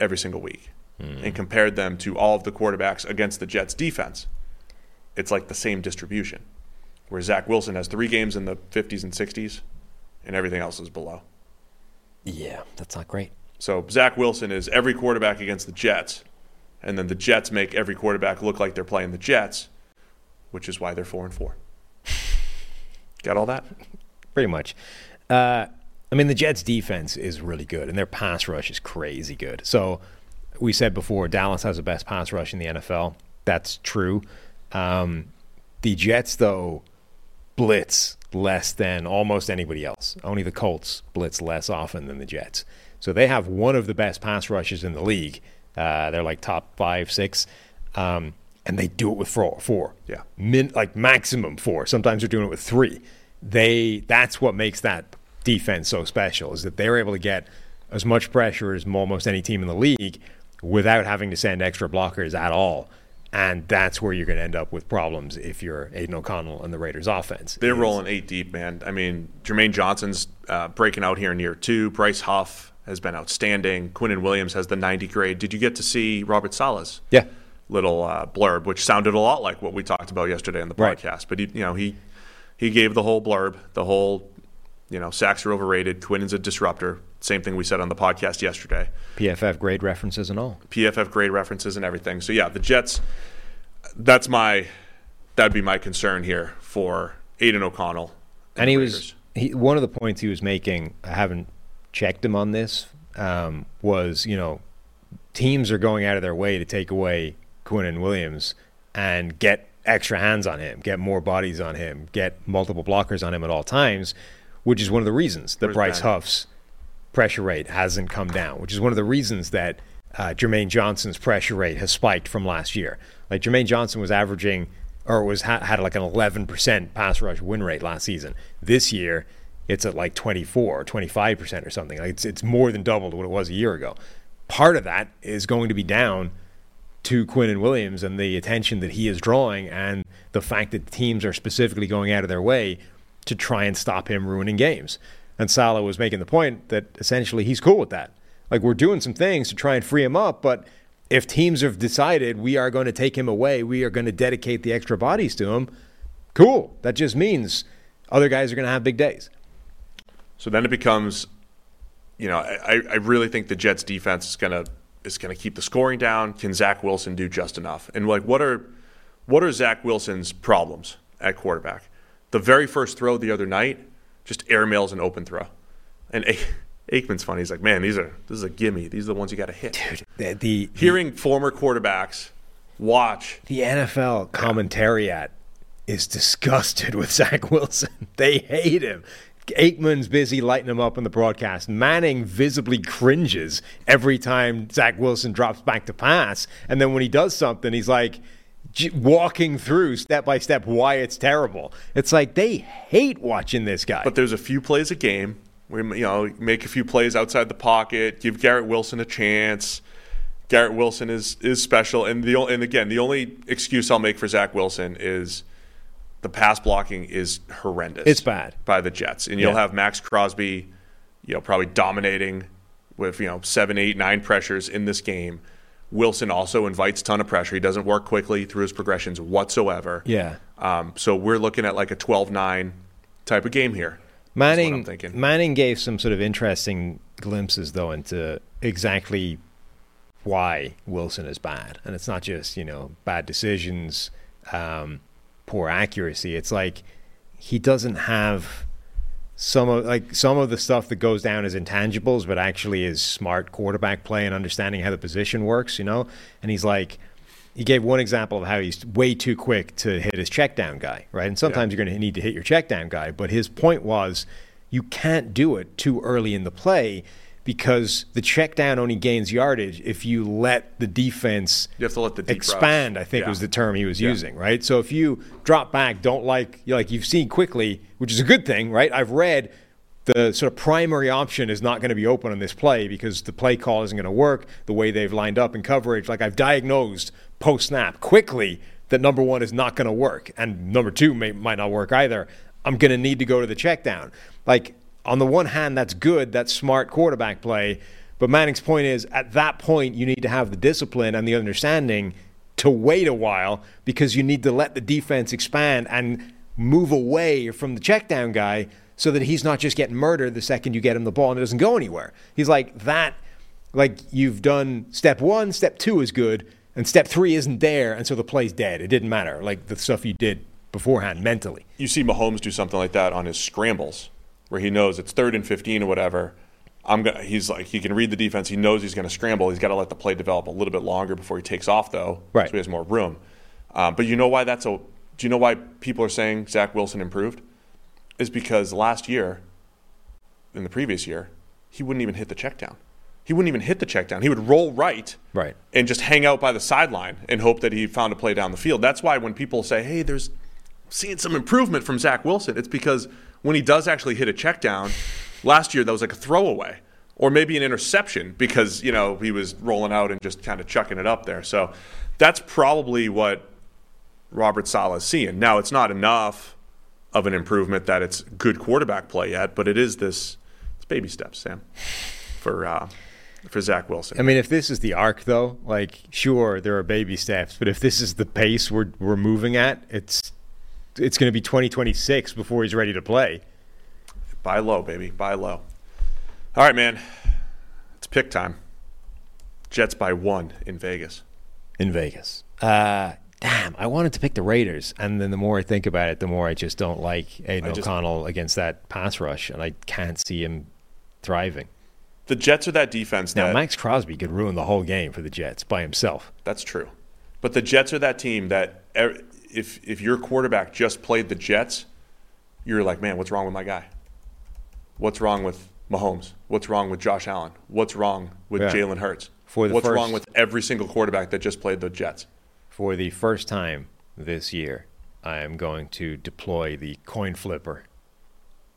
every single week and compared them to all of the quarterbacks against the Jets defense, it's like the same distribution. where Zach Wilson has three games in the 50s and 60s, and everything else is below. Yeah, that's not great. So Zach Wilson is every quarterback against the Jets, and then the Jets make every quarterback look like they're playing the Jets, which is why they're four and four. Got all that? Pretty much. Uh, I mean, the Jets' defense is really good, and their pass rush is crazy good. So we said before, Dallas has the best pass rush in the NFL. That's true. Um, the Jets, though, blitz less than almost anybody else. Only the Colts blitz less often than the Jets. So they have one of the best pass rushes in the league. Uh, they're like top five, six, um, and they do it with four. four. Yeah, Min, like maximum four. Sometimes they're doing it with three. They that's what makes that defense so special is that they're able to get as much pressure as almost any team in the league without having to send extra blockers at all. And that's where you're going to end up with problems if you're Aidan O'Connell and the Raiders offense. They're rolling eight deep, man. I mean, Jermaine Johnson's uh, breaking out here in year two. Bryce Huff has been outstanding. Quinnen Williams has the 90 grade. Did you get to see Robert Saleh's yeah. little uh, blurb, which sounded a lot like what we talked about yesterday on the Right. podcast? But he, you know, he he gave the whole blurb, the whole, you know, sacks are overrated. Quinnen's a disruptor. Same thing we said on the podcast yesterday. PFF grade references and all. PFF grade references and everything. So yeah, the Jets. That's my that'd be my concern here for Aidan O'Connell. And he was he, one of the points he was making. I haven't checked him on this. Um, was you know teams are going out of their way to take away Quinnen Williams and get extra hands on him, get more bodies on him, get multiple blockers on him at all times, which is one of the reasons that Where's Bryce? Huff's pressure rate hasn't come down, which is one of the reasons that uh, Jermaine Johnson's pressure rate has spiked from last year. Like Jermaine Johnson was averaging or was ha- had like an 11% pass rush win rate last season. This year, it's at like 24 or 25% or something. Like it's it's more than doubled what it was a year ago. Part of that is going to be down to Quinnen Williams and the attention that he is drawing and the fact that teams are specifically going out of their way to try and stop him ruining games. And Saleh was making the point that essentially he's cool with that. Like we're doing some things to try and free him up, but if teams have decided we are going to take him away, we are going to dedicate the extra bodies to him, cool. That just means other guys are going to have big days. So then it becomes, you know, I, I really think the Jets defense is gonna is gonna keep the scoring down. Can Zach Wilson do just enough? And like, what are what are Zach Wilson's problems at quarterback? The very first throw the other night, just airmails an open throw, and A- Aikman's funny. He's like, man, these are this is a gimme. These are the ones you got to hit. Dude, the, the Hearing former quarterbacks watch The NFL commentariat is disgusted with Zach Wilson. They hate him. Aikman's busy lighting him up in the broadcast. Manning visibly cringes every time Zach Wilson drops back to pass. And then when he does something, he's like walking through step by step why it's terrible. It's like they hate watching this guy. But there's a few plays a game. We you know make a few plays outside the pocket, give Garrett Wilson a chance. Garrett Wilson is is special, and the and again the only excuse I'll make for Zach Wilson is the pass blocking is horrendous. It's bad. by the Jets, and you'll Yeah. have Maxx Crosby, you know, probably dominating with you know seven, eight, nine pressures in this game. Wilson also invites ton of pressure. He doesn't work quickly through his progressions whatsoever. Yeah. Um, so we're looking at like a 12-9 type of game here. Manning, I'm thinking. Manning gave some sort of interesting glimpses, though, into exactly why Wilson is bad, and it's not just you know bad decisions, um, poor accuracy. It's like he doesn't have some of like some of the stuff that goes down as intangibles, but actually is smart quarterback play and understanding how the position works. You know, and he's like. He gave one example of how he's way too quick to hit his check down guy, right? And sometimes you're going to need to hit your check down guy. But his point was you can't do it too early in the play because the check down only gains yardage if you let the defense You have to let the deep expand, routes. I think Yeah. was the term he was Yeah. using, right? So if you drop back, don't like you like you've seen quickly, which is a good thing, right? I've read the sort of primary option is not going to be open on this play because the play call isn't going to work the way they've lined up in coverage. Like I've diagnosed post snap quickly that number one is not going to work, and number two may, might not work either. I'm going to need to go to the check down. Like on the one hand, that's good, that's smart quarterback play. But Manning's point is, at that point, you need to have the discipline and the understanding to wait a while because you need to let the defense expand and move away from the check down guy so that he's not just getting murdered the second you get him the ball and it doesn't go anywhere. He's like that like you've done step 1, step 2 is good and step 3 isn't there and so the play's dead. It didn't matter like the stuff you did beforehand mentally. You see Mahomes do something like that on his scrambles where he knows it's third and 15 or whatever. I'm gonna, he's like he can read the defense. He knows he's going to scramble. He's got to let the play develop a little bit longer before he takes off, though, right? So he has more room. Um, but you know why that's a? Do you know why people are saying Zach Wilson improved? Is because last year, in the previous year, he wouldn't even hit the check down. He wouldn't even hit the check down. He would roll right, right, and just hang out by the sideline and hope that he found a play down the field. That's why when people say, "Hey, there's seeing some improvement from Zach Wilson," it's because when he does actually hit a check down Last year, that was like a throwaway or maybe an interception because, you know, he was rolling out and just kind of chucking it up there. So that's probably what Robert Saleh is seeing. Now, it's not enough of an improvement that it's good quarterback play yet, but it is this it's baby steps, Sam, for uh, for Zach Wilson. I mean, if this is the arc, though, like sure there are baby steps, but if this is the pace we're we're moving at, it's it's going to be 2026 before he's ready to play. Buy low, baby. Buy low. All right, man. It's pick time. Jets by one in Vegas. In Vegas. Uh, damn, I wanted to pick the Raiders, and then the more I think about it, the more I just don't like Aidan just, O'Connell against that pass rush, and I can't see him thriving. The Jets are that defense. Now, that, Maxx Crosby could ruin the whole game for the Jets by himself. That's true, but the Jets are that team that if if your quarterback just played the Jets, you're like, man, what's wrong with my guy? What's wrong with Mahomes? What's wrong with Josh Allen? What's wrong with yeah. Jalen Hurts? For the What's first, wrong with every single quarterback that just played the Jets? For the first time this year, I am going to deploy the coin flipper.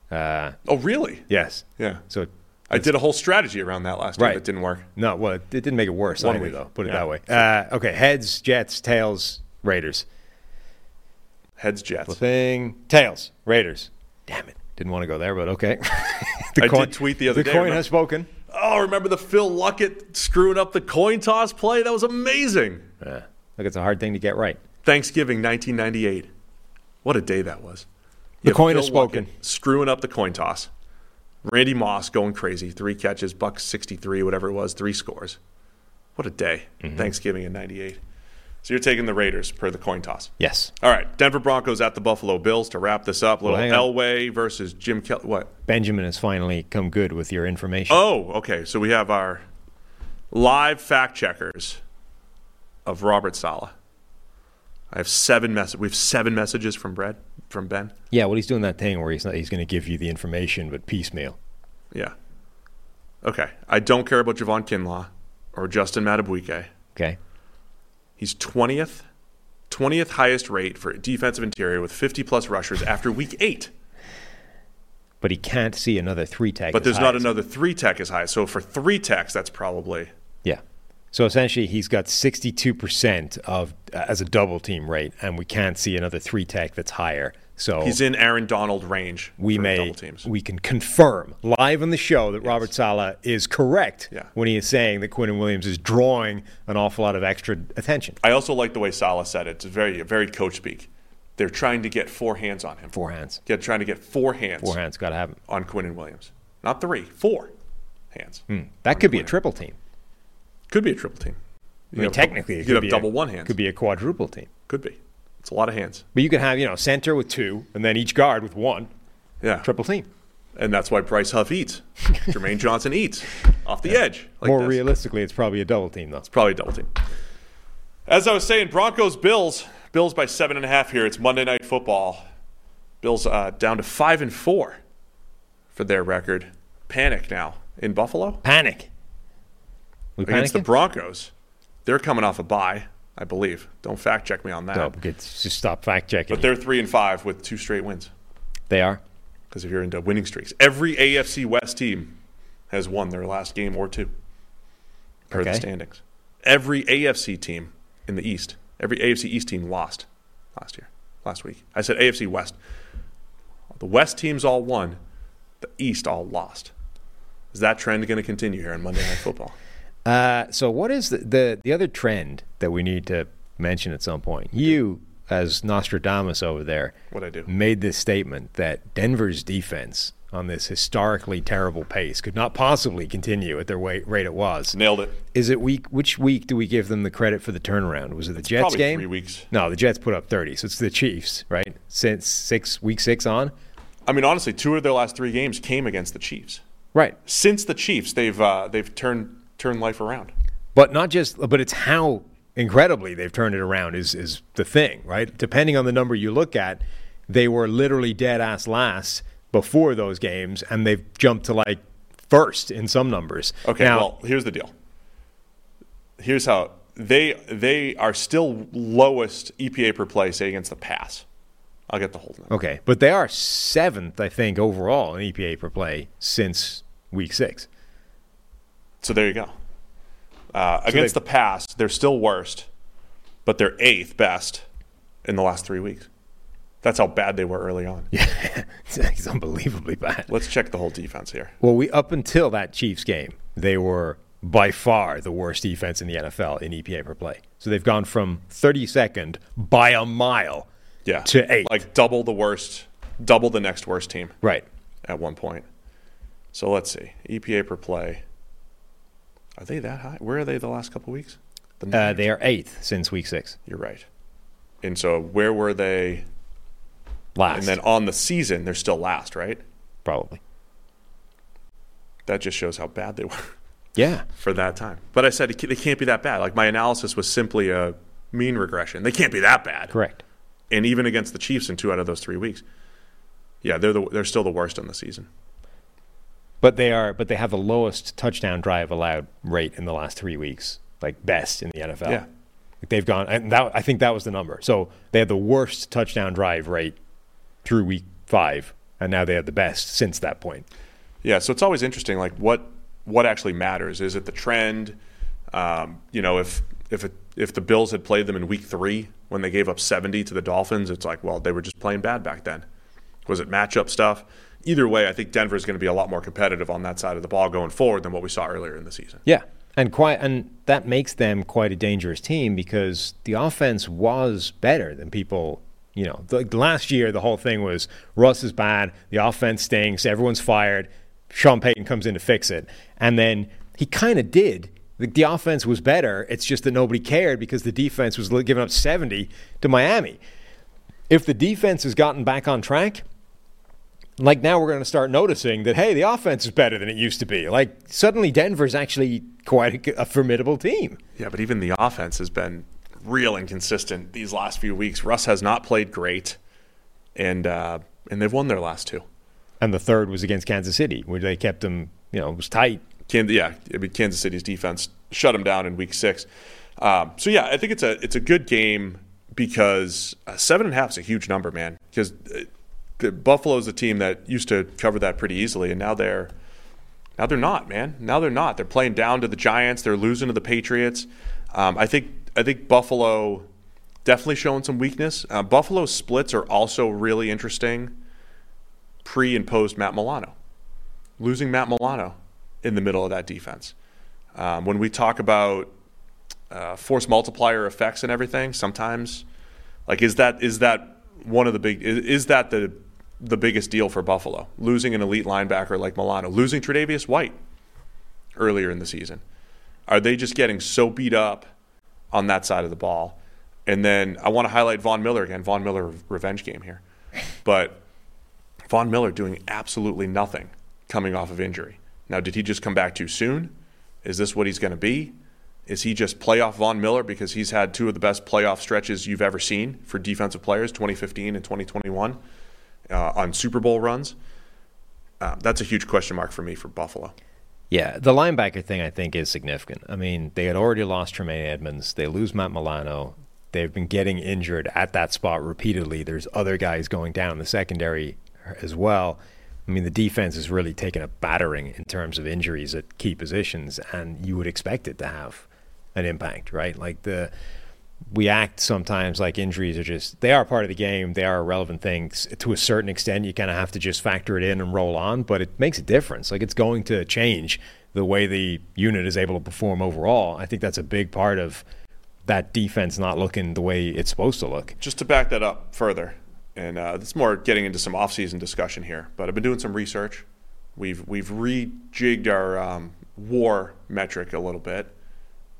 Uh, oh, really? Yes. Yeah. So I did a whole strategy around that last time. right. It didn't work. No, well, it didn't make it worse One either, though. Put it yeah. that way. Uh, okay, heads, Jets, tails, Raiders. Heads, Jets. Thing, tails, Raiders. Damn it. Didn't want to go there, but okay. the I coin, did tweet the other the day. The coin remember, has spoken. Oh, remember the Phil Luckett screwing up the coin toss play? That was amazing. Yeah. Look, it's a hard thing to get right. Thanksgiving 1998. What a day that was. The coin Phil has spoken. Luckett screwing up the coin toss. Randy Moss going crazy. Three catches, buck 63, whatever it was, three scores. What a day. Mm-hmm. Thanksgiving in 98. So you're taking the Raiders per the coin toss. Yes. All right. Denver Broncos at the Buffalo Bills to wrap this up. Little well, Elway versus Jim Kelly. What? Benjamin has finally come good with your information. Oh, okay. So we have our live fact checkers of Robert Saleh. I have seven messages. We have seven messages from Brad from Ben. Yeah, well, he's doing that thing where he's not, he's going to give you the information, but piecemeal. Yeah. Okay. I don't care about Javon Kinlaw or Justin Madubuike. Okay. He's 20th, 20th highest rate for defensive interior with 50 plus rushers after week eight. But he can't see another three tech. But there's not another three tech as high. So for three techs, that's probably. Yeah. So essentially, he's got 62% of uh, as a double team rate, and we can't see another three tech that's higher. So he's in Aaron Donald range. We may we can confirm live on the show that yes. Robert Saleh is correct yeah. when he is saying that Quinnen Williams is drawing an awful lot of extra attention. I also like the way Saleh said it. It's very very coach speak. They're trying to get four hands on him. Four hands. Get trying to get four hands. Four hands. Got to have him on Quinnen Williams. Not three, four hands. Hmm. That could be a triple team. Could be a triple team. You I mean, technically, you could have be double a, one hands. Could be a quadruple team. Could be. It's a lot of hands. But you can have, you know, center with two, and then each guard with one. Yeah. Triple team. And that's why Bryce Huff eats. Jermaine Johnson eats off the yeah. edge. Like More this. realistically, it's probably a double team, though. It's probably a double team. As I was saying, Broncos Bills. Bills by seven and a half here. It's Monday Night Football. Bills uh, down to five and four for their record. Panic now in Buffalo. Panic. We against panicking? the Broncos. They're coming off a bye, I believe. Don't fact check me on that. No, just stop fact checking. But they're three and five with two straight wins. They are. Because if you're into winning streaks, every AFC West team has won their last game or two per okay. the standings. Every AFC team in the East, every AFC East team lost last year, last week. I said AFC West. The West teams all won, the East all lost. Is that trend going to continue here on Monday Night Football? Uh, so, what is the, the, the other trend that we need to mention at some point? You as Nostradamus over there What'd I do? made this statement that Denver's defense on this historically terrible pace could not possibly continue at their rate, rate it was. Nailed it. Is it week? Which week do we give them the credit for the turnaround? Was it the Jets probably game? three weeks. No, the Jets put up thirty, so it's the Chiefs, right? Since six week six on, I mean, honestly, two of their last three games came against the Chiefs. right? Since the Chiefs, they've uh, they've turned turned life around. But not just, but it's how incredibly they've turned it around is is the thing, right? Depending on the number you look at, they were literally dead ass last before those games, and they've jumped to like first in some numbers. Okay, now, well, here's the deal. Here's how they they are still lowest EPA per play, say against the pass. I'll get the whole number. okay, but they are seventh, I think, overall in EPA per play since week six. So there you go. Uh, against they- the pass, they're still worst, but they're eighth best in the last three weeks. That's how bad they were early on. Yeah, it's, unbelievably bad. Let's check the whole defense here. Well, we up until that Chiefs game, they were by far the worst defense in the NFL in EPA per play. So they've gone from 32nd by a mile Yeah, to eight. like double the worst, double the next worst team right. at one point. So let's see, EPA per play. Are they that high? Where are they the last couple weeks? The Uh, they are eighth since week six. You're right. And so where were they? Last. And then on the season, they're still last, right? probably. That just shows how bad they were Yeah. for that time. But I said they can't be that bad. Like my analysis was simply a mean regression. They can't be that bad. Correct. And even against the Chiefs in two out of those three weeks, yeah, they're the, they're still the worst on the season. But they are but they have the lowest touchdown drive allowed rate in the last three weeks. Like best in the NFL. Yeah. Like they've gone and that I think that was the number. So they had the worst touchdown drive rate through week five, and now they have the best since that point. Yeah, so it's always interesting, like what what actually matters. Is it the trend? Um, you know, if if it, if the Bills had played them in Week Three when they gave up seventy to the Dolphins, it's like, well, they were just playing bad back then. Was it matchup stuff? Either way, I think Denver is going to be a lot more competitive on that side of the ball going forward than what we saw earlier in the season. Yeah. And quite and that makes them quite a dangerous team because the offense was better than people you know, the, last year the whole thing was Russ is bad, the offense stinks, everyone's fired, Sean Payton comes in to fix it. And then he kind of did. The, the offense was better. It's just that nobody cared because the defense was giving up 70 to Miami. If the defense has gotten back on track, like now we're going to start noticing that hey, the offense is better than it used to be. Like suddenly Denver's actually quite a, a formidable team. Yeah, but even the offense has been real inconsistent these last few weeks. Russ has not played great, and uh, and they've won their last two. And the third was against Kansas City, where they kept them, you know, it was tight. Can, yeah, I mean, Kansas City's defense shut them down in Week Six. Um, so yeah, I think it's a it's a good game because uh, seven and a half is a huge number, man. Because uh, Buffalo's a team that used to cover that pretty easily, and now they're now they're not, man. Now they're not. They're playing down to the Giants. They're losing to the Patriots. Um, I think I think Buffalo definitely showing some weakness. Uh, Buffalo's splits are also really interesting. Pre and post Matt Milano, losing Matt Milano in the middle of that defense. Um, when we talk about uh, force multiplier effects and everything, sometimes like is that is that one of the big is, is that the the biggest deal for Buffalo? Losing an elite linebacker like Milano, losing Tre'Davious White earlier in the season. Are they just getting so beat up on that side of the ball? And then I want to highlight Von Miller again. Von Miller revenge game here, but Von Miller doing absolutely nothing coming off of injury. Now, did he just come back too soon? Is this what he's going to be? Is he just playoff Von Miller because he's had two of the best playoff stretches you've ever seen for defensive players, 2015 and 2021, uh, on Super Bowl runs? Uh, that's a huge question mark for me for Buffalo. Yeah, the linebacker thing I think is significant. I mean, they had already lost Tremaine Edmunds. They lose Matt Milano. They've been getting injured at that spot repeatedly. There's other guys going down in the secondary as well. I mean, the defense has really taken a battering in terms of injuries at key positions, and you would expect it to have an impact, right? Like the we act sometimes like injuries are just they are part of the game. They are relevant things. To a certain extent you kind of have to just factor it in and roll on but it makes a difference. Like it's going to change the way the unit is able to perform overall. I think that's a big part of that defense not looking the way it's supposed to look. Just to back that up further, and uh, is more getting into some offseason discussion here, but I've been doing some research. We've we've rejigged our um, WAR metric a little bit,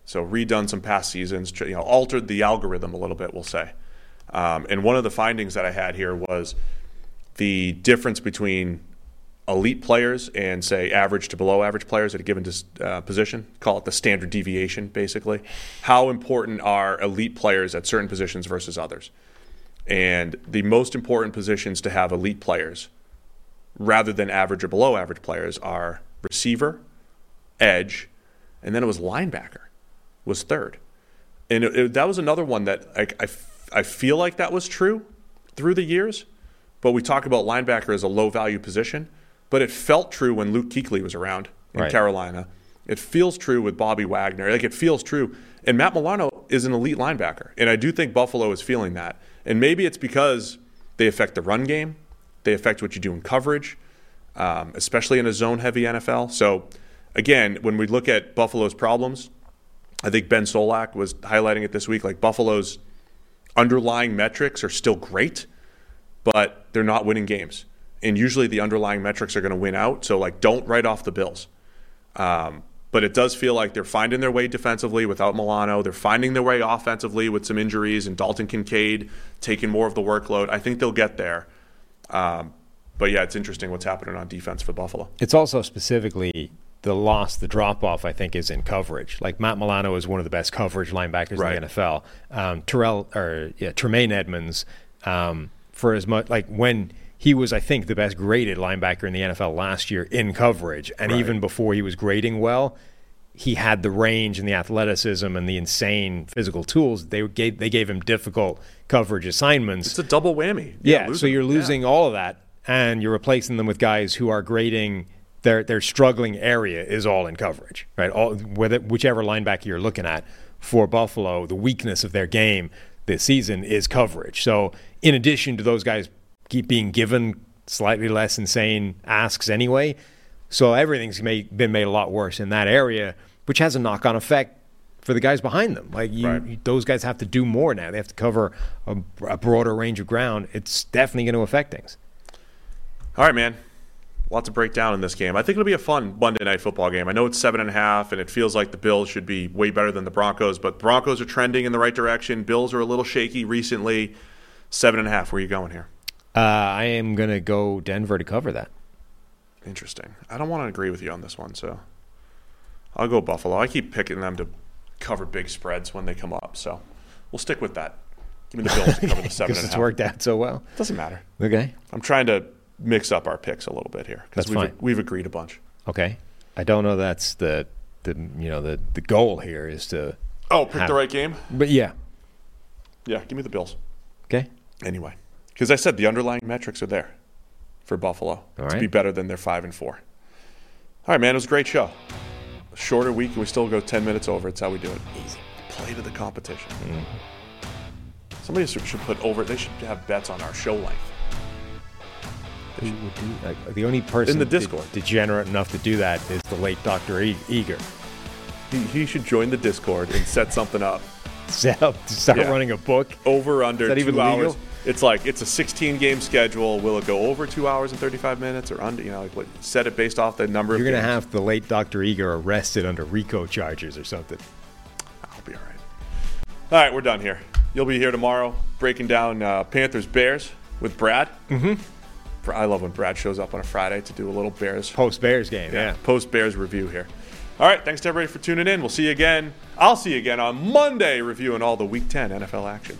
so redone some past seasons, you know, altered the algorithm a little bit, we'll say. Um, and one of the findings that I had here was the difference between elite players and say average to below average players at a given uh, position. Call it the standard deviation, basically. How important are elite players at certain positions versus others? And the most important positions to have elite players, rather than average or below average players, are receiver, edge, and then it was linebacker, was third. And it, it, that was another one that I, I, I feel like that was true through the years. But we talk about linebacker as a low value position but it felt true when Luke Kuechly was around in Right. Carolina. It feels true with Bobby Wagner. Like it feels true. And Matt Milano is an elite linebacker. And I do think Buffalo is feeling that. And maybe it's because they affect the run game, they affect what you do in coverage, um, especially in a zone heavy NFL. So, again, when we look at Buffalo's problems, I think Ben Solak was highlighting it this week. Like Buffalo's underlying metrics are still great, but they're not winning games. And usually the underlying metrics are going to win out. So, like, don't write off the Bills. Um, but it does feel like they're finding their way defensively without Milano. They're finding their way offensively with some injuries and Dalton Kincaid taking more of the workload. I think they'll get there. Um, but yeah, it's interesting what's happening on defense for Buffalo. It's also specifically the loss, the drop off, I think, is in coverage. Like Matt Milano is one of the best coverage linebackers Right. in the NFL. Um, Terrell or yeah, Tremaine Edmunds, um, for as much like when he was, I think, the best graded linebacker in the NFL last year in coverage, and Right. even before he was grading well, he had the range and the athleticism and the insane physical tools. They gave they gave him difficult coverage assignments. It's a double whammy. Yeah, losing- so you're losing all of that, and you're replacing them with guys who are grading their their struggling area is all in coverage, right? All whether whichever linebacker you're looking at for Buffalo, the weakness of their game this season is coverage. So in addition to those guys keep being given slightly less insane asks anyway, so everything's made, been made a lot worse in that area, which has a knock on effect for the guys behind them. Like you, Right. you- those guys have to do more now. They have to cover a, a broader range of ground. It's definitely going to affect things. All right, man. Lots to break down in this game. I think it'll be a fun Monday night football game. I know it's seven and a half, and it feels like the Bills should be way better than the Broncos, but Broncos are trending in the right direction. Bills are a little shaky recently. Seven and a half. Where are you going here? Uh, I am going to go Denver to cover that. Interesting. I don't want to agree with you on this one, so I'll go Buffalo. I keep picking them to cover big spreads when they come up, so we'll stick with that. Give me the Bills to cover the seven Because it's half. worked out so well. Doesn't matter. Okay. I'm trying to mix up our picks a little bit here because we've, fine. we've agreed a bunch. Okay. I don't know that's the the you know the the goal here is to Oh, pick have- the right game. But yeah. Yeah, give me the Bills. Okay. Anyway, because I said the underlying metrics are there for Buffalo All to right. be better than their five and four. All right, man, it was a great show. A shorter week, and we still go ten minutes over. It's how we do it. Easy. Play to the competition. Mm-hmm. Somebody should should put over. They should have bets on our show length. Who would do the only person In the de- Discord. degenerate enough to do that is the late Dr. E- Eager. He, he should join the Discord and set something up. Set up to start Yeah. running a book. Over under two even hours. legal? It's like it's a 16 game schedule. Will it go over two hours and 35 minutes or under? You know, like what, set it based off the number You're to games. have the late Dr. Eager arrested under RICO charges or something. I'll be all right. All right, we're done here. You'll be here tomorrow breaking down uh, Panthers Bears with Brad. Mm-hmm. I love when Brad shows up on a Friday to do a little Bears Post Bears game, yeah. post Bears review here. All right, thanks to everybody for tuning in. We'll see you again. I'll see you again on Monday reviewing all the Week 10 NFL action.